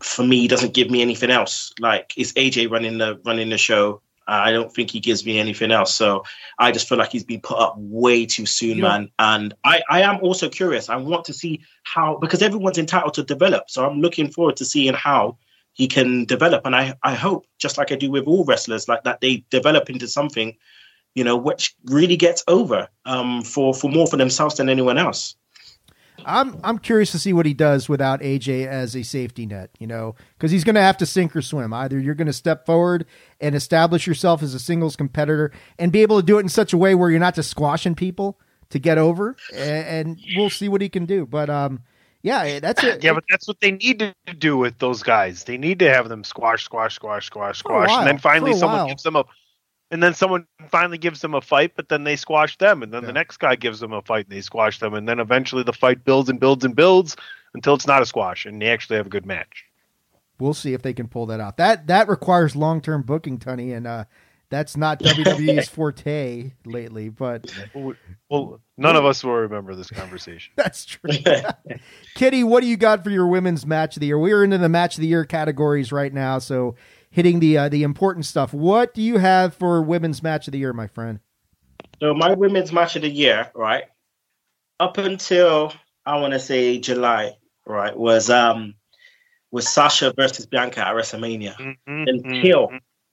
for me, he doesn't give me anything else. Like it's AJ running the running the show. Uh, I don't think he gives me anything else. So I just feel like he's been put up way too soon, know- man. And I, I am also curious. I want to see how because everyone's entitled to develop. So I'm looking forward to seeing how he can develop. And I, I hope, just like I do with all wrestlers, like that they develop into something, you know, which really gets over um, for for more for themselves than anyone else. I'm I'm curious to see what he does without AJ as a safety net, you know, because he's going to have to sink or swim. Either you're going to step forward and establish yourself as a singles competitor and be able to do it in such a way where you're not just squashing people to get over, and, and we'll see what he can do. But um, yeah, that's it. Yeah, but that's what they need to do with those guys. They need to have them squash, squash, squash, squash, squash, and then finally someone while. gives them a, and then someone finally gives them a fight, but then they squash them, and then Yeah. the next guy gives them a fight and they squash them, and then eventually the fight builds and builds and builds until it's not a squash and they actually have a good match. we'll see if they can pull that out. That that requires long term booking, Tony, and uh, that's not WWE's forte lately. But Well, well, none of us will remember this conversation. That's true. Kenny, what do you got for your women's match of the year? We're into the match of the year categories right now, so hitting the uh, the important stuff. What do you have for women's match of the year, my friend? So my women's match of the year, right, up until I want to say July, right, was um was Sasha versus Bianca at WrestleMania. Mm-hmm, Until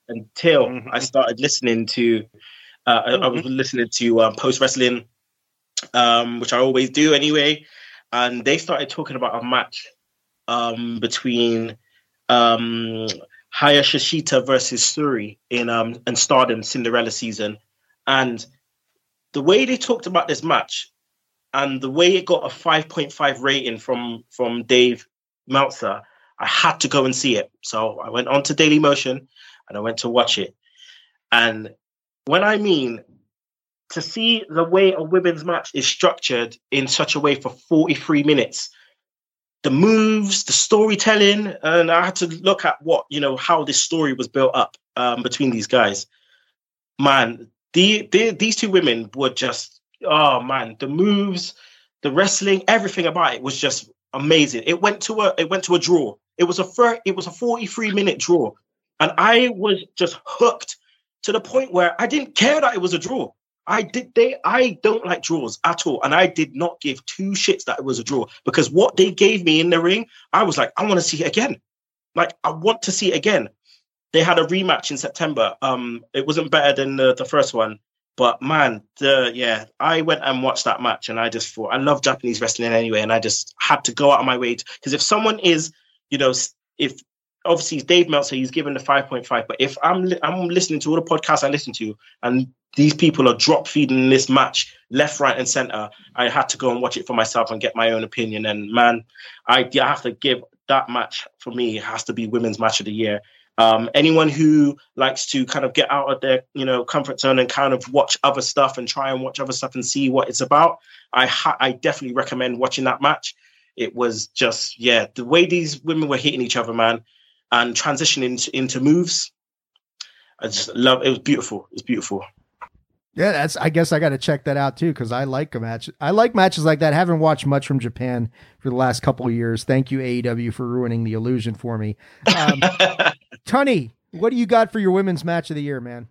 until Mhm. I started listening to, uh, I, I was listening to um, post wrestling, um, which I always do anyway, and they started talking about a match um between um Hayashishita versus Syuri in um in Stardom Cinderella season, and the way they talked about this match and the way it got a 5.5 rating from from Dave Meltzer, I had to go and see it. So I went on to Daily Motion and I went to watch it. And when I mean to see the way a women's match is structured in such a way for 43 minutes, the moves, the storytelling, and I had to look at what, you know, how this story was built up um, between these guys. Man, the, the these two women were just oh man, the moves, the wrestling, everything about it was just amazing. It went to a it went to a draw. It was a fir- it was a 43 minute draw. And I was just hooked to the point where I didn't care that it was a draw. I did they I don't like draws at all. And I did not give two shits that it was a draw because what they gave me in the ring, I was like, I want to see it again. Like I want to see it again. They had a rematch in September. Um, it wasn't better than the, the first one. But man, the yeah, I went and watched that match, and I just thought I love Japanese wrestling anyway, and I just had to go out of my way because if someone is, you know, if obviously Dave Meltzer, he's given the five point five, but if I'm I'm listening to all the podcasts I listen to, and these people are drop feeding this match left, right, and center, I had to go and watch it for myself and get my own opinion. And man, I, I have to give that match for me has to be women's match of the year. Um, anyone who likes to kind of get out of their you know comfort zone and kind of watch other stuff and try and watch other stuff and see what it's about, I ha- I definitely recommend watching that match. It was just yeah, the way these women were hitting each other, man, and transitioning into, into moves. I just love it. Was beautiful. It's beautiful. Yeah, that's. I guess I got to check that out too because I like a match. I like matches like that. haven't watched much from Japan for the last couple of years. Thank you AEW for ruining the illusion for me. Um, Tunney, what do you got for your women's match of the year, man?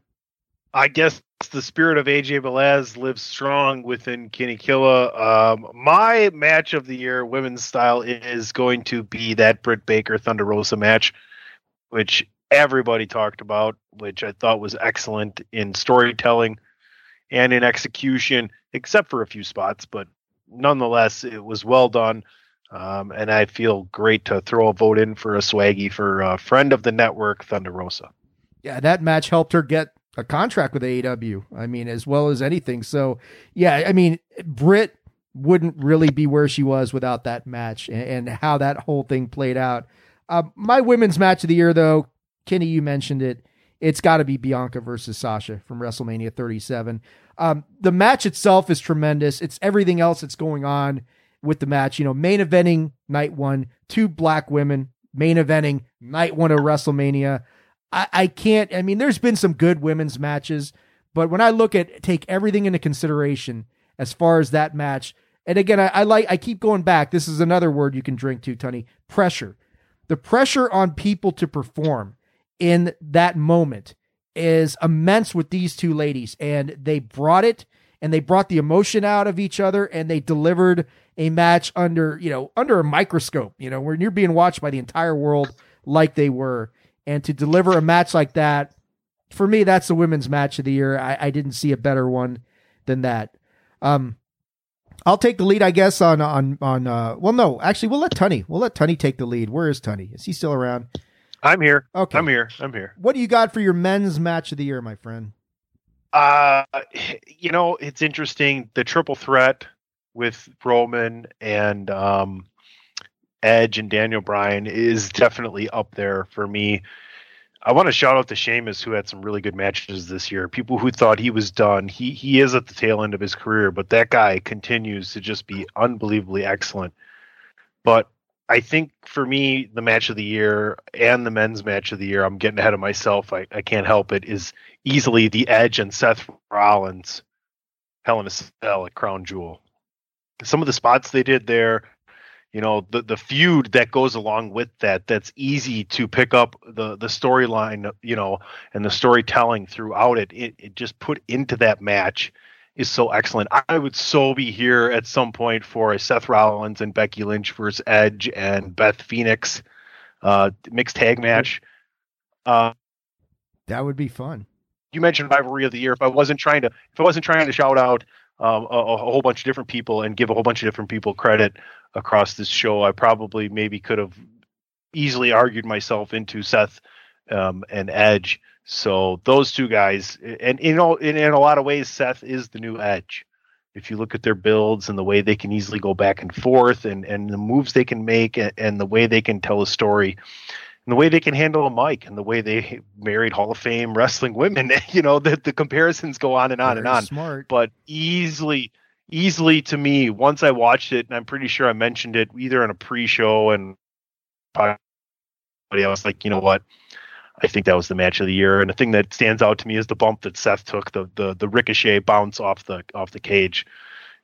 I guess the spirit of AJ Velez lives strong within Kenny Killa. Um, my match of the year, women's style, is going to be that Britt Baker Thunder Rosa match, which everybody talked about, which I thought was excellent in storytelling and in execution, except for a few spots, but nonetheless, it was well done. Um, and I feel great to throw a vote in for a swaggy for a friend of the network, Thunder Rosa. Yeah, that match helped her get a contract with AEW. I mean, as well as anything. So, yeah, I mean, Britt wouldn't really be where she was without that match and, and how that whole thing played out. Uh, my women's match of the year, though, Kenny, you mentioned it. It's got to be Bianca versus Sasha from WrestleMania 37. Um, the match itself is tremendous. It's everything else that's going on with the match. You know, main eventing night one, two black women main eventing night one of WrestleMania. I, I can't. I mean, there's been some good women's matches, but when I look at take everything into consideration as far as that match, and again, I, I like I keep going back. This is another word you can drink to, Tony. Pressure. The pressure on people to perform in that moment is immense with these two ladies, and they brought it and they brought the emotion out of each other and they delivered a match under you know under a microscope you know when you're being watched by the entire world like they were and to deliver a match like that for me that's the women's match of the year i, I didn't see a better one than that um I'll take the lead, I guess, on on on. Uh, well, no, actually, we'll let Tunney. We'll let Tunney take the lead. Where is Tunney? Is he still around? I'm here. Okay, I'm here. I'm here. What do you got for your men's match of the year, my friend? Uh, you know, it's interesting. The triple threat with Roman and um, Edge and Daniel Bryan is definitely up there for me. I want to shout out to Sheamus, who had some really good matches this year. People who thought he was done. He he is at the tail end of his career, but that guy continues to just be unbelievably excellent. But I think for me, the match of the year and the men's match of the year, I'm getting ahead of myself. I, I can't help it. Is easily the Edge and Seth Rollins, Hell in a Cell at Crown Jewel. Some of the spots they did there, you know, the the feud that goes along with that. That's easy to pick up the the storyline, you know, and the storytelling throughout it. It, it just put into that match is so excellent. I would so be here at some point for a Seth Rollins and Becky Lynch versus Edge and Beth Phoenix uh, mixed tag match. Uh, that would be fun. You mentioned rivalry of the year. If I wasn't trying to, if I wasn't trying to shout out um, a, a, whole bunch of different people and give a whole bunch of different people credit across this show, I probably maybe could have easily argued myself into Seth um, and Edge. So those two guys, and you know, in, in a lot of ways, Seth is the new Edge. If you look at their builds and the way they can easily go back and forth, and and the moves they can make, and, and the way they can tell a story, and the way they can handle a mic, and the way they married Hall of Fame wrestling women, you know, the the comparisons go on and on Very and on. Smart, but easily easily to me once i watched it and i'm pretty sure i mentioned it either in a pre-show and I was like you know what I think that was the match of the year. And the thing that stands out to me is the bump that Seth took, the the the ricochet bounce off the off the cage,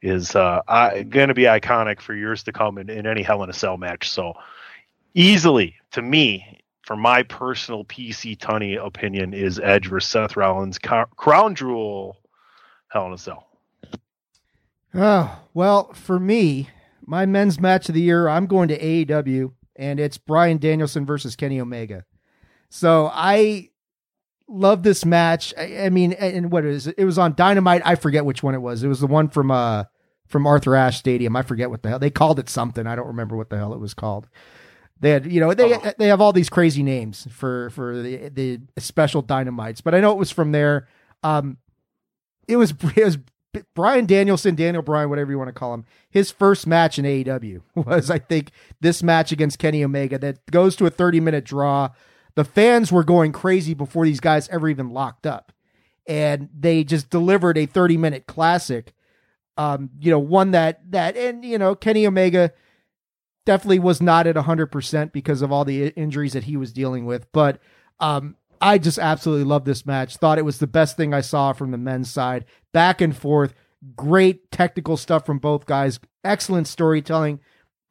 is uh, going to be iconic for years to come in, in any Hell in a Cell match. So easily to me, for my personal PC Tunney opinion, is Edge versus Seth Rollins crown jewel Hell in a Cell. Oh well, for me, my men's match of the year, I'm going to AEW, and it's Bryan Danielson versus Kenny Omega. So I love this match. I, I mean, and what is it? It was on Dynamite. I forget which one it was. It was the one from uh from Arthur Ashe Stadium. I forget what the hell they called it. Something I don't remember what the hell it was called. They had, you know, they Oh. they have all these crazy names for for the the special dynamites, but I know it was from there. Um, it was it was Bryan Danielson, Daniel Bryan, whatever you want to call him. His first match in AEW was, I think, this match against Kenny Omega that goes to a 30 minute draw. The fans were going crazy before these guys ever even locked up, and they just delivered a 30 minute classic. Um, you know, one that that and you know Kenny Omega definitely was not at 100% because of all the injuries that he was dealing with. But um, I just absolutely love this match. Thought it was the best thing I saw from the men's side. Back and forth. Great technical stuff from both guys. Excellent storytelling.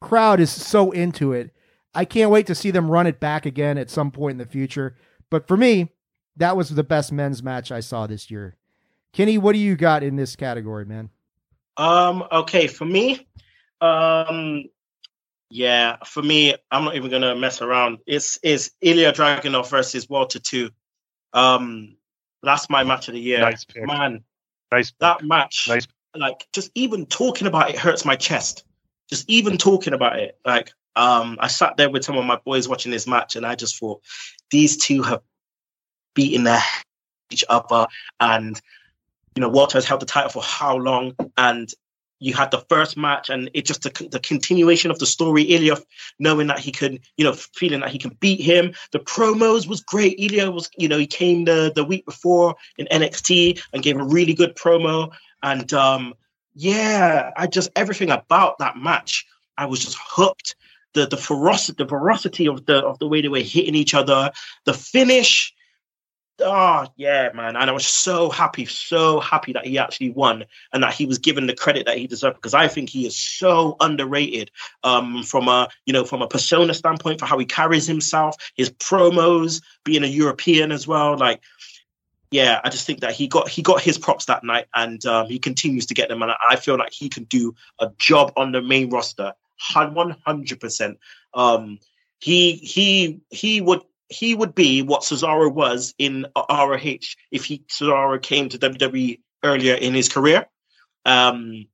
Crowd is so into it. I can't wait to see them run it back again at some point in the future. But for me, that was the best men's match I saw this year. Kenny, what do you got in this category, man? Um, okay, for me, um, yeah, for me, I'm not even gonna mess around. It's it's Ilya Dragunov versus Walter Two. Um, that's my match of the year. Nice pick. Man, Nice. that match, Nice. like just even talking about it hurts my chest. Just even talking about it, like um, I sat there with some of my boys watching this match, and I just thought these two have beaten their each other, and you know Walter has held the title for how long, and you had the first match, and it just the, the continuation of the story. Ilya knowing that he could, you know, feeling that he can beat him. The promos was great. Ilya was, you know, he came the the week before in NXT and gave a really good promo, and um, yeah, I just everything about that match, I was just hooked. The the ferocity, the ferocity of the of the way they were hitting each other, the finish. Oh yeah, man! And I was so happy, so happy that he actually won and that he was given the credit that he deserved because I think he is so underrated um, from a you know from a persona standpoint for how he carries himself, his promos, being a European as well. Like, yeah, I just think that he got he got his props that night, and um, he continues to get them. And I feel like he can do a job on the main roster, one hundred percent. Um, he he he would he would be what Cesaro was in ROH if he Cesaro came to WWE earlier in his career. Um,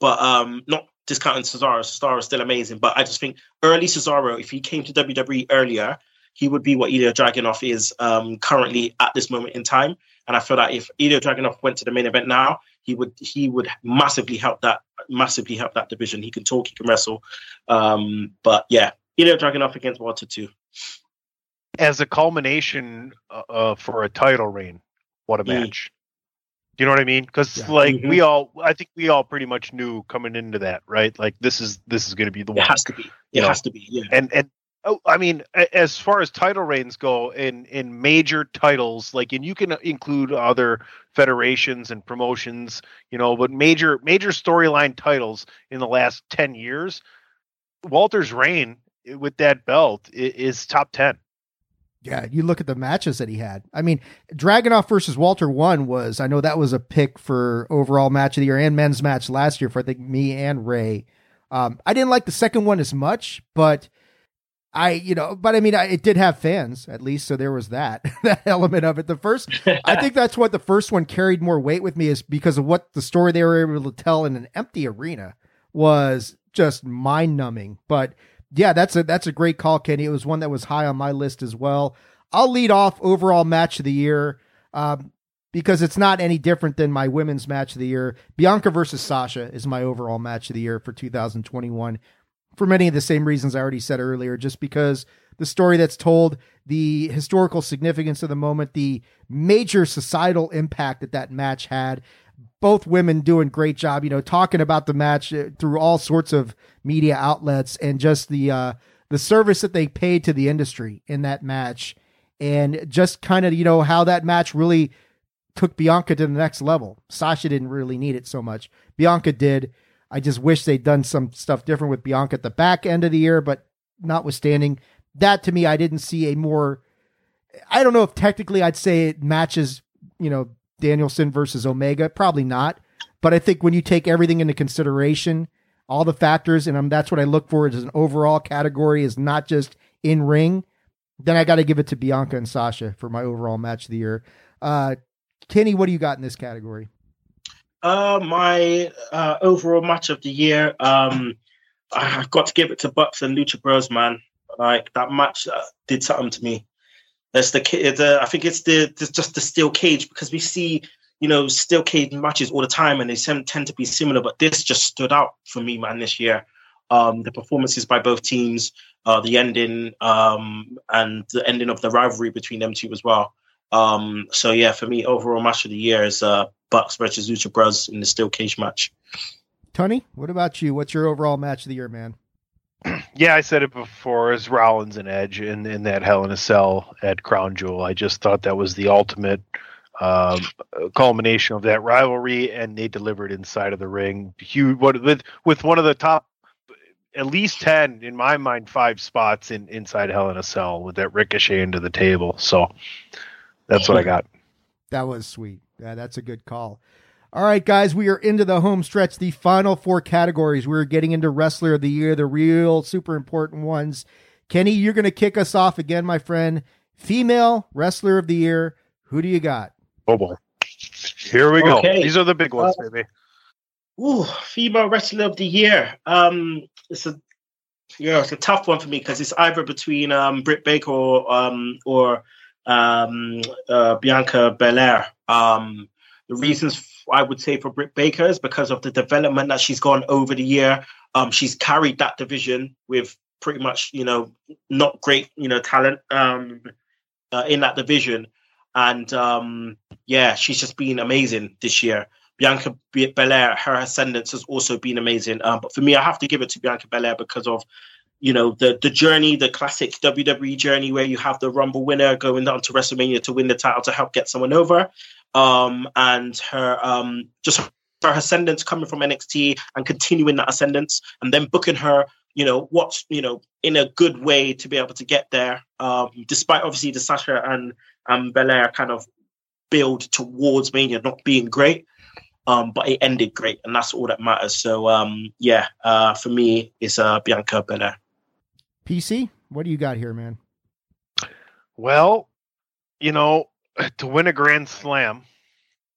but um, not discounting Cesaro. Cesaro is still amazing, but I just think early Cesaro, if he came to WWE earlier, he would be what Ilya Dragunov is um, currently at this moment in time. And I feel that if Ilya Dragunov went to the main event now, he would he would massively help that massively help that division. He can talk, he can wrestle. Um, but yeah, Ilya Dragunov against Walter too. As a culmination uh, uh, for a title reign, what a match! Do you know what I mean? Because Yeah. like Mhm. we all, I think we all pretty much knew coming into that, right? Like this is this is going to be the It one. has to be. It know, has to be. Yeah. and and oh, I mean, as far as title reigns go, in in major titles, like, and you can include other federations and promotions, you know, but major major storyline titles in the last ten years, Walter's reign with that belt is top ten. Yeah, you look at the matches that he had. I mean, Dragunov versus Walter one was I know that was a pick for overall match of the year and men's match last year for I think me and Ray. Um, I didn't like the second one as much, but I you know, but I mean, I, it did have fans at least, so there was that that element of it. The first, I think that's what the first one carried more weight with me is because of what the story they were able to tell in an empty arena was just mind numbing. But yeah, that's a that's a great call, Kenny. It was one that was high on my list as well. I'll lead off overall match of the year um, because it's not any different than my women's match of the year. Bianca versus Sasha is my overall match of the year for 2021 for many of the same reasons I already said earlier, just because the story that's told, the historical significance of the moment, the major societal impact that that match had. Both women doing great job, you know, talking about the match uh, through all sorts of media outlets and just the uh, the service that they paid to the industry in that match, and just kind of you know how that match really took Bianca to the next level. Sasha didn't really need it so much. Bianca did. I just wish they'd done some stuff different with Bianca at the back end of the year, but notwithstanding that to me, I didn't see a more I don't know if technically I'd say it matches, you know, Danielson versus Omega. Probably not. But I think when you take everything into consideration, all the factors, and um, that's what I look for as an overall category is not just in ring. Then I got to give it to Bianca and Sasha for my overall match of the year. Uh, Kenny, what do you got in this category? Uh, my uh, overall match of the year, um, I've got to give it to Bucks and Lucha Bros, man. Like that match uh, did something to me. That's the, the I think it's the, the just the steel cage because we see you know steel cage matches all the time and they tend to be similar, but this just stood out for me, man, this year. Um, the performances by both teams, uh, the ending, um, and the ending of the rivalry between them two as well. Um, so yeah, for me, overall match of the year is uh, Bucks versus Lucha Bros in the steel cage match. Tony, what about you? What's your overall match of the year, man? Yeah, I said it before. Is Rollins and Edge in in that Hell in a Cell at Crown Jewel? I just thought that was the ultimate um, culmination of that rivalry, and they delivered inside of the ring. Huge, what with with one of the top, at least ten in my mind, five spots in inside Hell in a Cell with that ricochet into the table. So that's what I got. That was sweet. Yeah, that's a good call. All right, guys, we are into the home stretch, the final four categories. We're getting into Wrestler of the Year, the real super important ones. Kenny, you're going to kick us off again, my friend. Female Wrestler of the Year. Who do you got? Oh, boy. Here we go. Okay. These are the big ones, Uh, baby. Ooh, female wrestler of the year. Um, it's a yeah, it's a tough one for me because it's either between um Britt Baker or um or um uh, Bianca Belair. Um, the reasons f- I would say for Britt Baker is because of the development that she's gone over the year. Um, she's carried that division with pretty much you know not great you know talent um uh, in that division, and um yeah, she's just been amazing this year. Bianca Belair, her ascendance has also been amazing. Um, but for me, I have to give it to Bianca Belair because of, you know, the the journey, the classic WWE journey where you have the Rumble winner going down to WrestleMania to win the title to help get someone over, um, and her um, just her ascendance coming from NXT and continuing that ascendance, and then booking her, you know, what's you know in a good way to be able to get there, um, despite obviously the Sasha and and Belair kind of build towards Mania not being great um, but it ended great, and that's all that matters. So, um, yeah, uh, for me, it's uh, Bianca Belair. PC, what do you got here, man? Well, you know, to win a Grand Slam,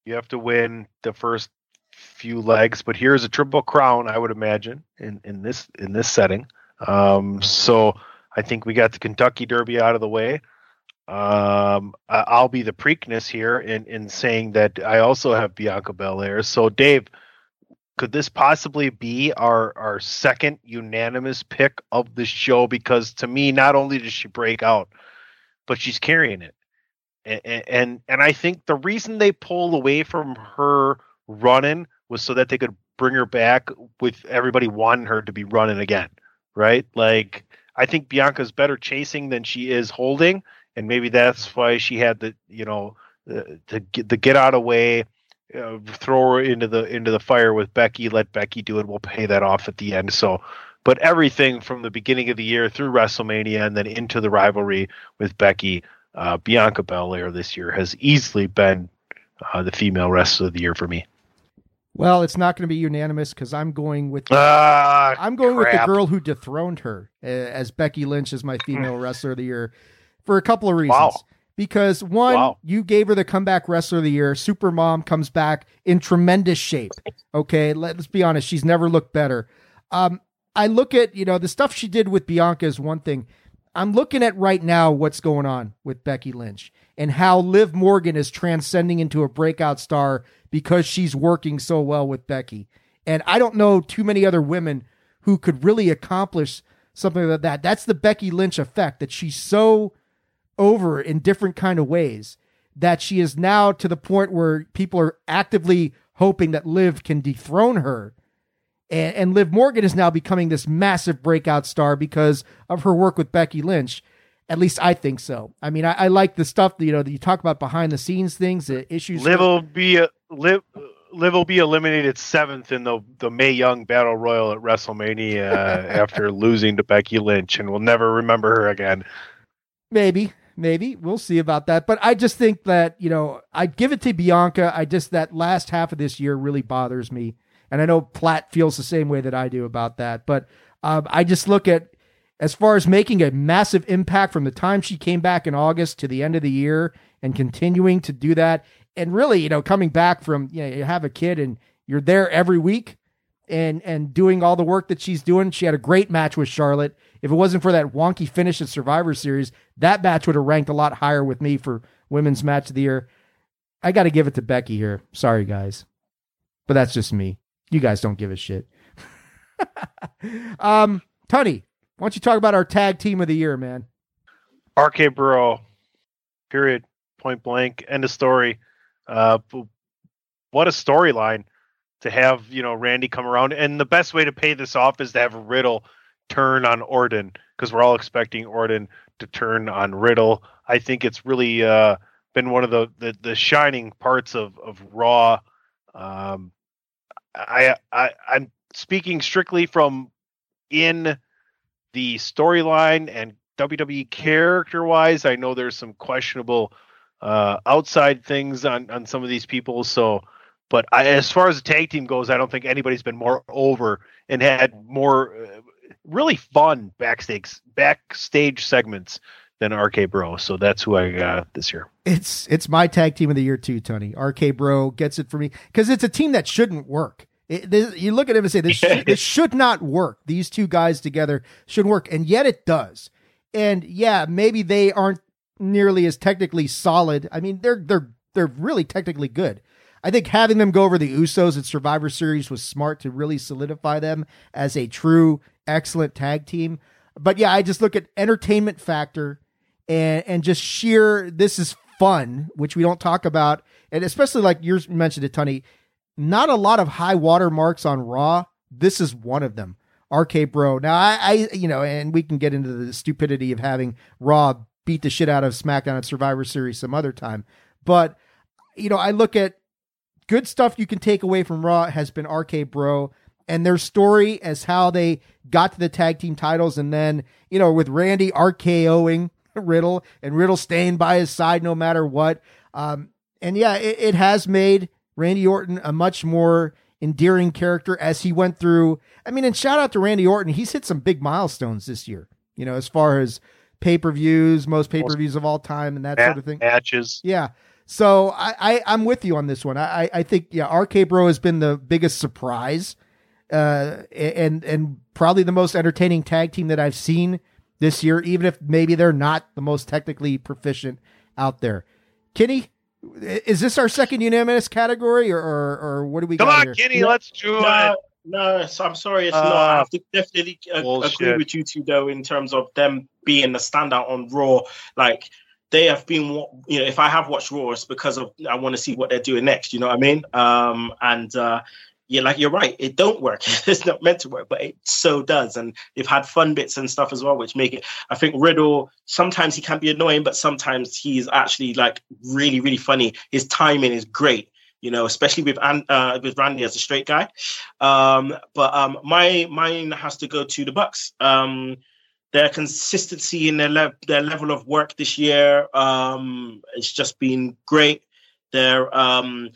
you have to win the first few legs. But here's a triple crown, I would imagine, in in this in this setting. Um, so I think we got the Kentucky Derby out of the way. Um, I'll be the Preakness here in in saying that I also have Bianca Belair. So Dave, could this possibly be our our second unanimous pick of the show? Because to me, not only does she break out, but she's carrying it. And, and I think the reason they pulled away from her running was so that they could bring her back with everybody wanting her to be running again, right? Like I think Bianca's better chasing than she is holding, and maybe that's why she had the you know the the, get- the get out of way, uh, throw her into the into the fire with Becky, let Becky do it. We'll pay that off at the end. So. But everything from the beginning of the year through WrestleMania and then into the rivalry with Becky, uh, Bianca Belair this year has easily been uh, the female wrestler of the year for me. Well, it's not going to be unanimous because I'm going with Ah, I'm going with the girl who dethroned her uh, as Becky Lynch as my female wrestler of the year for a couple of reasons. Wow. Because one, Wow. you gave her the comeback wrestler of the year. Super Mom comes back in tremendous shape. Okay, let's be honest, she's never looked better. Um, I look at you know the stuff she did with Bianca is one thing. I'm looking at right now what's going on with Becky Lynch and how Liv Morgan is transcending into a breakout star because she's working so well with Becky. And I don't know too many other women who could really accomplish something like that. That's the Becky Lynch effect that she's so over in different kind of ways that she is now to the point where people are actively hoping that Liv can dethrone her. And, and Liv Morgan is now becoming this massive breakout star because of her work with Becky Lynch. At least I think so. I mean, I, I like the stuff that, you know that you talk about behind the scenes things, the issues. Liv will be a, Liv, Liv will be eliminated seventh in the the Mae Young Battle Royal at WrestleMania uh, after losing to Becky Lynch, and we'll never remember her again. Maybe, maybe we'll see about that. But I just think that you know I'd give it to Bianca. I just that last half of this year really bothers me, and I know Platt feels the same way that I do about that. But um, I just look at as far as making a massive impact from the time she came back in August to the end of the year and continuing to do that. And really, you know, coming back from, you know, you have a kid and you're there every week and and doing all the work that she's doing. She had a great match with Charlotte. If it wasn't for that wonky finish at Survivor Series, that match would have ranked a lot higher with me for women's match of the year. I got to give it to Becky here. Sorry, guys. But that's just me. You guys don't give a shit. um, Tony, why don't you talk about our tag team of the year, man? RK Bro. Period. Point blank. End of story. Uh, what a storyline to have you know Randy come around, and the best way to pay this off is to have Riddle turn on Orton because we're all expecting Orton to turn on Riddle. I think it's really uh, been one of the, the, the shining parts of of Raw. Um, I, I I'm speaking strictly from in the storyline and WWE character wise. I know there's some questionable uh, outside things on on some of these people, so but I, as far as the tag team goes, I don't think anybody's been more over and had more uh, really fun backstage backstage segments than RK Bro. So that's who I got this year. It's it's my tag team of the year too, Tony. RK Bro gets it for me because it's a team that shouldn't work. It, this, you look at him and say this should, this should not work. These two guys together should work, and yet it does. And yeah, maybe they aren't nearly as technically solid. I mean, they're they're they're really technically good. I think having them go over the Usos at Survivor Series was smart to really solidify them as a true excellent tag team. But yeah, I just look at entertainment factor and and just sheer this is fun, which we don't talk about, and especially like you mentioned it, Tony. Not a lot of high water marks on Raw. This is one of them. RK Bro. Now I, I you know, and we can get into the stupidity of having Raw beat the shit out of SmackDown at Survivor Series some other time. But you know, I look at good stuff you can take away from Raw has been RK Bro and their story as how they got to the tag team titles and then, you know, with Randy RKOing Riddle and Riddle staying by his side no matter what. Um, and yeah, it, it has made Randy Orton a much more endearing character as he went through. I mean, and shout out to Randy Orton. He's hit some big milestones this year, you know, as far as pay per views, most pay per views of all time, and that sort of thing. Matches. Yeah. So I, I I'm with you on this one. I I think yeah, RK Bro has been the biggest surprise, uh, and and probably the most entertaining tag team that I've seen this year. Even if maybe they're not the most technically proficient out there. Kenny, is this our second unanimous category, or or, or what do we? Come got on, here? Kenny, let's do No, it. no, I'm sorry, it's Uh, not. I have to definitely uh, agree with you two, though, in terms of them being the standout on Raw. Like they have been, wa- you know, if I have watched Raw, it's because of I want to see what they're doing next. You know what I mean? Um, and uh, yeah, like you're right, it don't work. it's not meant to work, but it so does. And they've had fun bits and stuff as well, which make it. I think Riddle sometimes he can be annoying, but sometimes he's actually like really, really funny. His timing is great you know, especially with uh, with Randy as a straight guy. Um, but um, my mine has to go to the Bucks. Um, their consistency in their le- their level of work this year, um, it's just been great. They're um,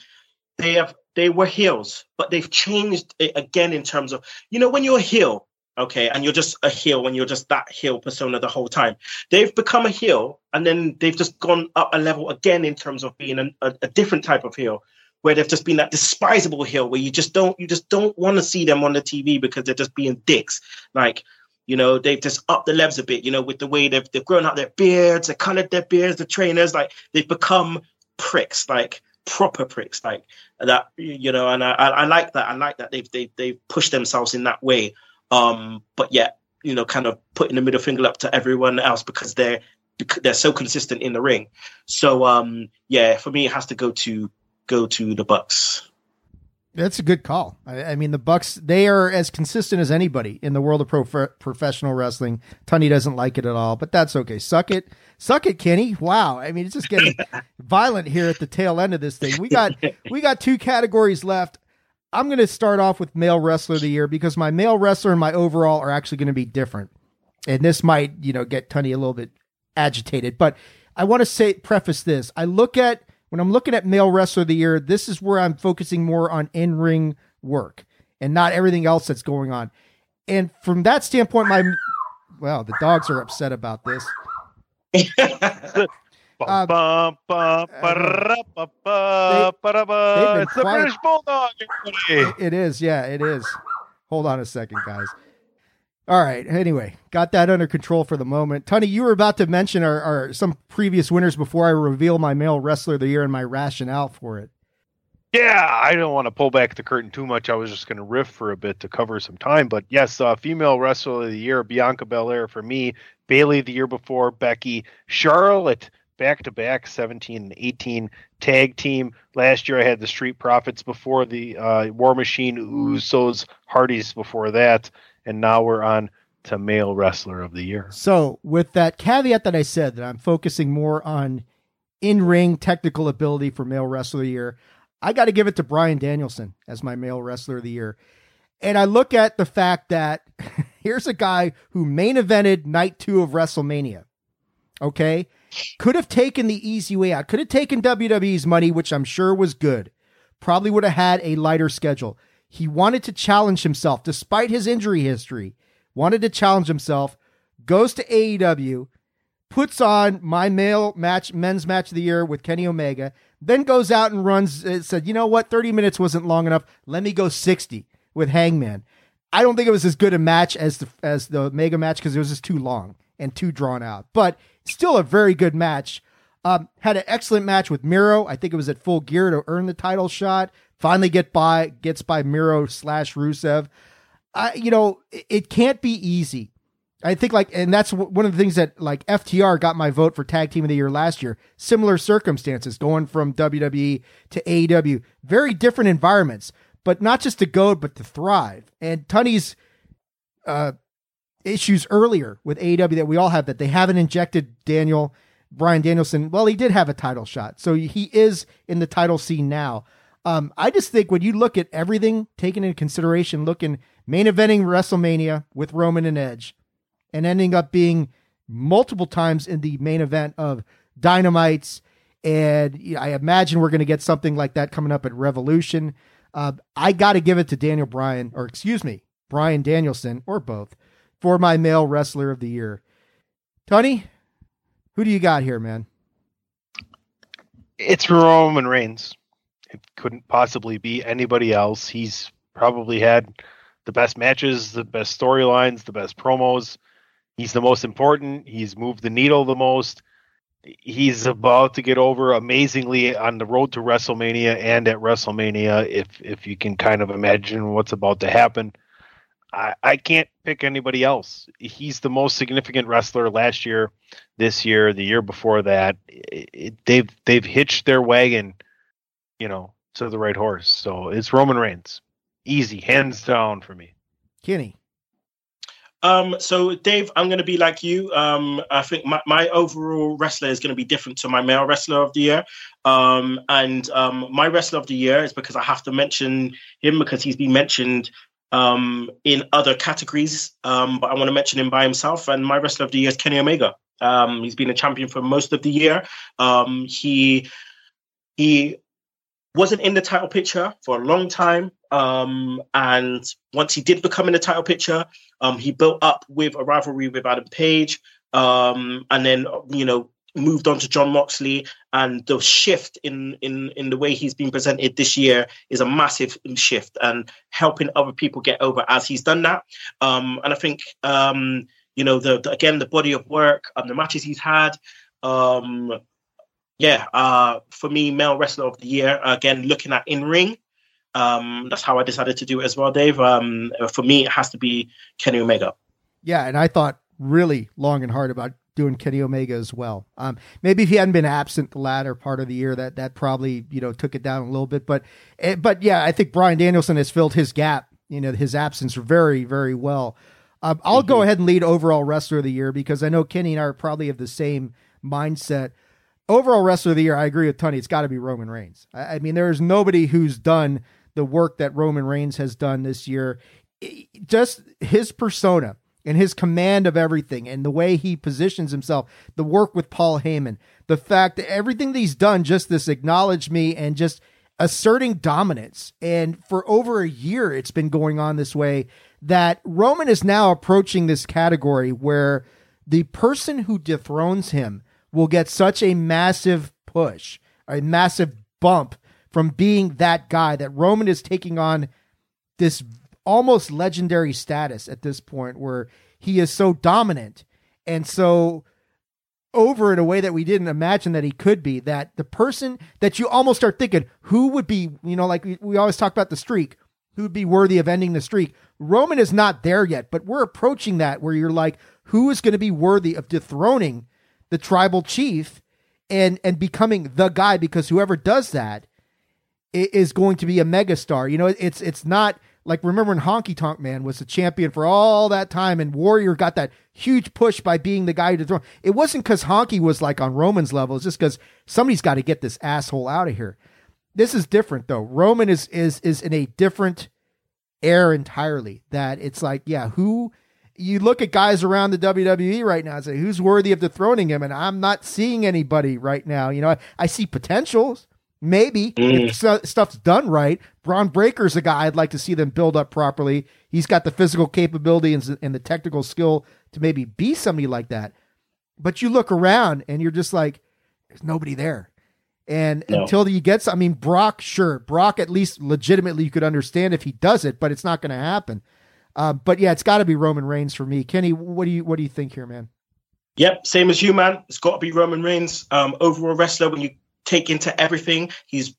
they have they were heels, but they've changed it again in terms of you know when you're a heel. Okay, and you're just a heel when you're just that heel persona the whole time. They've become a heel, and then they've just gone up a level again in terms of being an, a, a different type of heel where they've just been that despisable heel where you just don't you just don't want to see them on the TV because they're just being dicks. Like, you know, they've just upped the levels a bit, you know, with the way they've they've grown out their beards, they colored their beards, the trainers, like they've become pricks, like proper pricks, like that, you know, and I, I like that. I like that they've they've they've pushed themselves in that way. Um, but yet, you know, kind of putting the middle finger up to everyone else because they're they're so consistent in the ring. So um yeah, for me it has to go to go to the Bucks. That's a good call. I, I mean, the Bucks they are as consistent as anybody in the world of pro- professional wrestling. Tunney doesn't like it at all, but that's okay. Suck it, suck it, Kenny. Wow. I mean, it's just getting violent here at the tail end of this thing. We got we got two categories left. I'm going to start off with male wrestler of the year because my male wrestler and my overall are actually going to be different, and this might you know get Tunney a little bit agitated. But I want to say preface this. I look at when I'm looking at male wrestler of the year, this is where I'm focusing more on in ring work and not everything else that's going on. And from that standpoint, my well, the dogs are upset about this. Um, bum, bum, um, they've been It's the. British Bulldog, everybody. It is, yeah, it is. Hold on a second, guys. All right. Anyway, got that under control for the moment. Tony, you were about to mention our, our some previous winners before I reveal my male wrestler of the year and my rationale for it. Yeah, I don't want to pull back the curtain too much. I was just going to riff for a bit to cover some time. But yes, uh, female wrestler of the year, Bianca Belair for me. Bayley the year before, Becky. Charlotte back to back, 17 and 18 tag team. Last year I had the Street Profits before the uh, War Machine, Usos, Hardys before that. And now we're on to male wrestler of the year. So, with that caveat that I said that I'm focusing more on in-ring technical ability for male wrestler of the year, I got to give it to Bryan Danielson as my male wrestler of the year. And I look at the fact that here's a guy who main evented night 2 of WrestleMania. Okay? Could have taken the easy way out. Could have taken WWE's money, which I'm sure was good. Probably would have had a lighter schedule. He wanted to challenge himself despite his injury history. Wanted to challenge himself. Goes to AEW, puts on my male match, men's match of the year with Kenny Omega, then goes out and runs. uh, said, you know what, thirty minutes wasn't long enough. Let me go sixty with Hangman. I don't think it was as good a match as the as the Omega match because it was just too long and too drawn out. But still a very good match. Um, had an excellent match with Miro. I think it was at full gear to earn the title shot. Finally get by gets by Miro slash Rusev. I, you know, it, can't be easy. I think like, and that's one of the things that like FTR got my vote for tag team of the year last year. Similar circumstances going from WWE to AEW, very different environments, but not just to go, but to thrive. And Tunney's uh, issues earlier with AEW that we all have that they haven't injected Daniel Bryan Danielson. Well, he did have a title shot, so he is in the title scene now. Um, I just think when you look at everything taken into consideration, looking main eventing WrestleMania with Roman and Edge, and ending up being multiple times in the main event of Dynamites, and you know, I imagine we're going to get something like that coming up at Revolution. Uh, I got to give it to Daniel Bryan, or excuse me, Bryan Danielson, or both, for my male wrestler of the year. Tony, who do you got here, man? It's Roman Reigns. It couldn't possibly be anybody else. He's probably had the best matches, the best storylines, the best promos. He's the most important. He's moved the needle the most. He's about to get over amazingly on the road to WrestleMania and at WrestleMania. If if you can kind of imagine what's about to happen, I, I can't pick anybody else. He's the most significant wrestler last year, this year, the year before that. It, it, they've they've hitched their wagon, you know, to the right horse. So it's Roman Reigns, easy, hands down for me. Kenny. Um, so Dave, I'm going to be like you. Um, I think my, my overall wrestler is going to be different to my male wrestler of the year. Um, and um, my wrestler of the year is because I have to mention him because he's been mentioned um, in other categories. Um, but I want to mention him by himself. And my wrestler of the year is Kenny Omega. Um, he's been a champion for most of the year. Um, he he wasn't in the title picture for a long time. Um, and once he did become in the title picture, um, he built up with a rivalry with Adam Page, um, and then you know moved on to Jon Moxley. And the shift in in in the way he's been presented this year is a massive shift, and helping other people get over as he's done that. Um, and I think um, you know the, the again the body of work and the matches he's had. Yeah, uh, for me, male wrestler of the year. Again, looking at in ring, um, that's how I decided to do it as well, Dave. Um, for me, it has to be Kenny Omega. Yeah, and I thought really long and hard about doing Kenny Omega as well. Um, maybe if he hadn't been absent the latter part of the year, that that probably you know took it down a little bit. But eh, but yeah, I think Bryan Danielson has filled his gap. You know, his absence very very well. Um, I'll go ahead and lead overall wrestler of the year because I know Kenny and I are probably of the same mindset. Overall wrestler of the year, I agree with Tony. It's got to be Roman Reigns. I, I mean, there is nobody who's done the work that Roman Reigns has done this year. I- Just his persona and his command of everything and the way he positions himself, the work with Paul Heyman, the fact that everything that he's done, just this acknowledge me and just asserting dominance. And for over a year, it's been going on this way. that Roman is now approaching this category where the person who dethrones him will get such a massive push, a massive bump from being that guy that Roman is taking on this almost legendary status at this point where he is so dominant. And so over in a way that we didn't imagine that he could be that the person that you almost start thinking who would be you know like we, we always talk about the streak who would be worthy of ending the streak? Roman is not there yet but we're approaching that where you're like who is going to be worthy of dethroning the tribal chief and and becoming the guy because whoever does that is going to be a megastar you know it's it's not like remember when Honky Tonk Man was the champion for all that time, and Warrior got that huge push by being the guy to throw. It wasn't because Honky was like on Roman's level; it's just because somebody's got to get this asshole out of here. This is different though. Roman is is is in a different air entirely. That it's like, yeah, who you look at guys around the WWE right now and say who's worthy of dethroning him, and I'm not seeing anybody right now. You know, I, I see potentials. Maybe Mm. if stu- stuff's done right. Bron Breakker's a guy I'd like to see them build up properly. He's got the physical capability and, and the technical skill to maybe be somebody like that. But you look around and you're just like, there's nobody there. And No. until you get, some- I mean, Brock, sure, Brock at least legitimately you could understand if he does it, but it's not going to happen. Uh, but yeah, it's got to be Roman Reigns for me. Kenny, what do you what do you think here, man? Yep, same as you, man. It's got to be Roman Reigns. Um, overall wrestler, when you take into everything, he's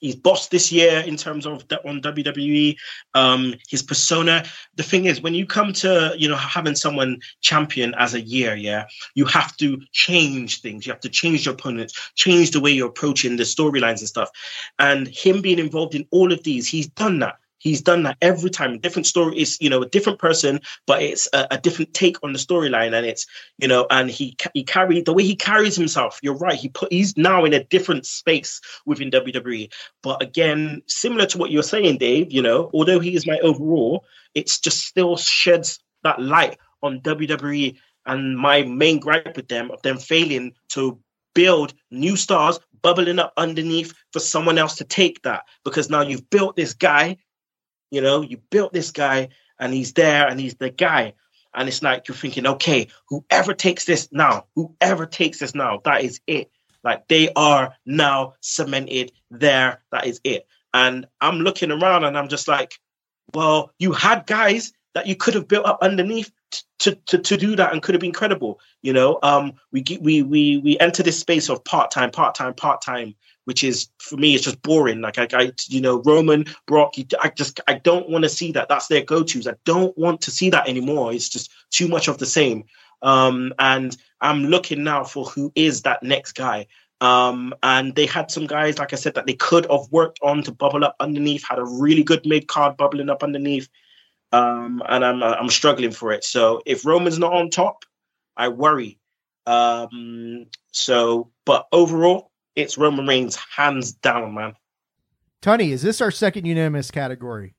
he's boss this year in terms of on WWE. Um, his persona. The thing is, when you come to you know having someone champion as a year, yeah, you have to change things. You have to change your opponents, change the way you're approaching the storylines and stuff. And him being involved in all of these, he's done that. He's done that every time. Different story is, you know, a different person, but it's a, a different take on the storyline, and it's, you know, and he he carried the way he carries himself. You're right. He put he's now in a different space within WWE. But again, similar to what you're saying, Dave, you know, although he is my overall, it's just still sheds that light on WWE and my main gripe with them of them failing to build new stars bubbling up underneath for someone else to take that because now you've built this guy you know, you built this guy and he's there and he's the guy. And it's like you're thinking, okay, whoever takes this now, whoever takes this now, that is it. Like they are now cemented there. That is it. And I'm looking around and I'm just like, well, you had guys that you could have built up underneath to, to, to do that and could have been credible. You know, um, we we we we enter this space of part time, part time, part time, which is for me, it's just boring. Like I, I you know, Roman, Brock, you, I just I don't want to see that. That's their go tos. I don't want to see that anymore. It's just too much of the same. Um, and I'm looking now for who is that next guy. Um, and they had some guys, like I said, that they could have worked on to bubble up underneath. Had a really good mid card bubbling up underneath. Um, and I'm I'm struggling for it. So if Roman's not on top, I worry. Um, so, but overall, it's Roman Reigns hands down, man. Tony, is this our second unanimous category?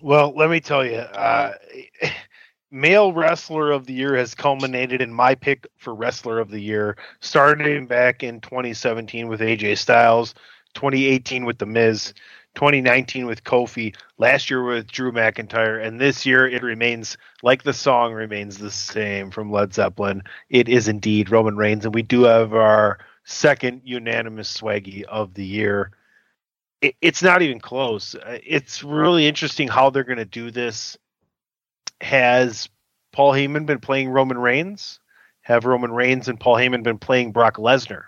Well, let me tell you, uh, male wrestler of the year has culminated in my pick for wrestler of the year, starting back in 2017 with AJ Styles, 2018 with The Miz, 2019 with Kofi, last year with Drew McIntyre, and this year it remains like the song remains the same from Led Zeppelin. It is indeed Roman Reigns, and we do have our second unanimous swaggy of the year it, it's not even close. Uh, It's really interesting how they're going to do this. Has Paul Heyman been playing Roman Reigns? Have Roman Reigns and Paul Heyman been playing Brock Lesnar?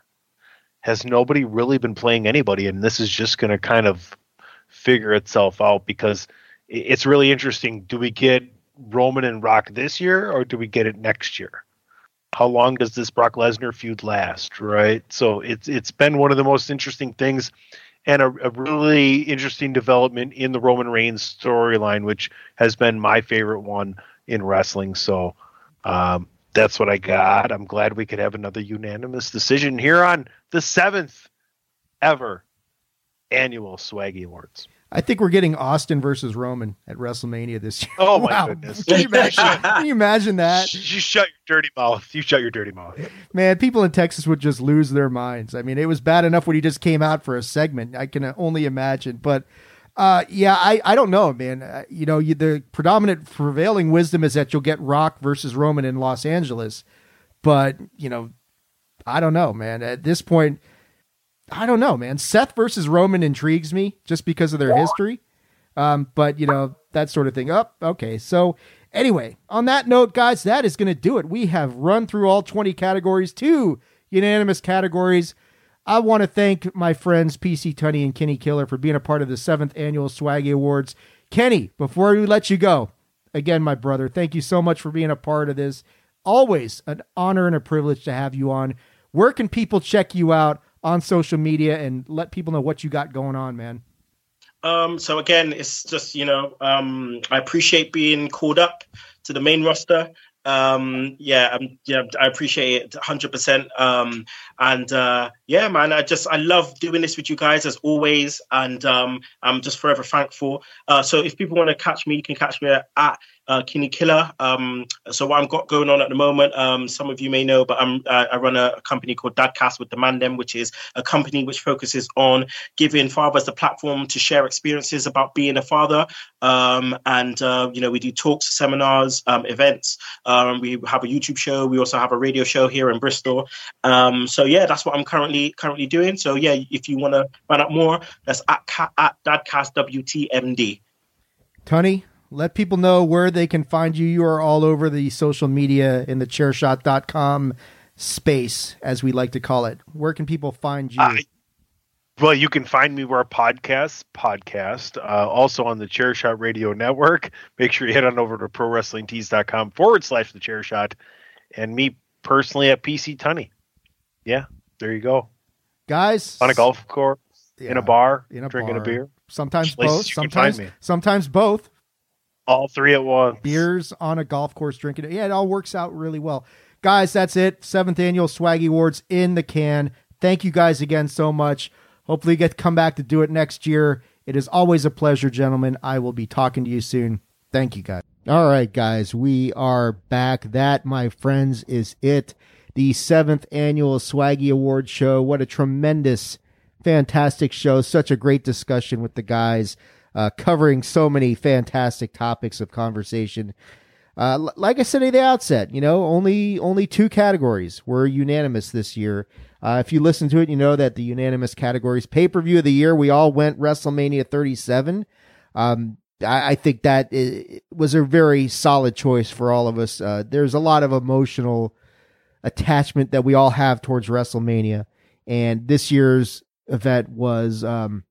Has nobody really been playing anybody? And this is just going to kind of figure itself out because it's really interesting. Do we get Roman and Rock this year or do we get it next year? How long does this Brock Lesnar feud last? Right. So it's it's been one of the most interesting things and a, a really interesting development in the Roman Reigns storyline, which has been my favorite one in wrestling. So um, that's what I got. I'm glad we could have another unanimous decision here on the seventh ever annual Swaggy Awards. I think we're getting Austin versus Roman at WrestleMania this year. Oh my Wow. goodness! Can you imagine, can you imagine that? You shut your dirty mouth. You shut your dirty mouth. Man, people in Texas would just lose their minds. I mean, it was bad enough when he just came out for a segment. I can only imagine. But Uh, yeah, I, I don't know, man. Uh, you know, you, the predominant prevailing wisdom is that you'll get Rock versus Roman in Los Angeles, but you know, I don't know, man. At this point, I don't know, man. Seth versus Roman intrigues me just because of their history. Um, but you know that sort of thing. Up, oh, okay. So anyway, on that note, guys, that is going to do it. We have run through all twenty categories, two unanimous categories. I want to thank my friends PC Tunney and Kenny Killa for being a part of the seventh annual Swaggy Awards. Kenny, before we let you go, again, my brother, thank you so much for being a part of this. Always an honor and a privilege to have you on. Where can people check you out on social media and let people know what you got going on, man? Um, so again, it's just you know, um, I appreciate being called up to the main roster. Um yeah um, yeah i appreciate it 100% um and uh yeah man i just i love doing this with you guys as always. And um i'm just forever thankful. Uh so if people want to catch me you can catch me at uh, Kenny Killa. Um, so what I've got going on at the moment, um, some of you may know, but I'm, I run a, a, company called Dadcast with the Mandem, which is a company which focuses on giving fathers the platform to share experiences about being a father. Um, and uh, you know, we do talks, seminars, um, events. Um, we have a YouTube show. We also have a radio show here in Bristol. Um, so yeah, that's what I'm currently currently doing. So yeah, if you want to find out more, that's at, at Dadcast WTMD. Tony, let people know where they can find you. You are all over the social media in the chairshot.com space, as we like to call it. Where can people find you? Uh, well, you can find me where podcasts podcast, uh, also on the Chairshot Radio Network. Make sure you head on over to prowrestlingtees.com forward slash the chairshot. And me personally at PC Tunney. Yeah, there you go. Guys. On a golf course, yeah, in a bar, in a drinking bar. a beer. Sometimes both. Sometimes, sometimes both all three at once. Beers on a golf course drinking. Yeah, it all works out really well. Guys, that's it. Seventh annual Swaggy Awards in the can. Thank you guys again so much. Hopefully you get to come back to do it next year. It is always a pleasure, gentlemen. I will be talking to you soon. Thank you, guys. All right, guys, we are back. That, my friends, is it. The seventh annual Swaggy Awards show. What a tremendous, fantastic show. Such a great discussion with the guys uh, covering so many fantastic topics of conversation. Uh, like I said at the outset, you know, only only two categories were unanimous this year. Uh, if you listen to it, you know that the unanimous categories pay per view of the year, we all went WrestleMania 37. Um, I, I, think that was a very solid choice for all of us. Uh, there's a lot of emotional attachment that we all have towards WrestleMania, and this year's event was um,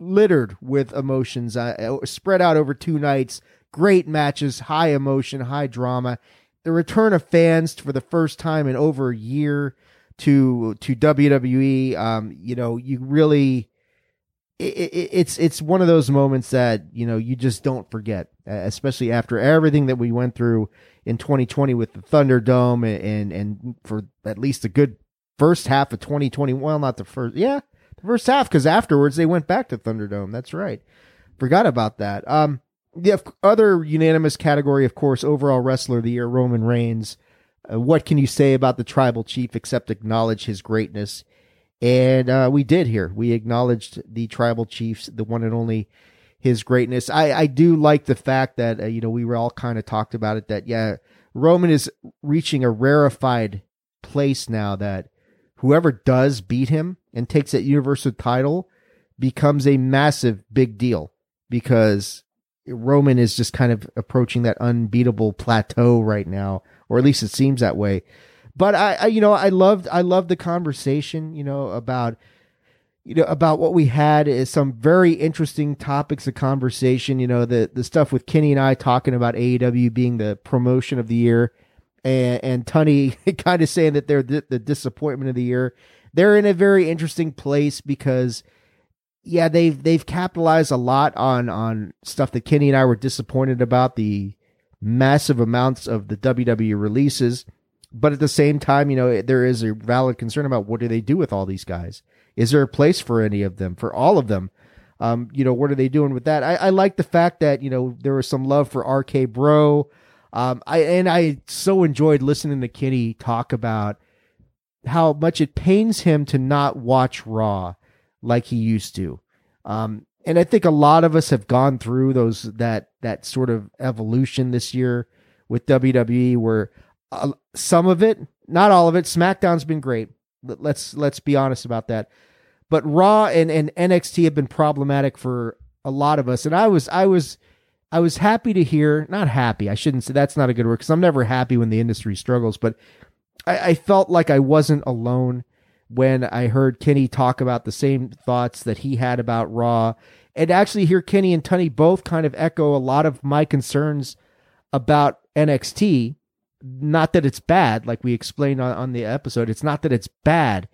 littered with emotions, uh, uh, spread out over two nights. Great matches, high emotion, high drama. The return of fans for the first time in over a year to to WWE. Um, you know, you really. It, it, it's it's one of those moments that you know you just don't forget, especially after everything that we went through in 2020 with the Thunderdome and and, and for at least a good first half of 2020. Well, not the first, yeah, first half because afterwards they went back to Thunderdome. That's right. Forgot about that. Um, the other unanimous category, of course, overall wrestler of the year, Roman Reigns. Uh, what can you say about the tribal chief except acknowledge his greatness? And uh, we did here. We acknowledged the tribal chiefs, the one and only his greatness. I, I do like the fact that, uh, you know, we were all kind of talked about it that, yeah, Roman is reaching a rarefied place now that whoever does beat him and takes that universal title becomes a massive big deal because Roman is just kind of approaching that unbeatable plateau right now, or at least it seems that way. But I, I you know, I loved, I loved the conversation, you know, about, you know, about what we had is some very interesting topics of conversation. You know, the the stuff with Kenny and I talking about AEW being the promotion of the year, and, and Tunney kind of saying that they're the, the disappointment of the year. They're in a very interesting place because yeah, they've they've capitalized a lot on on stuff that Kenny and I were disappointed about the massive amounts of the WWE releases, but at the same time, you know, there is a valid concern about what do they do with all these guys? Is there a place for any of them? For all of them? Um, you know, what are they doing with that? I, I like the fact that you know there was some love for RK Bro. Um, I and I so enjoyed listening to Kenny talk about how much it pains him to not watch Raw like he used to. Um, and I think a lot of us have gone through those that that sort of evolution this year with WWE, where uh, some of it, not all of it, SmackDown's been great. Let's let's be honest about that. But Raw and, and NXT have been problematic for a lot of us, and I was I was I was happy to hear, not happy, I shouldn't say that's not a good word because I'm never happy when the industry struggles, but I, I felt like I wasn't alone when I heard Kenny talk about the same thoughts that he had about Raw. And actually hear Kenny and Tunney both kind of echo a lot of my concerns about NXT. Not that it's bad, like we explained on, on the episode. It's not that it's bad.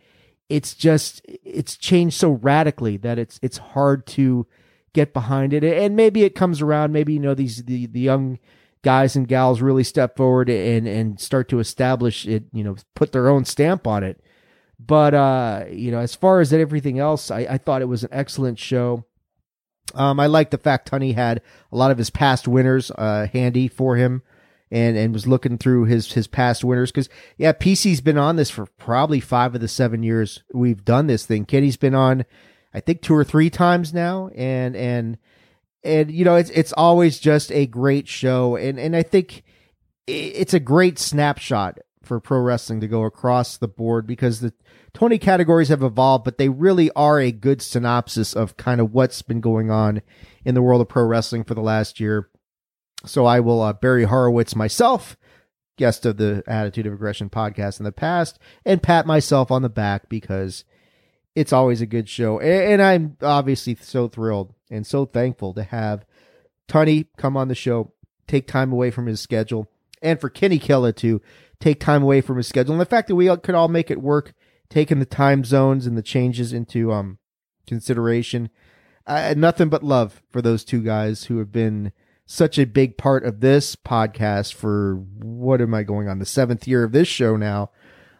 It's just it's changed so radically that it's it's hard to get behind it. And maybe it comes around. Maybe you know these the, the young guys and gals really step forward and and start to establish it. You know, put their own stamp on it. But uh, you know, as far as everything else, I, I thought it was an excellent show. Um, I like the fact Tunney had a lot of his past winners uh, handy for him, and and was looking through his his past winners because yeah, PC's been on this for probably five of the seven years we've done this thing. Kenny's been on, I think two or three times now, and and and you know it's it's always just a great show, and and I think it's a great snapshot for pro wrestling to go across the board because the 20 categories have evolved, but they really are a good synopsis of kind of what's been going on in the world of pro wrestling for the last year. So I will uh, Barry Horowitz myself, guest of the Attitude of Aggression podcast in the past, and pat myself on the back because it's always a good show. And, and I'm obviously so thrilled and so thankful to have Tunney come on the show, take time away from his schedule, and for Kenny Killa to take time away from his schedule. And the fact that we could all make it work taking the time zones and the changes into um consideration. Uh, nothing but love for those two guys who have been such a big part of this podcast for what am I going on the seventh year of this show now,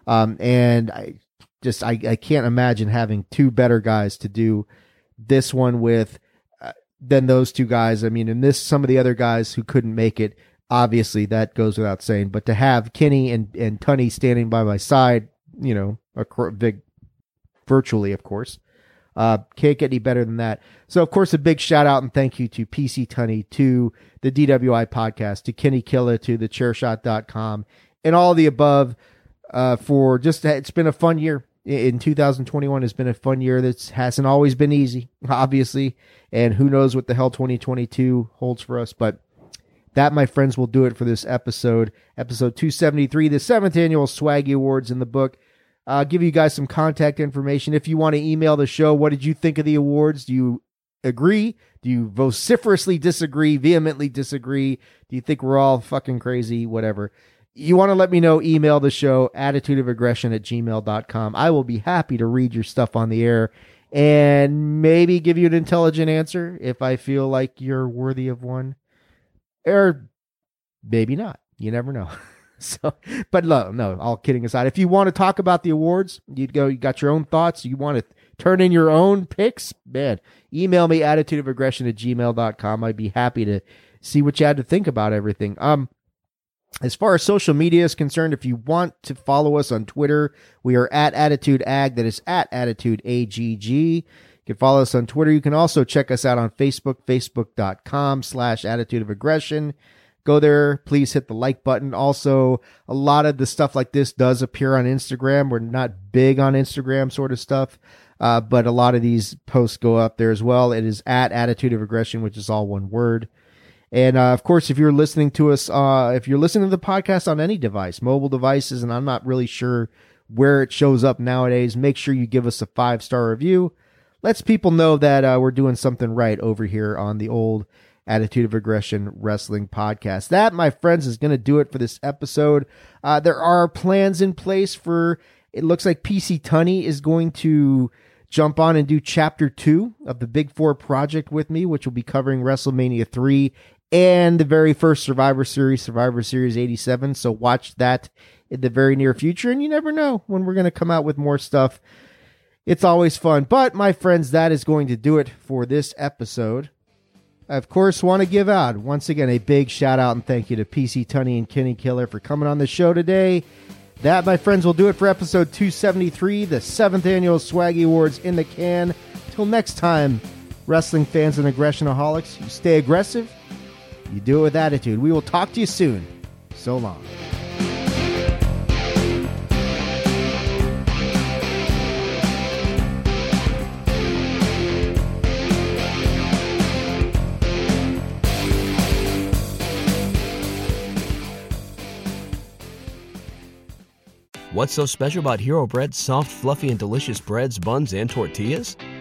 um, and I just I, I can't imagine having two better guys to do this one with uh, than those two guys. I mean, and this some of the other guys who couldn't make it. Obviously, that goes without saying. But to have Kenny and and Tunney standing by my side, you know, a big, virtually, of course. Uh, can't get any better than that. So, of course, a big shout out and thank you to PC Tunney, to the DWI podcast, to Kenny Killa, to the chairshot.com, and all the above uh, for just, it's been a fun year. In 2021 has been a fun year that hasn't always been easy, obviously. And who knows what the hell 2022 holds for us. But that, my friends, will do it for this episode. Episode 273, the seventh annual Swaggy Awards in the book. Uh, give you guys some contact information. If you want to email the show, what did you think of the awards? Do you agree? Do you vociferously disagree, vehemently disagree? Do you think we're all fucking crazy? Whatever. You want to let me know, email the show, attitudeofaggression at gmail.com. I will be happy to read your stuff on the air and maybe give you an intelligent answer if I feel like you're worthy of one. Or maybe not. You never know. So, but no, no, all kidding aside, if you want to talk about the awards, you'd go, you got your own thoughts, you want to turn in your own picks, man, email me attitudeofaggression at gmail.com. I'd be happy to see what you had to think about everything. Um, as far as social media is concerned, if you want to follow us on Twitter, we are at Attitude Ag. That is at Attitude AGG. You can follow us on Twitter. You can also check us out on Facebook, facebook.com slash attitude of aggression go there. Please hit the like button. Also, a lot of the stuff like this does appear on Instagram. We're not big on Instagram sort of stuff. Uh, but a lot of these posts go up there as well. It is at Attitude of Aggression, which is all one word. And uh, of course, if you're listening to us, uh, if you're listening to the podcast on any device, mobile devices, and I'm not really sure where it shows up nowadays, make sure you give us a five star review. Lets people know that uh, we're doing something right over here on the old Attitude of Aggression Wrestling Podcast. That, my friends, is going to do it for this episode. Uh, there are plans in place for, it looks like PC Tunney is going to jump on and do chapter two of the Big Four project with me, which will be covering WrestleMania 3 and the very first Survivor Series, Survivor Series 87. So watch that in the very near future. And you never know when we're going to come out with more stuff. It's always fun. But, my friends, that is going to do it for this episode. I, of course, want to give out once again a big shout out and thank you to PC Tunney and Kenny Killa for coming on the show today. That, my friends, will do it for episode 273, the seventh annual Swaggy Awards in the can. Till next time, Wrestling fans and aggressionaholics, you stay aggressive, you do it with attitude. We will talk to you soon. So long. What's so special about Hero Bread's soft, fluffy, and delicious breads, buns, and tortillas?